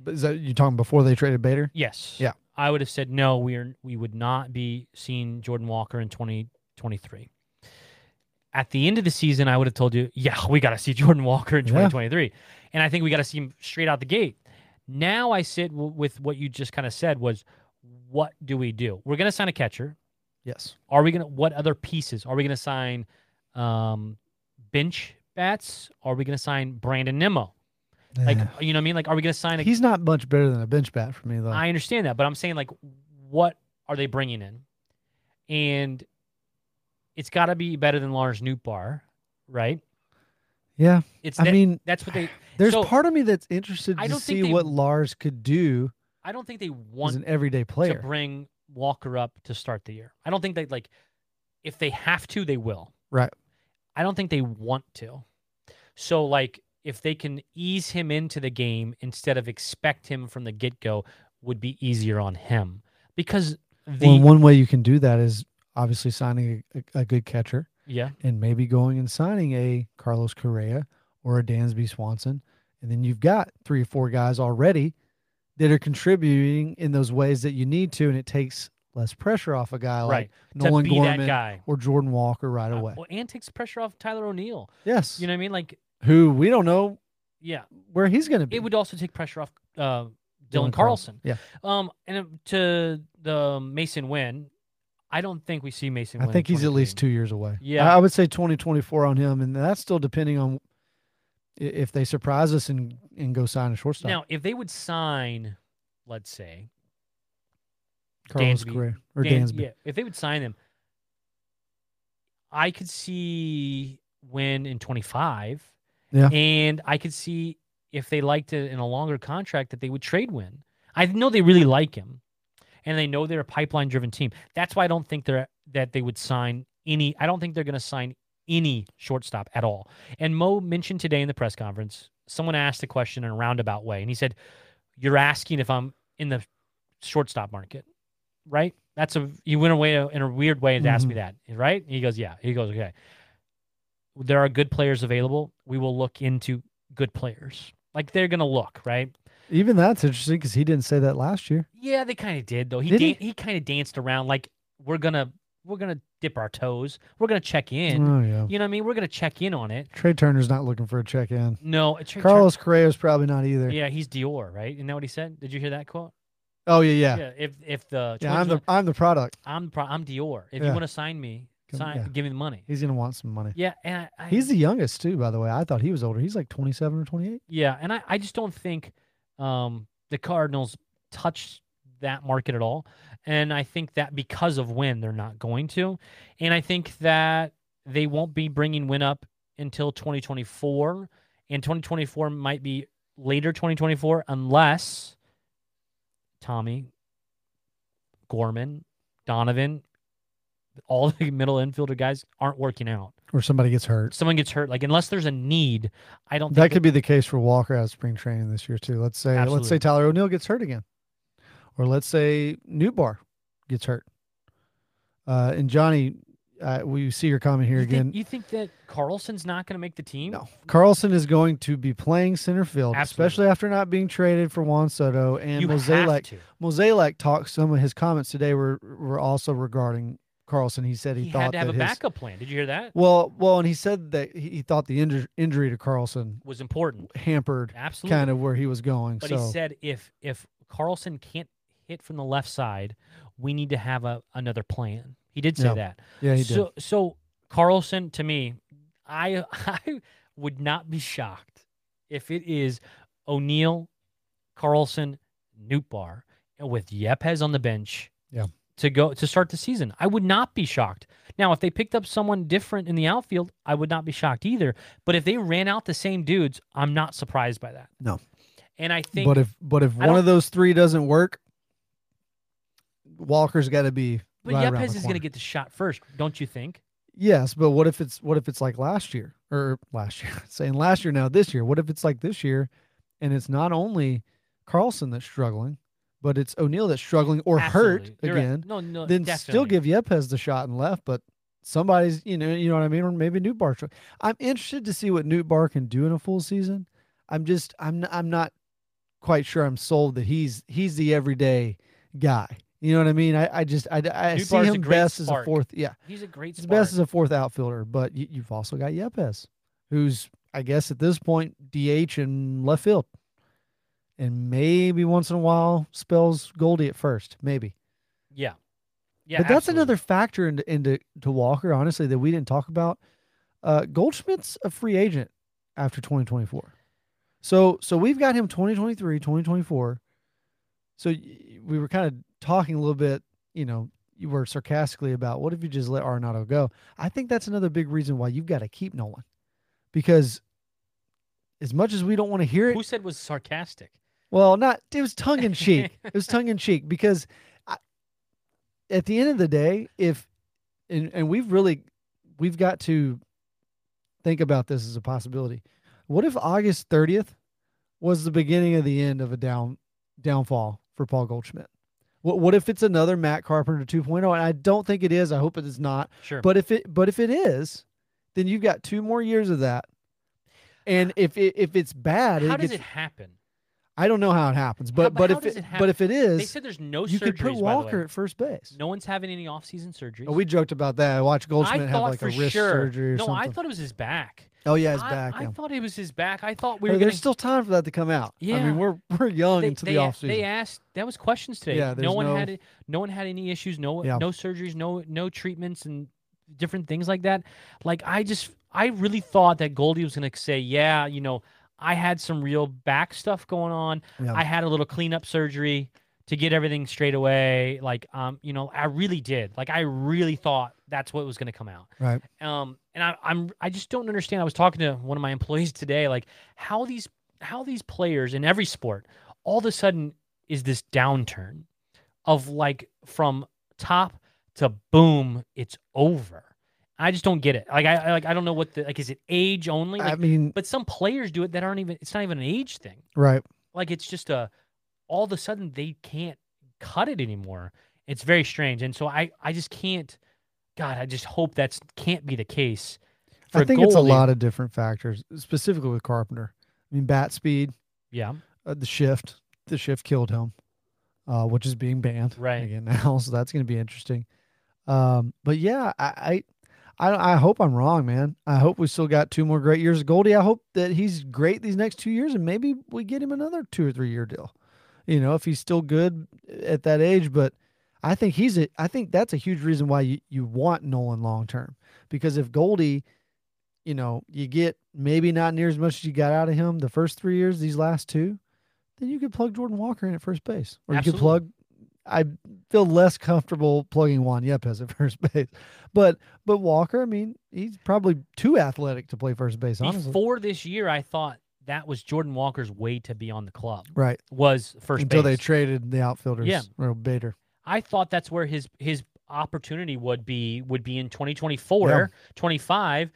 But is that you talking before they traded Bader? Yes. Yeah. I would have said no. We are. We would not be seeing Jordan Walker in 2023. At the end of the season, I would have told you, yeah, we got to see Jordan Walker in Yeah. 2023, and I think we got to see him straight out the gate. Now I sit w- with what you just kind of said was, what do we do? We're going to sign a catcher. Yes. Are we gonna? What other pieces are we gonna sign? Um, bench bats? Are we gonna sign Brandon Nimmo? Like, you know what I mean? Like, are we gonna sign? A, he's not much better than a bench bat for me though. I understand that, but I'm saying like, what are they bringing in? And it's got to be better than Lars Nootbaar, right? Yeah. It's I that- mean, that's what they. There's so, part of me that's interested to see they- what Lars could do I don't think they want an everyday player to bring Walker up to start the year. I don't think they like. If they have to, they will. Right. I don't think they want to. So like, if they can ease him into the game instead of expect him from the get go, would be easier on him because the well, one way you can do that is obviously signing a, a good catcher yeah and maybe going and signing a Carlos Correa or a Dansby Swanson. And then you've got three or four guys already that are contributing in those ways that you need to, and it takes less pressure off a guy like right Nolan to be Gorman that guy. or Jordan Walker right Uh, away. well, and takes pressure off Tyler O'Neill. yes. You know what I mean? Like, who we don't know yeah, where he's going to be. it would also take pressure off uh, Dylan, Dylan Carlson. Yeah. Um, and uh, to the Masyn Winn, I don't think we see Masyn. I think he's at least two years away. Yeah. I, would say 2024 on him, and that's still depending on if they surprise us and and go sign a shortstop. Now, if they would sign, let's say, Carlos Dansby- Correa or Dan- Dansby. yeah, if they would sign him, I could see Winn in 25. Yeah. And I could see if they liked it in a longer contract that they would trade Winn. I know they really like him and they know they're a pipeline driven team. That's why I don't think they're that they would sign any I don't think they're going to sign any shortstop at all. And Mo mentioned today in the press conference, someone asked a question in a roundabout way and he said, "You're asking if I'm in the shortstop market." Right? That's a you went away uh, in a weird way to ask me mm-hmm. that, right? He goes, "Yeah." He goes, "Okay." There are good players available. We will look into good players. Like they're going to look, right? Even that's interesting because he didn't say that last year. Yeah, they kind of did though. He Did he? he, kind of danced around like we're gonna we're gonna dip our toes. We're gonna check in. Oh yeah. You know what I mean? We're gonna check in on it. Trea Turner's not looking for a check in. No, Trey Carlos Correa's probably not either. Yeah, he's Dior, right? Isn't that what he said? Did you hear that quote? Oh yeah, yeah. Yeah. If if the Yeah, I'm the I'm the product. I'm pro- I'm Dior. If you want to sign me, sign, yeah. give me the money. He's gonna want some money. Yeah, and I, I, He's the youngest too, by the way. I thought he was older. He's like 27 or 28. Yeah, and I, I just don't think um, the Cardinals touch that market at all. And I think that because of Winn, they're not going to. And I think that they won't be bringing Winn up until 2024. And 2024 might be later 2024 unless Tommy, Gorman, Donovan, all the middle infielder guys aren't working out. Or somebody gets hurt. Someone gets hurt. Like, unless there's a need, I don't That could be the case for Walker out of spring training this year too. Let's say let's say Tyler O'Neill gets hurt again, or let's say Nootbaar gets hurt. Uh, and Johnny, uh, we see your comment here you again. Think, you think that Carlson's not going to make the team? no, Carlson is going to be playing center field, Absolutely. especially after not being traded for Juan Soto. And Mozeliak. Mozeliak talked. Some of his comments today were were also regarding Carlson. He said he, He, thought had to have a his, backup plan. Did you hear that? Well, well, and he said that he, thought the injur- injury to Carlson Was important. hampered Absolutely. kind of where he was going. But so he said if if Carlson can't hit from the left side, we need to have a another plan. He did say Yeah, that. yeah, he did. so so Carlson to me, I I would not be shocked if it is O'Neill, Carlson, Nootbaar, and with Yepez on the bench. Yeah. To go to start the season, I would not be shocked. Now, if they picked up someone different in the outfield, I would not be shocked either. But if they ran out the same dudes, I'm not surprised by that. No. And I think but if but if I one of those three doesn't work, Walker's got to be. But right Yepez is going to get the shot first, don't you think? Yes, but what if it's what if it's like last year or last year? Saying last year now this year. What if it's like this year, and it's not only Carlson that's struggling, but it's O'Neill that's struggling or hurt You're right. again? No, no, then still definitely. give Yepez the shot and left, but somebody's you know you know what I mean, or maybe Nootbaar. I'm interested to see what Nootbaar can do in a full season. I'm just I'm I'm not quite sure I'm sold that he's he's the everyday guy. You know what I mean? I, I just I, I Newt see Bar's him great best as a fourth. Yeah, He's a great he's spark. best as a fourth outfielder. But you, you've also got Yepez, who's I guess at this point DH in left field, and maybe once in a while spells Goldie at first, maybe. yeah. Yeah. but that's another factor into into to Walker, honestly, that we didn't talk about. Uh, Goldschmidt's a free agent after 2024. So so we've got him 2023, 2024. So we were kind of talking a little bit, you know, you were sarcastically about what if you just let Arenado go? I think that's another big reason why you've got to keep Nolan. Because as much as we don't want to hear it, Who said was sarcastic? well, not it was tongue in cheek. it was tongue in cheek because I, at the end of the day, if and, and we've really we've got to think about this as a possibility. What if August 30th was the beginning of the end of a down downfall for Paul Goldschmidt? What what if it's another Matt Carpenter 2.0? And I don't think it is. I hope it is not. Sure. But if it but if it is, then you've got two more years of that. And if it, if it's bad, how it does gets, it happen? I don't know how it happens, but but but, if it, but if it They said there's no you could put by the way. Walker at first base. No one's having any off-season surgeries. Oh, we joked about that. I watched Goldschmidt I have like a wrist sure. surgery or something. no, something. I thought it was his back. oh yeah, his I, back. I yeah. thought it was his back. I thought we Hey, were there's gonna, still time for that to come out. Yeah, I mean, we're we're young they, into they, the a- off season. They asked. That was questions today. Yeah, no one no- had it. No one had any issues. No, Yeah. no surgeries. No, no treatments and different things like that. Like I just, I really thought that Goldie was gonna say, yeah, you know, I had some real back stuff going on. Yeah. I had a little cleanup surgery to get everything straight away. Like, um, you know, I really did. Like, I really thought that's what was gonna come out. Right. Um, and I, I'm I just don't understand. I was talking to one of my employees today, like how these how these players in every sport all of a sudden is this downturn of like from top to boom, it's over. I just don't get it. Like I, I like I don't know what the like is it age only? I mean, but some players do it that aren't even. It's not even an age thing. right. Like it's just a all of a sudden they can't cut it anymore. It's very strange, and so I I just can't. God, I just hope that's can't be the case. I think it's a lot of different factors, specifically with Carpenter. I mean, bat speed, Yeah, uh, the shift, the shift killed him, uh, which is being banned Right. again now. So that's going to be interesting. Um, but yeah, I, I, I, I hope I'm wrong, man. I hope we still got two more great years of Goldie. I hope that he's great these next two years, and maybe we get him another two or three year deal. You know, if he's still good at that age, but I think he's a. I think that's a huge reason why you, you want Nolan long term because if Goldie, you know, you get maybe not near as much as you got out of him the first three years, these last two, then you could plug Jordan Walker in at first base, or you could plug. I feel less comfortable plugging Juan Yepez at first base, but but Walker, I mean, he's probably too athletic to play first base. Honestly, before this year, I thought that was Jordan Walker's way to be on the club right was first until they traded the outfielders. Yeah. or Bader. I thought that's where his his opportunity would be would be in 2024, Yeah. 25.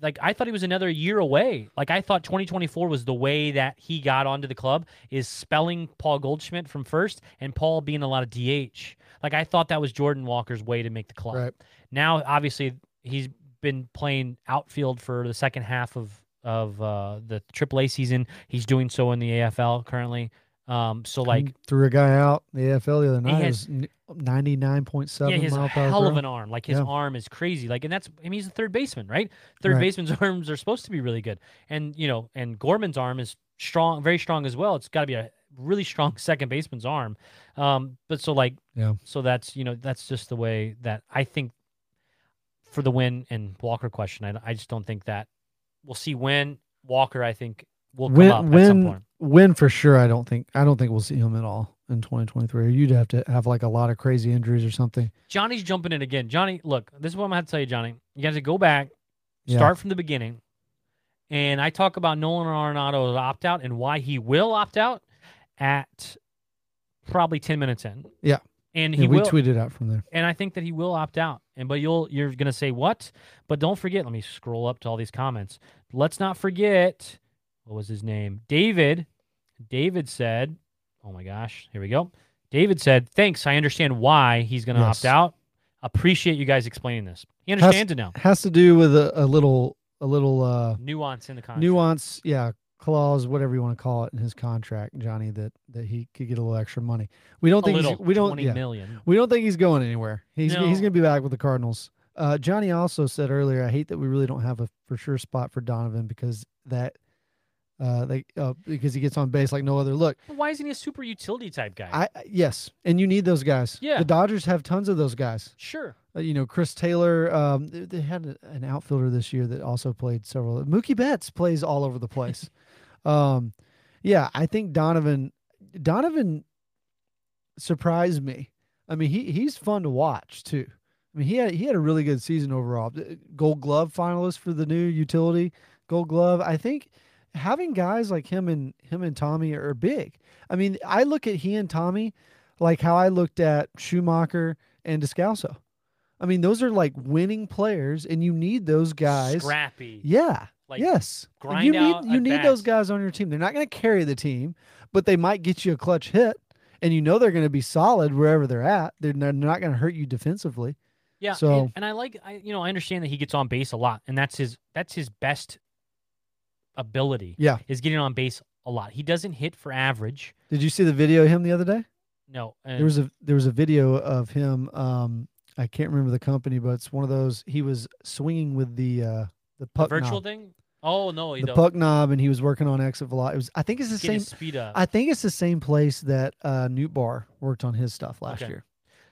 Like I thought he was another year away. Like I thought 2024 was the way that he got onto the club is spelling Paul Goldschmidt from first and Paul being a lot of DH. Like I thought that was Jordan Walker's way to make the club. Right. Now obviously he's been playing outfield for the second half of of uh, the AAA season. He's doing so in the AFL currently. Um, so like threw a guy out the AFL the other night. Has- was ninety nine point seven yeah, he has mile per hell of an arm. Like his Yeah. arm is crazy. Like, and that's I mean he's a third baseman, right? Third Right. baseman's arms are supposed to be really good, and you know, and Gorman's arm is strong, very strong as well. It's got to be a really strong second baseman's arm. Um, but so like, Yeah. so that's you know that's just the way that I think for the Winn and Walker question. I I just don't think that we'll see when Walker. I think will come Winn, up win, win for sure. I don't think. I don't think we'll see him at all in twenty twenty three. You'd have to have like a lot of crazy injuries or something. Johnny's jumping in again. Johnny, look, this is what I'm going to tell you, Johnny. You got to go back, Yeah. start from the beginning. And I talk about Nolan Arenado's opt out and why he will opt out at probably 10 minutes in. Yeah. And Yeah, he we will tweeted out from there. and I think that he will opt out. And but you'll you're going to say what? But don't forget, let me scroll up to all these comments. Let's not forget what was his name? David. David said, "Oh my gosh, here we go." David said, "Thanks. I understand why he's going to Yes. opt out. Appreciate you guys explaining this. He understands it now. Has to do with a, a little a little uh Nuance in the contract. nuance, yeah, clause, whatever you want to call it in his contract, Johnny, that that he could get a little extra money. We don't A think little. we don't 20 yeah, million. we don't think he's going anywhere. He's he's going to be back with the Cardinals. Uh, Johnny also said earlier, I hate that we really don't have a for sure spot for Donovan because that uh they uh, because he gets on base like no other. Look, Why isn't he a super utility type guy? I I- yes, and you need those guys. Yeah. the Dodgers have tons of those guys. sure. Uh, you know, Chris Taylor. Um, they, they had a- an outfielder this year that also played several. Mookie Betts plays all over the place. um, yeah, I think Donovan. Donovan surprised me. I mean, he he's fun to watch too. I mean, he had he had a really good season overall. Uh, Gold Glove finalist for the new utility Gold Glove. I think having guys like him and him and Tommy are big. I mean, I look at he and Tommy like how I looked at Schumaker and Descalso. I mean, those are like winning players, and you need those guys. Scrappy. Yeah. Like yes. you need you need those guys on your team. They're not going to carry the team, but they might get you a clutch hit, and you know they're going to be solid wherever they're at. They're they're not going to hurt you defensively. Yeah, So- and, and I like I you know I understand that he gets on base a lot, and that's his that's his best ability Yeah. is getting on base a lot. He doesn't hit for average. Did you see the video of him the other day? No, There was a there was a video of him. Um, I can't remember the company, but it's one of those. He was swinging with the uh the puck virtual knob, thing. Oh no, he the don't. puck knob, and he was working on exit velocity. It was I think it's the Get same. speed up. I think it's the same place that uh Nootbaar worked on his stuff last Okay. year.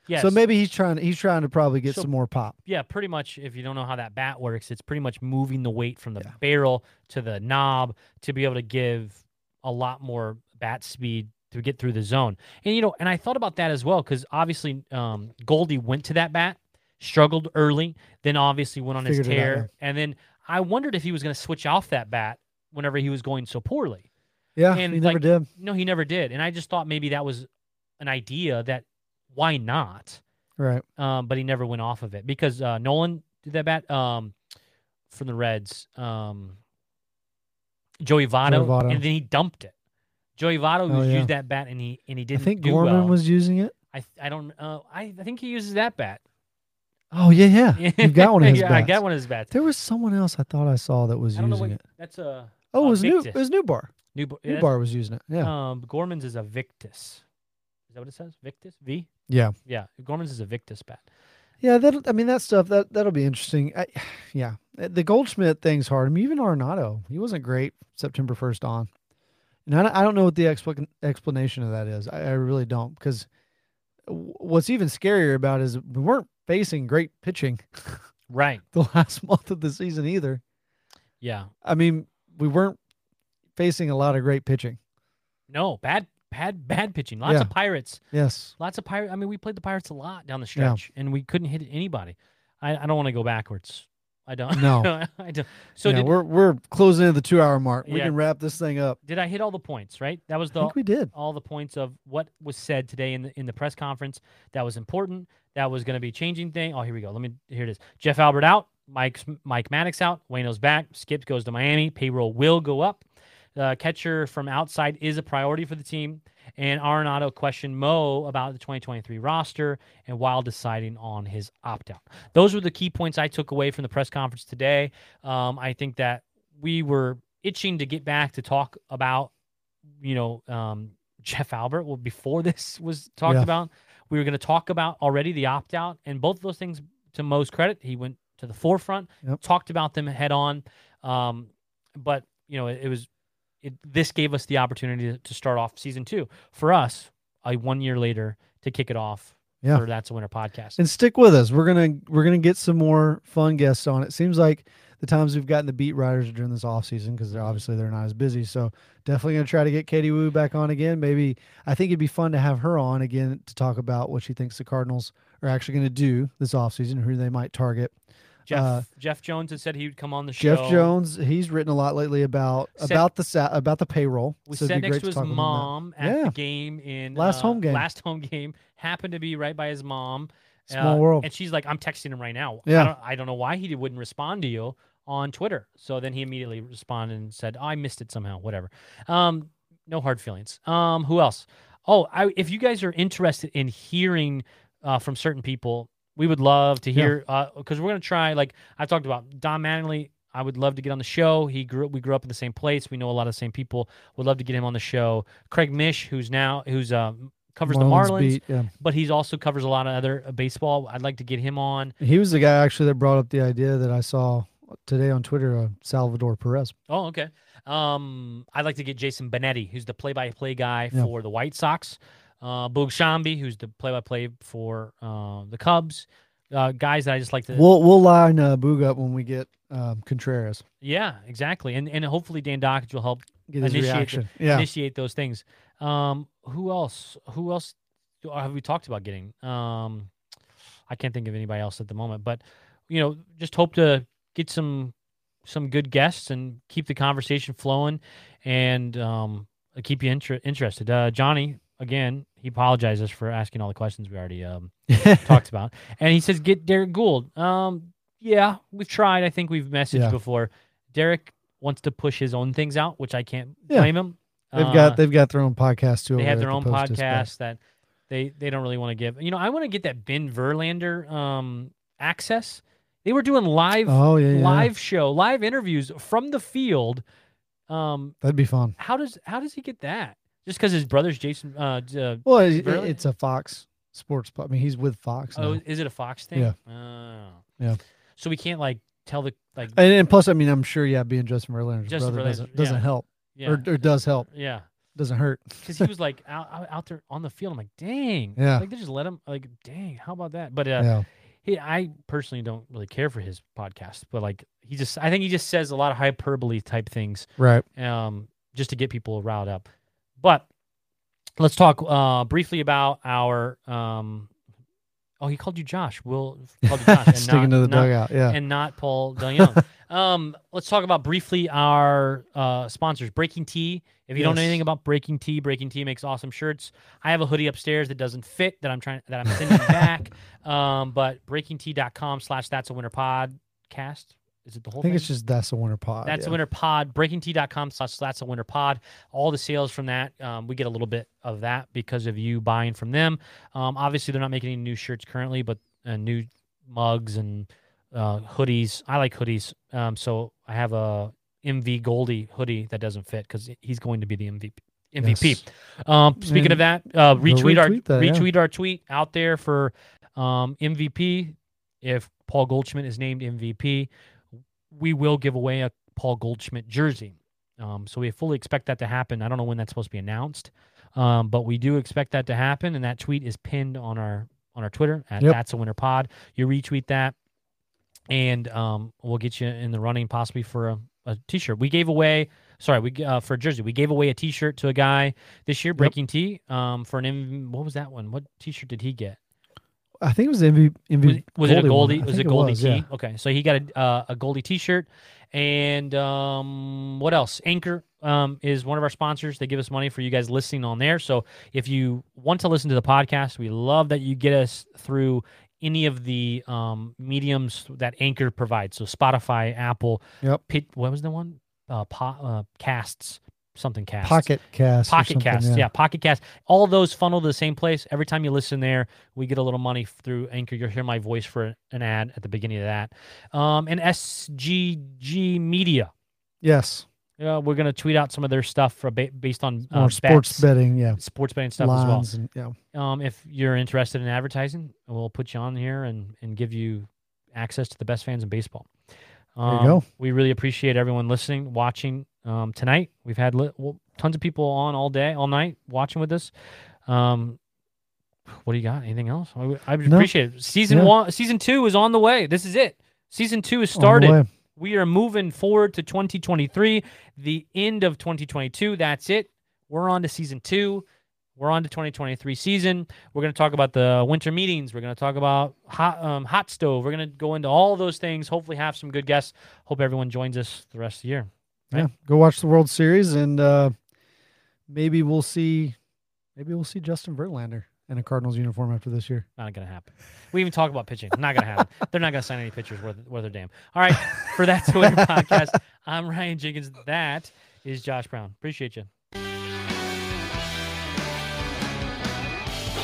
Yes. So maybe he's trying. He's trying to probably get So- some more pop. yeah, pretty much. If you don't know how that bat works, it's pretty much moving the weight from the Yeah. barrel to the knob to be able to give a lot more bat speed to get through the zone. And you know, and I thought about that as well because obviously um, Goldie went to that bat, struggled early, then obviously went on his Figured it out, tear, and then I wondered if he was going to switch off that bat whenever he was going so poorly. Yeah, And, he never did. No, he never did, and I just thought maybe that was an idea that why not? Right. um, but he never went off of it because uh, Nolan did that bat um, from the Reds. Um, Joey Votto, Votto. and then he dumped it. Joey Votto Oh, yeah. used that bat, and he and he I didn't. think do Gorman well. was using it. I I don't. Uh, I, I think he uses that bat. Oh yeah, yeah. You've got one of his yeah, I got one of his bats. There was someone else I thought I saw that was I don't know using what it. that's a. Oh, it was new. It was Nootbaar. New, Bar- yeah, Nootbaar was using it. Yeah. Um, Gorman's is a Victus. Is that what it says? Victus V. yeah. Yeah, Gorman's is a Victus bat. Yeah, that I mean that stuff that that'll be interesting. I, yeah, Uh, the Goldschmidt thing's hard. I mean, even Arenado, he wasn't great September first on, and I don't, I don't know what the expl- explanation of that is. I, I really don't because what's even scarier about is we weren't facing great pitching Right. the last month of the season either. Yeah. I mean, we weren't facing a lot of great pitching. No, bad, bad, bad pitching. Lots Yeah. of Pirates. Yes, Lots of Pirates. I mean, we played the Pirates a lot down the Yeah. stretch, and we couldn't hit anybody. I, I don't want to go backwards. I don't. No. I don't. So yeah, did, we're we're closing in the two hour mark. We Yeah. can wrap this thing up. did I hit all the points? Right. That was I the think we did. all the points of what was said today in the in the press conference. That was important. That was going to be changing thing. Oh, here we go. Let me. Here it is. Jeff Albert out. Mike Mike Maddux out. Wayno's back. Skip goes to Miami. Payroll will go up. The catcher from outside is a priority for the team. And Arenado questioned Mo about the 2023 roster and while deciding on his opt out. Those were the key points I took away from the press conference today. Um, I think that we were itching to get back to talk about, you know, um, Jeff Albert. Well, before this was talked Yeah. about, we were going to talk about already the opt out and both of those things. To Mo's credit, he went to the forefront, Yep. talked about them head on. Um, but you know, it, it was it, this gave us the opportunity to, to start off season two for us. Uh, one year later to kick it off Yeah. for that's a winter podcast. and stick with us. We're gonna we're gonna get some more fun guests on. It seems like the times we've gotten the beat writers during this off season because they're obviously they're not as busy. So definitely gonna try to get Katie Woo back on again. Maybe I think it'd be fun to have her on again to talk about what she thinks the Cardinals are actually gonna do this off season, who they might target. Jeff uh, Jeff Jones had said he would come on the show. Jeff Jones, he's written a lot lately about about the sa- about the payroll. was So sat next to his talk with him mom at Yeah. the game in Last uh, home game. Last home game happened to be right by his mom. Small Uh, world. And she's like, I'm texting him right now. Yeah. I don't, I don't know why he wouldn't respond to you on Twitter. So then he immediately responded and said, oh, I missed it somehow. Whatever. Um, no hard feelings. Um, who else? Oh, I, if you guys are interested in hearing uh, from certain people, we would love to hear because we're gonna try. Like I talked about, Don Mattingly. I would love to get on the show. He grew we grew up in the same place. We know a lot of the same people. Would love to get him on the show. Craig Mish, who's now who's um, covers the Marlins, beat, yeah. but he's also covers a lot of other uh, baseball. I'd like to get him on. He was the guy actually that brought up the idea that I saw today on Twitter, uh, Salvador Perez. Oh, okay. Um, I'd like to get Jason Benetti, who's the play-by-play guy Yeah. for the White Sox. Uh, Boog Sciambi, who's the play-by-play for uh, the Cubs. Uh, guys that I just like to. We'll we'll line uh, Boog up when we get um, Contreras. yeah, exactly. And and hopefully Dan Dockage will help Get his Initiate the- Yeah. initiate those things. Um, who else? Who else do, have we talked about getting? Um, I can't think of anybody else at the moment, but you know, just hope to get some some good guests and keep the conversation flowing and um, keep you inter- interested. Uh, Johnny, again, he apologizes for asking all the questions we already um, talked about. And he says, get Derrick Goold. Um, yeah, we've tried. I think we've messaged Yeah. before. Derek wants to push his own things out, which I can't Yeah. blame him. They've Uh, got they've got their own podcast too. they have their the own Post-Dispatch. podcast that they they don't really want to give. You know, I want to get that Ben Verlander um, access. They were doing live Oh yeah. live show, live interviews from the field. Um, That'd be fun. how does how does he get that? Just because his brother's Jason. Uh, uh, Well, it, it's a Fox Sports. I mean, he's with Fox. oh, is it a Fox thing? Yeah. Oh. Yeah. So we can't like tell the like. And, and plus, I mean, I'm sure, yeah, being Justin Verlander's Justin brother Verlander's- doesn't, doesn't yeah. help, yeah. or, or does help, yeah. doesn't hurt. Because he was like out, out out there on the field. I'm like, dang. Yeah. Like they just let him. Like, dang. How about that? But uh, yeah, he, I personally don't really care for his podcast. But like, he just, I think he just says a lot of hyperbole type things. right. um, just to get people riled up. But let's talk uh, briefly about our. Um, oh, he called you Josh. Will called you Josh, and Sticking not, to the not- dugout. Yeah, and not Paul DeJong. um, let's talk about briefly our uh, sponsors, BreakingT. If you don't know anything about BreakingT, Breaking Tea makes awesome shirts. I have a hoodie upstairs that doesn't fit that I'm trying that I'm sending back. Um, but breakingt.com slash that's a winter podcast. Is it the whole I think thing? it's just that's a winter pod. That's yeah. a winter pod. BreakingT.com slash that's a winter pod. All the sales from that, um, we get a little bit of that because of you buying from them. Um, obviously, they're not making any new shirts currently, but uh, new mugs and uh, hoodies. I like hoodies. Um, so I have a MV Goldie hoodie that doesn't fit because he's going to be the MVP. MVP. Yes. Um, speaking of that, uh, retweet our retweet yeah. our tweet out there for um, MVP. If Paul Goldschmidt is named MVP, we will give away a Paul Goldschmidt jersey. Um, so we fully expect that to happen. I don't know when that's supposed to be announced, um, but we do expect that to happen. And that tweet is pinned on our on our Twitter at Yep. That's a Winter Pod. You retweet that, and um, we'll get you in the running possibly for a, a T-shirt. We gave away. Sorry, we uh, for a jersey. We gave away a T-shirt to a guy this year, Breaking T, um, for an M- what was that one? What T-shirt did he get? I think it was the MV, MV Was, was it a. Goldie? Was it Goldie was, T? yeah. Okay, so he got a uh, a Goldie T-shirt, and um, what else? Anchor um, is one of our sponsors. They give us money for you guys listening on there. So if you want to listen to the podcast, we love that you get us through any of the um, mediums that Anchor provides. So Spotify, Apple, Yep. Pit, what was the one? Uh, po- uh, casts, something cast. Pocket Cast. Pocket Cast, yeah. Pocket Cast. All those funnel to the same place. Every time you listen there, we get a little money through Anchor. You'll hear my voice for an ad at the beginning of that. Um, and SGG Media. Yes. Uh, we're gonna tweet out some of their stuff for ba- based on uh, sports bets, betting. Yeah. sports betting stuff as well. And yeah. Um, if you're interested in advertising, we'll put you on here and and give you access to the best fans in baseball. you Um, go. We really appreciate everyone listening, watching um, tonight. We've had li- well, tons of people on all day, all night, watching with us. Um, what do you got? Anything else? I, I would No. appreciate it. Season Yeah. one, season two is on the way. This is it. Season two is started. We are moving forward to 2023, the end of 2022. That's it. We're on to season two. We're on to 2023 season. We're going to talk about the winter meetings. We're going to talk about hot um, hot stove. We're going to go into all those things. Hopefully, have some good guests. Hope everyone joins us the rest of the year. Right. Yeah. Go watch the World Series and uh, maybe we'll see. Maybe we'll see Justin Verlander in a Cardinals uniform after this year. Not going to happen. We even talk about pitching. Not going to happen. They're not going to sign any pitchers worth worth their damn. All right, for that Twitter podcast, I'm Ryan Jenkins. That is Josh Brown. Appreciate you.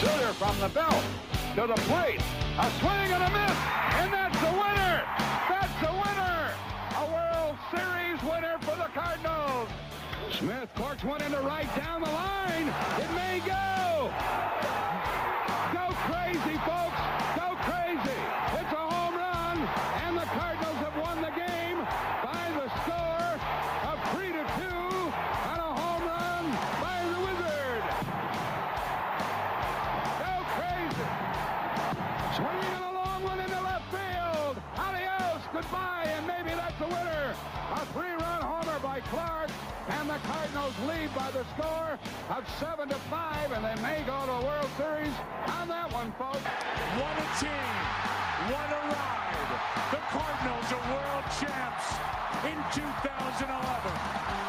Shooter from the belt to the plate. A swing and a miss, and that's the winner. That's the winner. Smith corks one into right down the line. It may go. The score of seven to five, and they may go to a World Series on that one, folks. What a team. What a ride! The Cardinals are world champs in 2011.